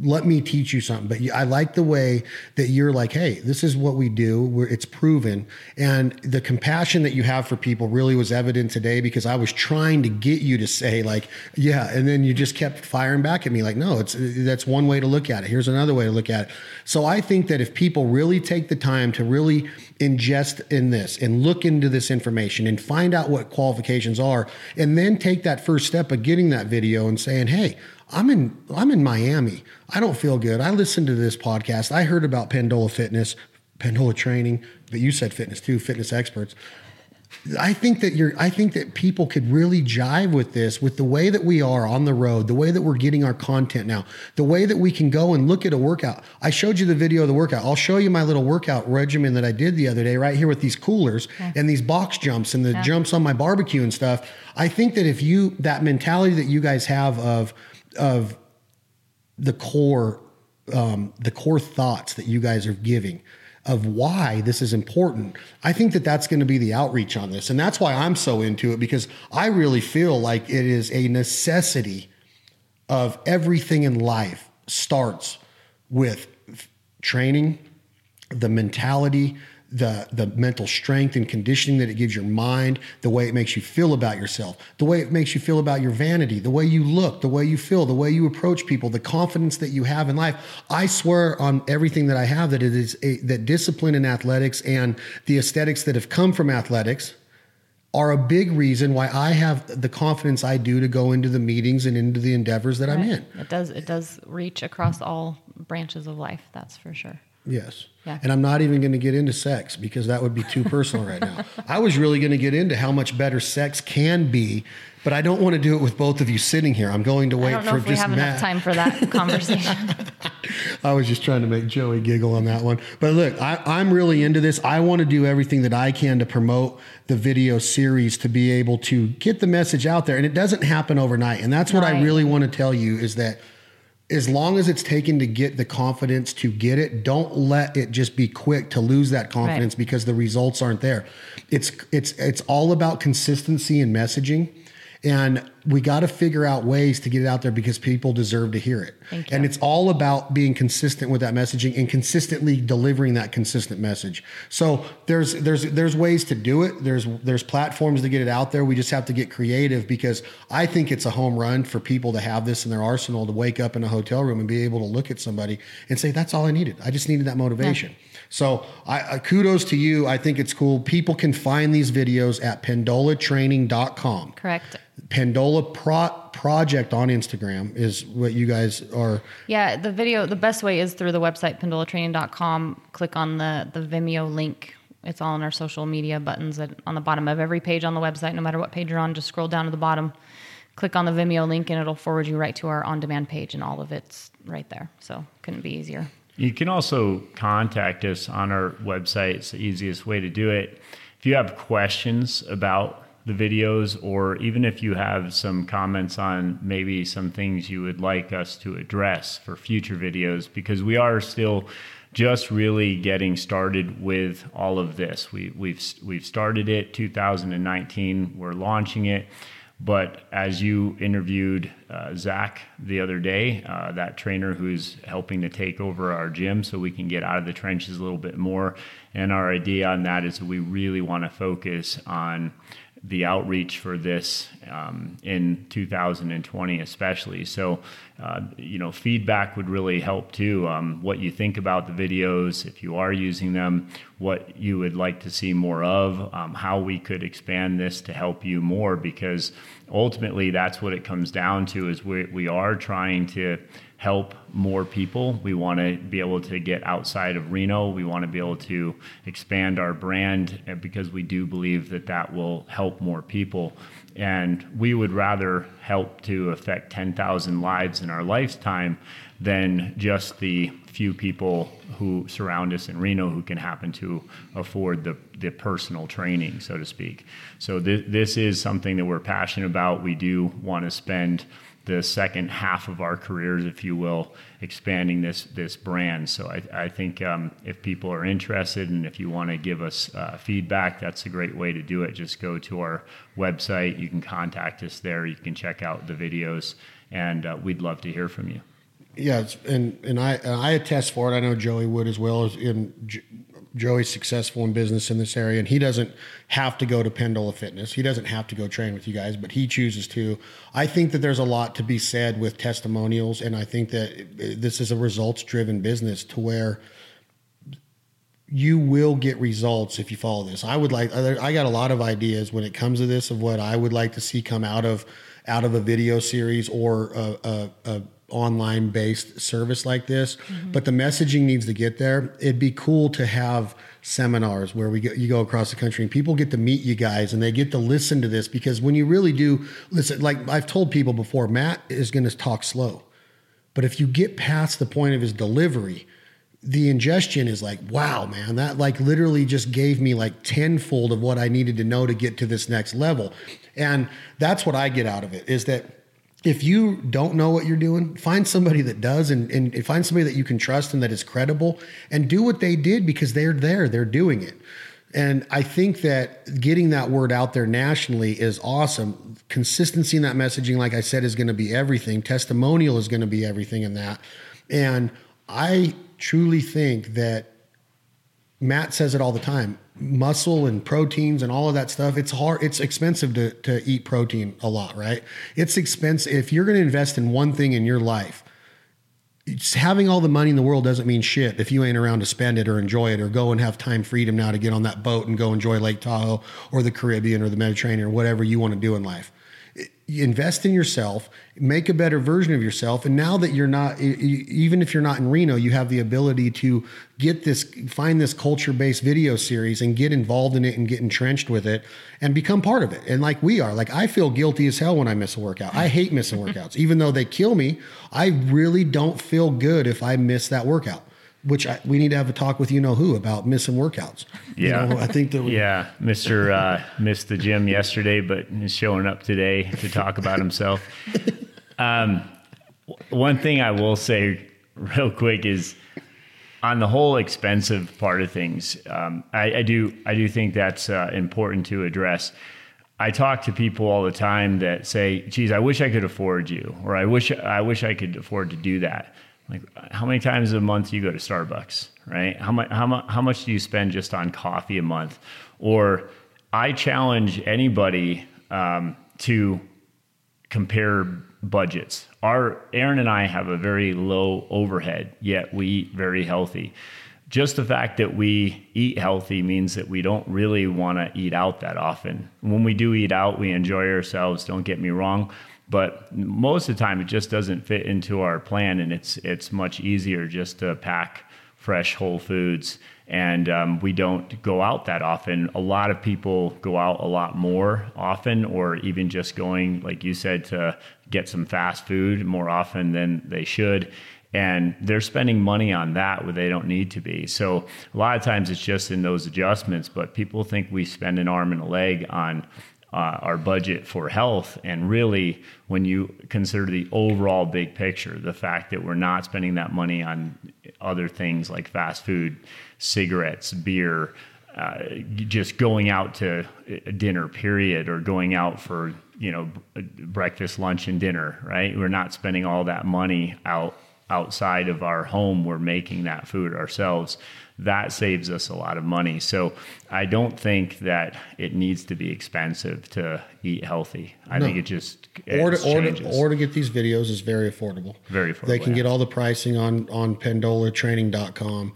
let me teach you something. But I like the way that you're like, hey, this is what we do. We're, it's proven. And the compassion that you have for people really was evident today because I was trying to get you to say, like, yeah. And then you just kept firing back at me, like, no, it's that's one way to look at it. Here's another way to look at it. So I think that if people really take the time to really ingest in this and look into this information and find out what qualifications are, and then take that first step of getting that video and saying, hey, I'm in I'm in Miami. I don't feel good. I listened to this podcast. I heard about Pendola Fitness, Pendola training, but you said fitness too, fitness experts. I think that you're I think that people could really jive with this with the way that we are on the road, the way that we're getting our content now, the way that we can go and look at a workout. I showed you the video of the workout. I'll show you my little workout regimen that I did the other day right here with these coolers and these box jumps and the jumps on my barbecue and stuff. I think that if you that mentality that you guys have of of the core um, the core thoughts that you guys are giving of why this is important i think that that's going to be the outreach on this. And that's why i'm so into it because i really feel like it is a necessity of everything in life starts with training the mentality the the mental strength and conditioning that it gives your mind the way it makes you feel about yourself the way it makes you feel about your vanity the way you look the way you feel the way you approach people the confidence that you have in life i swear on everything that i have that it is a, that discipline in athletics and the aesthetics that have come from athletics are a big reason why I have the confidence I do to go into the meetings and into the endeavors that I'm in. It does. It does reach across all branches of life. That's for sure. Yes. Yeah. And I'm not even going to get into sex because that would be too personal right now. I was really going to get into how much better sex can be, but I don't want to do it with both of you sitting here. I'm going to I wait don't know for if we just have Matt. enough time for that conversation. I was just trying to make Joey giggle on that one. But look, I, I'm really into this. I want to do everything that I can to promote the video series to be able to get the message out there. And it doesn't happen overnight. And that's what I really want to tell you is that as long as it's taken to get the confidence to get it, don't let it just be quick to lose that confidence Right. because the results aren't there. It's it's it's all about consistency and messaging. And we got to figure out ways to get it out there because people deserve to hear it. And it's all about being consistent with that messaging and consistently delivering that consistent message. So there's there's there's ways to do it. There's there's platforms to get it out there. We just have to get creative because I think it's a home run for people to have this in their arsenal to wake up in a hotel room and be able to look at somebody and say, "That's all I needed. I just needed that motivation." So I, I kudos to you. I think it's cool. People can find these videos at pendolatraining.com. Correct. Pendola Pro- Project on Instagram is what you guys are. Yeah, the video, the best way is through the website, pendolatraining.com. Click on the, the Vimeo link. It's all in our social media buttons at, on the bottom of every page on the website. No matter what page you're on, just scroll down to the bottom, click on the Vimeo link, and it'll forward you right to our on demand page, and all of it's right there. So couldn't be easier. You can also contact us on our website. It's the easiest way to do it. If you have questions about the videos, or even if you have some comments on maybe some things you would like us to address for future videos, because we are still just really getting started with all of this. We, we've we've started it 2019. We're launching it. But as you interviewed uh, Zach the other day, uh, that trainer who's helping to take over our gym so we can get out of the trenches a little bit more. And our idea on that is that we really want to focus on the outreach for this um, in 2020 especially so uh, you know feedback would really help too um, what you think about the videos if you are using them what you would like to see more of um, how we could expand this to help you more because ultimately that's what it comes down to is we, we are trying to help more people. We want to be able to get outside of Reno. We want to be able to expand our brand uh, because we do believe that that will help more people. And we would rather help to affect 10,000 lives in our lifetime than just the few people who surround us in Reno who can happen to afford the, the personal training, so to speak. So, th- this is something that we're passionate about. We do want to spend the second half of our careers, if you will, expanding this this brand. So I, I think um, if people are interested and if you want to give us uh, feedback, that's a great way to do it. Just go to our website. You can contact us there. You can check out the videos, and uh, we'd love to hear from you. Yeah, and and I and I attest for it. I know Joey would as well. As in Joey's successful in business in this area, and he doesn't have to go to Pendola Fitness. He doesn't have to go train with you guys, but he chooses to. I think that there's a lot to be said with testimonials, and I think that this is a results driven business to where you will get results if you follow this. I would like I got a lot of ideas when it comes to this of what I would like to see come out of out of a video series or a, a, a online based service like this, mm-hmm. but the messaging needs to get there. It'd be cool to have seminars where we go, you go across the country and people get to meet you guys and they get to listen to this because when you really do listen, like I've told people before, Matt is going to talk slow, but if you get past the point of his delivery, the ingestion is like, wow, man, that like literally just gave me like tenfold of what I needed to know to get to this next level. And that's what I get out of it is that if you don't know what you're doing, find somebody that does and, and find somebody that you can trust and that is credible and do what they did because they're there, they're doing it. And I think that getting that word out there nationally is awesome. Consistency in that messaging, like I said, is going to be everything. Testimonial is going to be everything in that. And I truly think that Matt says it all the time muscle and proteins and all of that stuff it's hard it's expensive to, to eat protein a lot right? It's expensive if you're going to invest in one thing in your life having all the money in the world doesn't mean shit if you ain't around to spend it or enjoy it or go and have time freedom now to get on that boat and go enjoy lake tahoe or the caribbean or the mediterranean or whatever you want to do in life invest in yourself, make a better version of yourself. And now that you're not, even if you're not in Reno, you have the ability to get this, find this culture based video series and get involved in it and get entrenched with it and become part of it. And like we are, like I feel guilty as hell when I miss a workout. I hate missing workouts. Even though they kill me, I really don't feel good if I miss that workout which I, we need to have a talk with you know who about missing workouts. Yeah, you know, I think that. We, yeah, Mister uh, missed the gym yesterday, but is showing up today to talk about himself. Um, one thing I will say real quick is on the whole expensive part of things. Um, I, I, do I do think that's uh, important to address. I talk to people all the time that say, "Geez, I wish I could afford you," or "I wish I wish I could afford to do that." Like how many times a month do you go to Starbucks, right? How much how much how much do you spend just on coffee a month? Or I challenge anybody um, to compare budgets. Our Erin and I have a very low overhead, yet we eat very healthy. Just the fact that we eat healthy means that we don't really want to eat out that often. When we do eat out, we enjoy ourselves. Don't get me wrong but most of the time, it just doesn't fit into our plan, and it's it's much easier just to pack fresh whole foods. And um, we don't go out that often. A lot of people go out a lot more often, or even just going, like you said, to get some fast food more often than they should and they're spending money on that where they don't need to be. So a lot of times it's just in those adjustments, but people think we spend an arm and a leg on uh, our budget for health. And really, when you consider the overall big picture, the fact that we're not spending that money on other things like fast food, cigarettes, beer, uh, just going out to dinner, period, or going out for you know breakfast, lunch, and dinner. Right? We're not spending all that money out outside of our home. We're making that food ourselves that saves us a lot of money. So I don't think that it needs to be expensive to eat healthy. I no. think it just it or to, or to, or to get these videos is very affordable. Very affordable. They can yeah. get all the pricing on on pendolatraining.com.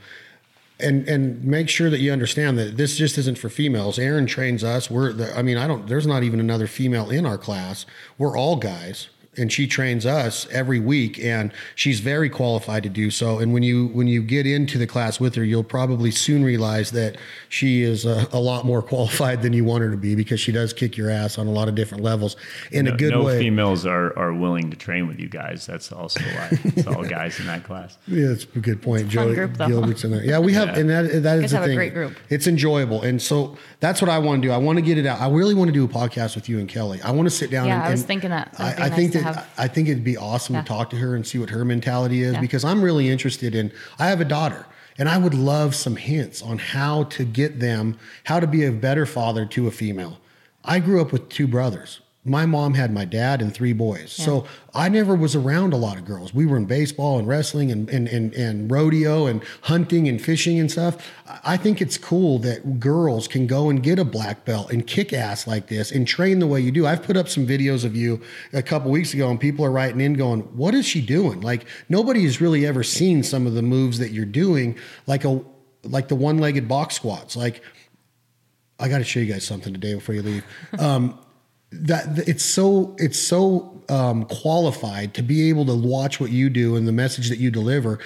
And and make sure that you understand that this just isn't for females. Erin trains us. We're the, I mean I don't. There's not even another female in our class. We're all guys and she trains us every week and she's very qualified to do so. And when you when you get into the class with her you'll probably soon realize that she is a, a lot more qualified than you want her to be because she does kick your ass on a lot of different levels in no, a good no way. no females are, are willing to train with you guys. That's also why it's all guys in that class. Yeah that's a good point. Joe gilbert's in there. Yeah we have yeah. and that, that is the thing. a great group. It's enjoyable and so that's what i want to do. I want to get it out. I really want to do a podcast with you and kelly. I want to sit down yeah and, i was thinking that. I, I nice think that have. I think it'd be awesome yeah. to talk to her and see what her mentality is yeah. because I'm really interested in. I have a daughter, and I would love some hints on how to get them, how to be a better father to a female. I grew up with two brothers my mom had my dad and three boys. Yeah. So I never was around a lot of girls. We were in baseball and wrestling and, and, and, and, rodeo and hunting and fishing and stuff. I think it's cool that girls can go and get a black belt and kick ass like this and train the way you do. I've put up some videos of you a couple weeks ago and people are writing in going, what is she doing? Like nobody has really ever seen some of the moves that you're doing, like a, like the one-legged box squats. Like I got to show you guys something today before you leave. Um, that it's so it's so um, qualified to be able to watch what you do and the message that you deliver.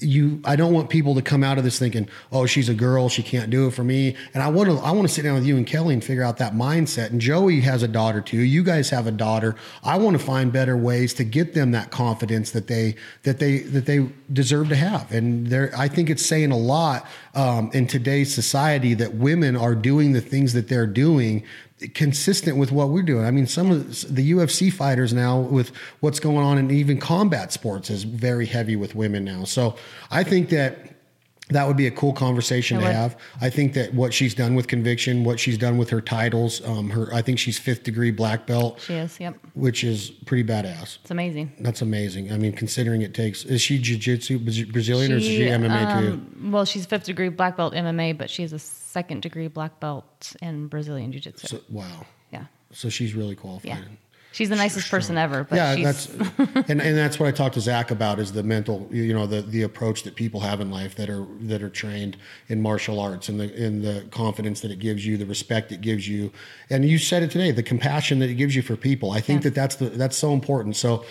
You, I don't want people to come out of this thinking, "Oh, she's a girl, she can't do it for me." And I want to, I want to sit down with you and Kelly and figure out that mindset. And Joey has a daughter too. You guys have a daughter. I want to find better ways to get them that confidence that they that they that they deserve to have. And there, I think it's saying a lot um, in today's society that women are doing the things that they're doing consistent with what we're doing. I mean, some of the UFC fighters now, with what's going on in even combat sports, is very heavy with women now. So I think that that would be a cool conversation to have. I think that what she's done with conviction, what she's done with her titles, um, her I think she's fifth degree black belt. She is, yep. Which is pretty badass. It's amazing. That's amazing. I mean, considering it takes is she jiu-jitsu Brazilian she, or is she MMA um, too? Well, she's fifth degree black belt MMA, but she's a second degree black belt in Brazilian jiu-jitsu. So, wow. Yeah. So she's really qualified. Yeah. She's the nicest person ever. But yeah, that's and, and that's what I talked to Zach about is the mental, you know, the the approach that people have in life that are that are trained in martial arts and the in the confidence that it gives you, the respect it gives you, and you said it today, the compassion that it gives you for people. I think yeah. that that's the that's so important. So.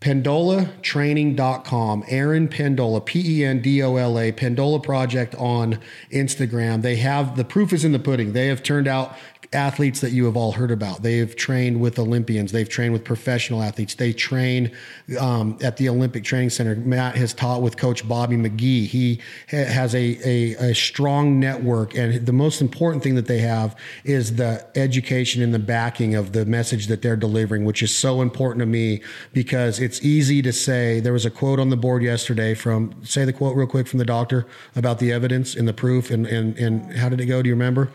PendolaTraining.com, Erin Pendola, P E N D O L A, Pendola Project on Instagram. They have the proof is in the pudding. They have turned out athletes that you have all heard about. They've trained with Olympians. They've trained with professional athletes. They train um, at the Olympic Training Center. Matt has taught with Coach Bobby McGee. He ha- has a, a, a, strong network. And the most important thing that they have is the education and the backing of the message that they're delivering, which is so important to me because it's easy to say. There was a quote on the board yesterday from, say the quote real quick from the doctor about the evidence and the proof. And, and, and how did it go? Do you remember?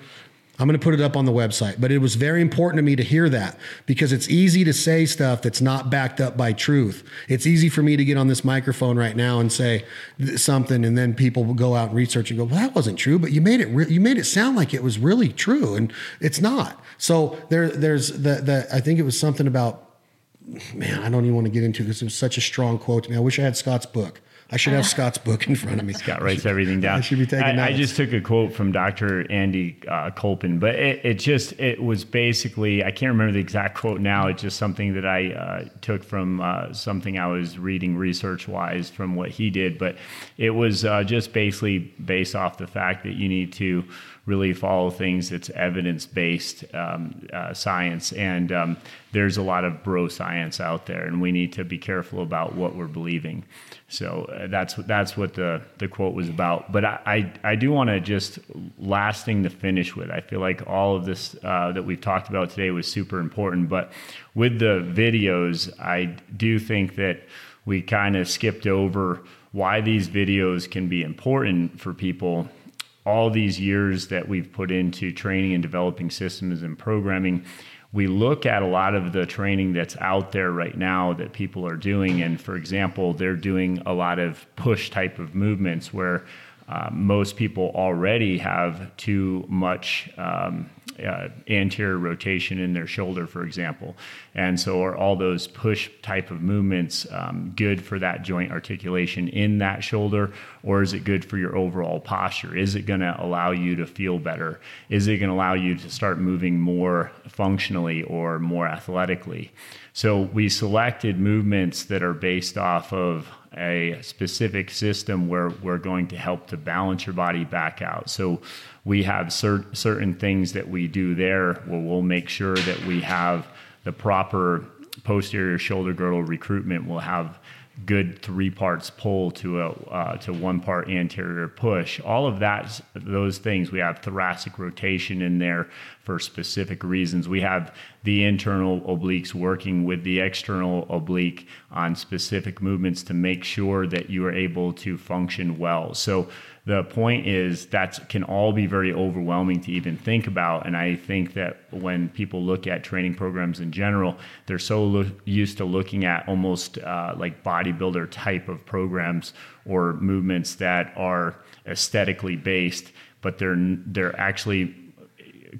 I'm going to put it up on the website, but it was very important to me to hear that because it's easy to say stuff that's not backed up by truth. It's easy for me to get on this microphone right now and say something, and then people will go out and research and go, "Well, that wasn't true," but you made it re- you made it sound like it was really true, and it's not. So there, there's the the I think it was something about man, I don't even want to get into because it was such a strong quote to me. I wish I had Scott's book I should have Scott's book in front of me. Scott writes everything down. I should be taking I, I just took a quote from Dr. Andy uh, Galpin, but it, it, just it was basically I can't remember the exact quote now. It's just something that I uh, took from uh, something I was reading research wise from what he did, but it was uh, just basically based off the fact that you need to really follow things that's evidence based um, uh, science. And um, there's a lot of bro science out there, and we need to be careful about what we're believing. So uh, that's that's what the the quote was about. But I I, I do want to just last thing to finish with. I feel like all of this uh, that we've talked about today was super important. But with the videos, I do think that we kind of skipped over why these videos can be important for people all these years that we've put into training and developing systems and programming we look at a lot of the training that's out there right now that people are doing. And for example they're doing a lot of push type of movements where uh, most people already have too much um, uh, anterior rotation in their shoulder, for example. And so, are all those push type of movements um, good for that joint articulation in that shoulder, or is it good for your overall posture? Is it going to allow you to feel better? Is it going to allow you to start moving more functionally or more athletically? So, we selected movements that are based off of a specific system where we're going to help to balance your body back out. So we have cer- certain things that we do there where we'll make sure that we have the proper posterior shoulder girdle recruitment. We'll have good three parts pull to a uh, to one part anterior push. All of that, those things. We have thoracic rotation in there for specific reasons. We have the internal obliques working with the external oblique on specific movements to make sure that you are able to function well. So the point is that can all be very overwhelming to even think about. And i think that when people look at training programs in general they're so lo- used to looking at almost uh, like bodybuilder type of programs or movements that are aesthetically based but they're they're actually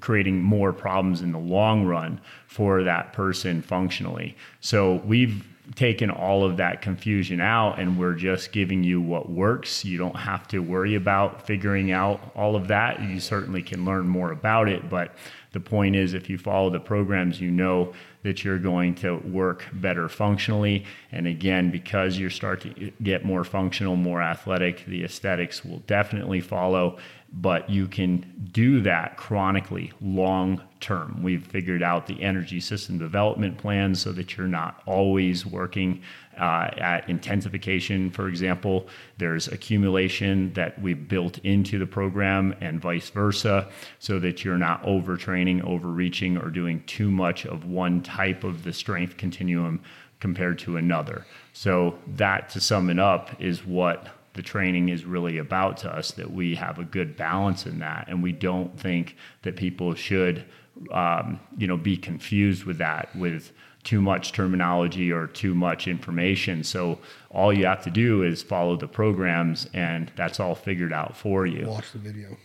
creating more problems in the long run for that person functionally. So we've taken all of that confusion out and we're just giving you what works. You don't have to worry about figuring out all of that. You certainly can learn more about it, but the point is if you follow the programs, you know that you're going to work better functionally. And again, because you start to get more functional, more athletic, the aesthetics will definitely follow but you can do that chronically long term. We've figured out the energy system development plan so that you're not always working uh, at intensification, for example. There's accumulation that we've built into the program and vice versa so that you're not overtraining, overreaching, or doing too much of one type of the strength continuum compared to another. So, that to sum it up is what the training is really about to us that we have a good balance in that. And we don't think that people should um, you know be confused with that with too much terminology or too much information. So all you have to do is follow the programs and that's all figured out for you. Watch the video.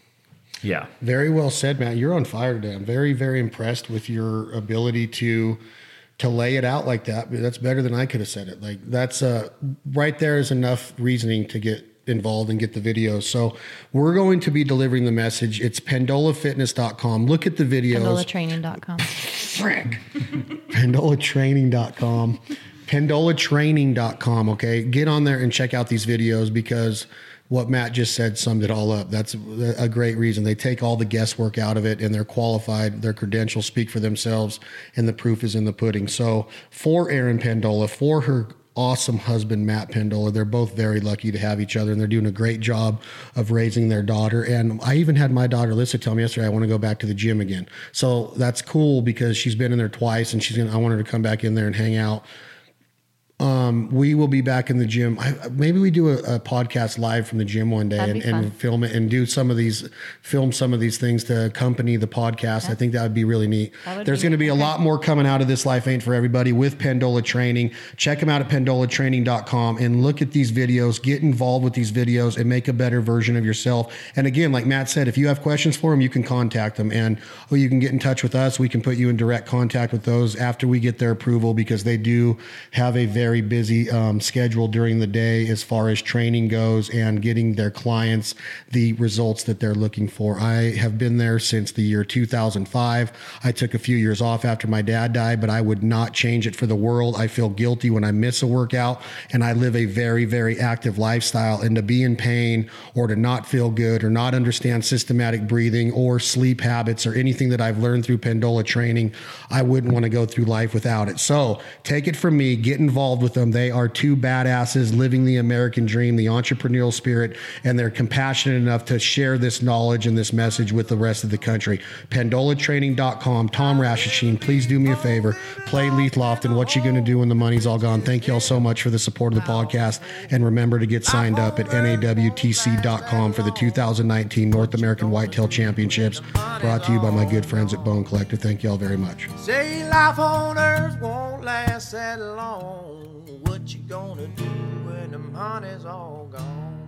Yeah. Very well said matt. You're on fire today. I'm very very impressed with your ability to to lay it out like that. That's better than I could have said it. Like that's uh, right there is enough reasoning to get involved and get the videos. So we're going to be delivering the message. It's pendolafitness.com. Look at the videos. Pendolatraining.com. Frick. pendolatraining.com. Pendolatraining.com. Okay. Get on there and check out these videos because what Matt just said summed it all up. That's a great reason. They take all the guesswork out of it and they're qualified. Their credentials speak for themselves and the proof is in the pudding. So for Erin Pendola, for her awesome husband, Matt Pendola, they're both very lucky to have each other and they're doing a great job of raising their daughter. And I even had my daughter Lisa tell me yesterday, I want to go back to the gym again. So that's cool because she's been in there twice and she's to, I want her to come back in there and hang out um, we will be back in the gym. I, maybe we do a, a, podcast live from the gym one day and, and, film it and do some of these, film some of these things to accompany the podcast. Yeah. I think that would be really neat. There's going to be a lot more coming out of this Life Ain't for Everybody with Pendola Training. Check them out at pendolatraining.com and look at these videos, get involved with these videos and make a better version of yourself. And again, like Matt said, if you have questions for them, you can contact them and oh, you can get in touch with us. We can put you in direct contact with those after we get their approval because they do have a very very busy um, schedule during the day as far as training goes and getting their clients the results that they're looking for. I have been there since the year 2005. I took a few years off after my dad died, but I would not change it for the world. I feel guilty when I miss a workout and I live a very, very active lifestyle. And to be in pain or to not feel good or not understand systematic breathing or sleep habits or anything that I've learned through Pendola training, I wouldn't want to go through life without it. So take it from me, get involved involved with them. They are two badasses living the American dream, the entrepreneurial spirit, and they're compassionate enough to share this knowledge and this message with the rest of the country. PendolaTraining.com. Tom Rashashin, please do me a favor. Play Leith Lofton. What you going to do when the money's all gone? Thank you all so much for the support of the podcast. And remember to get signed up at nawtc.com for the 2019 North American Whitetail Championships, brought to you by my good friends at Bone Collector. Thank you all very much. Say life on earth won't last that long. What you gonna do when the money's all gone?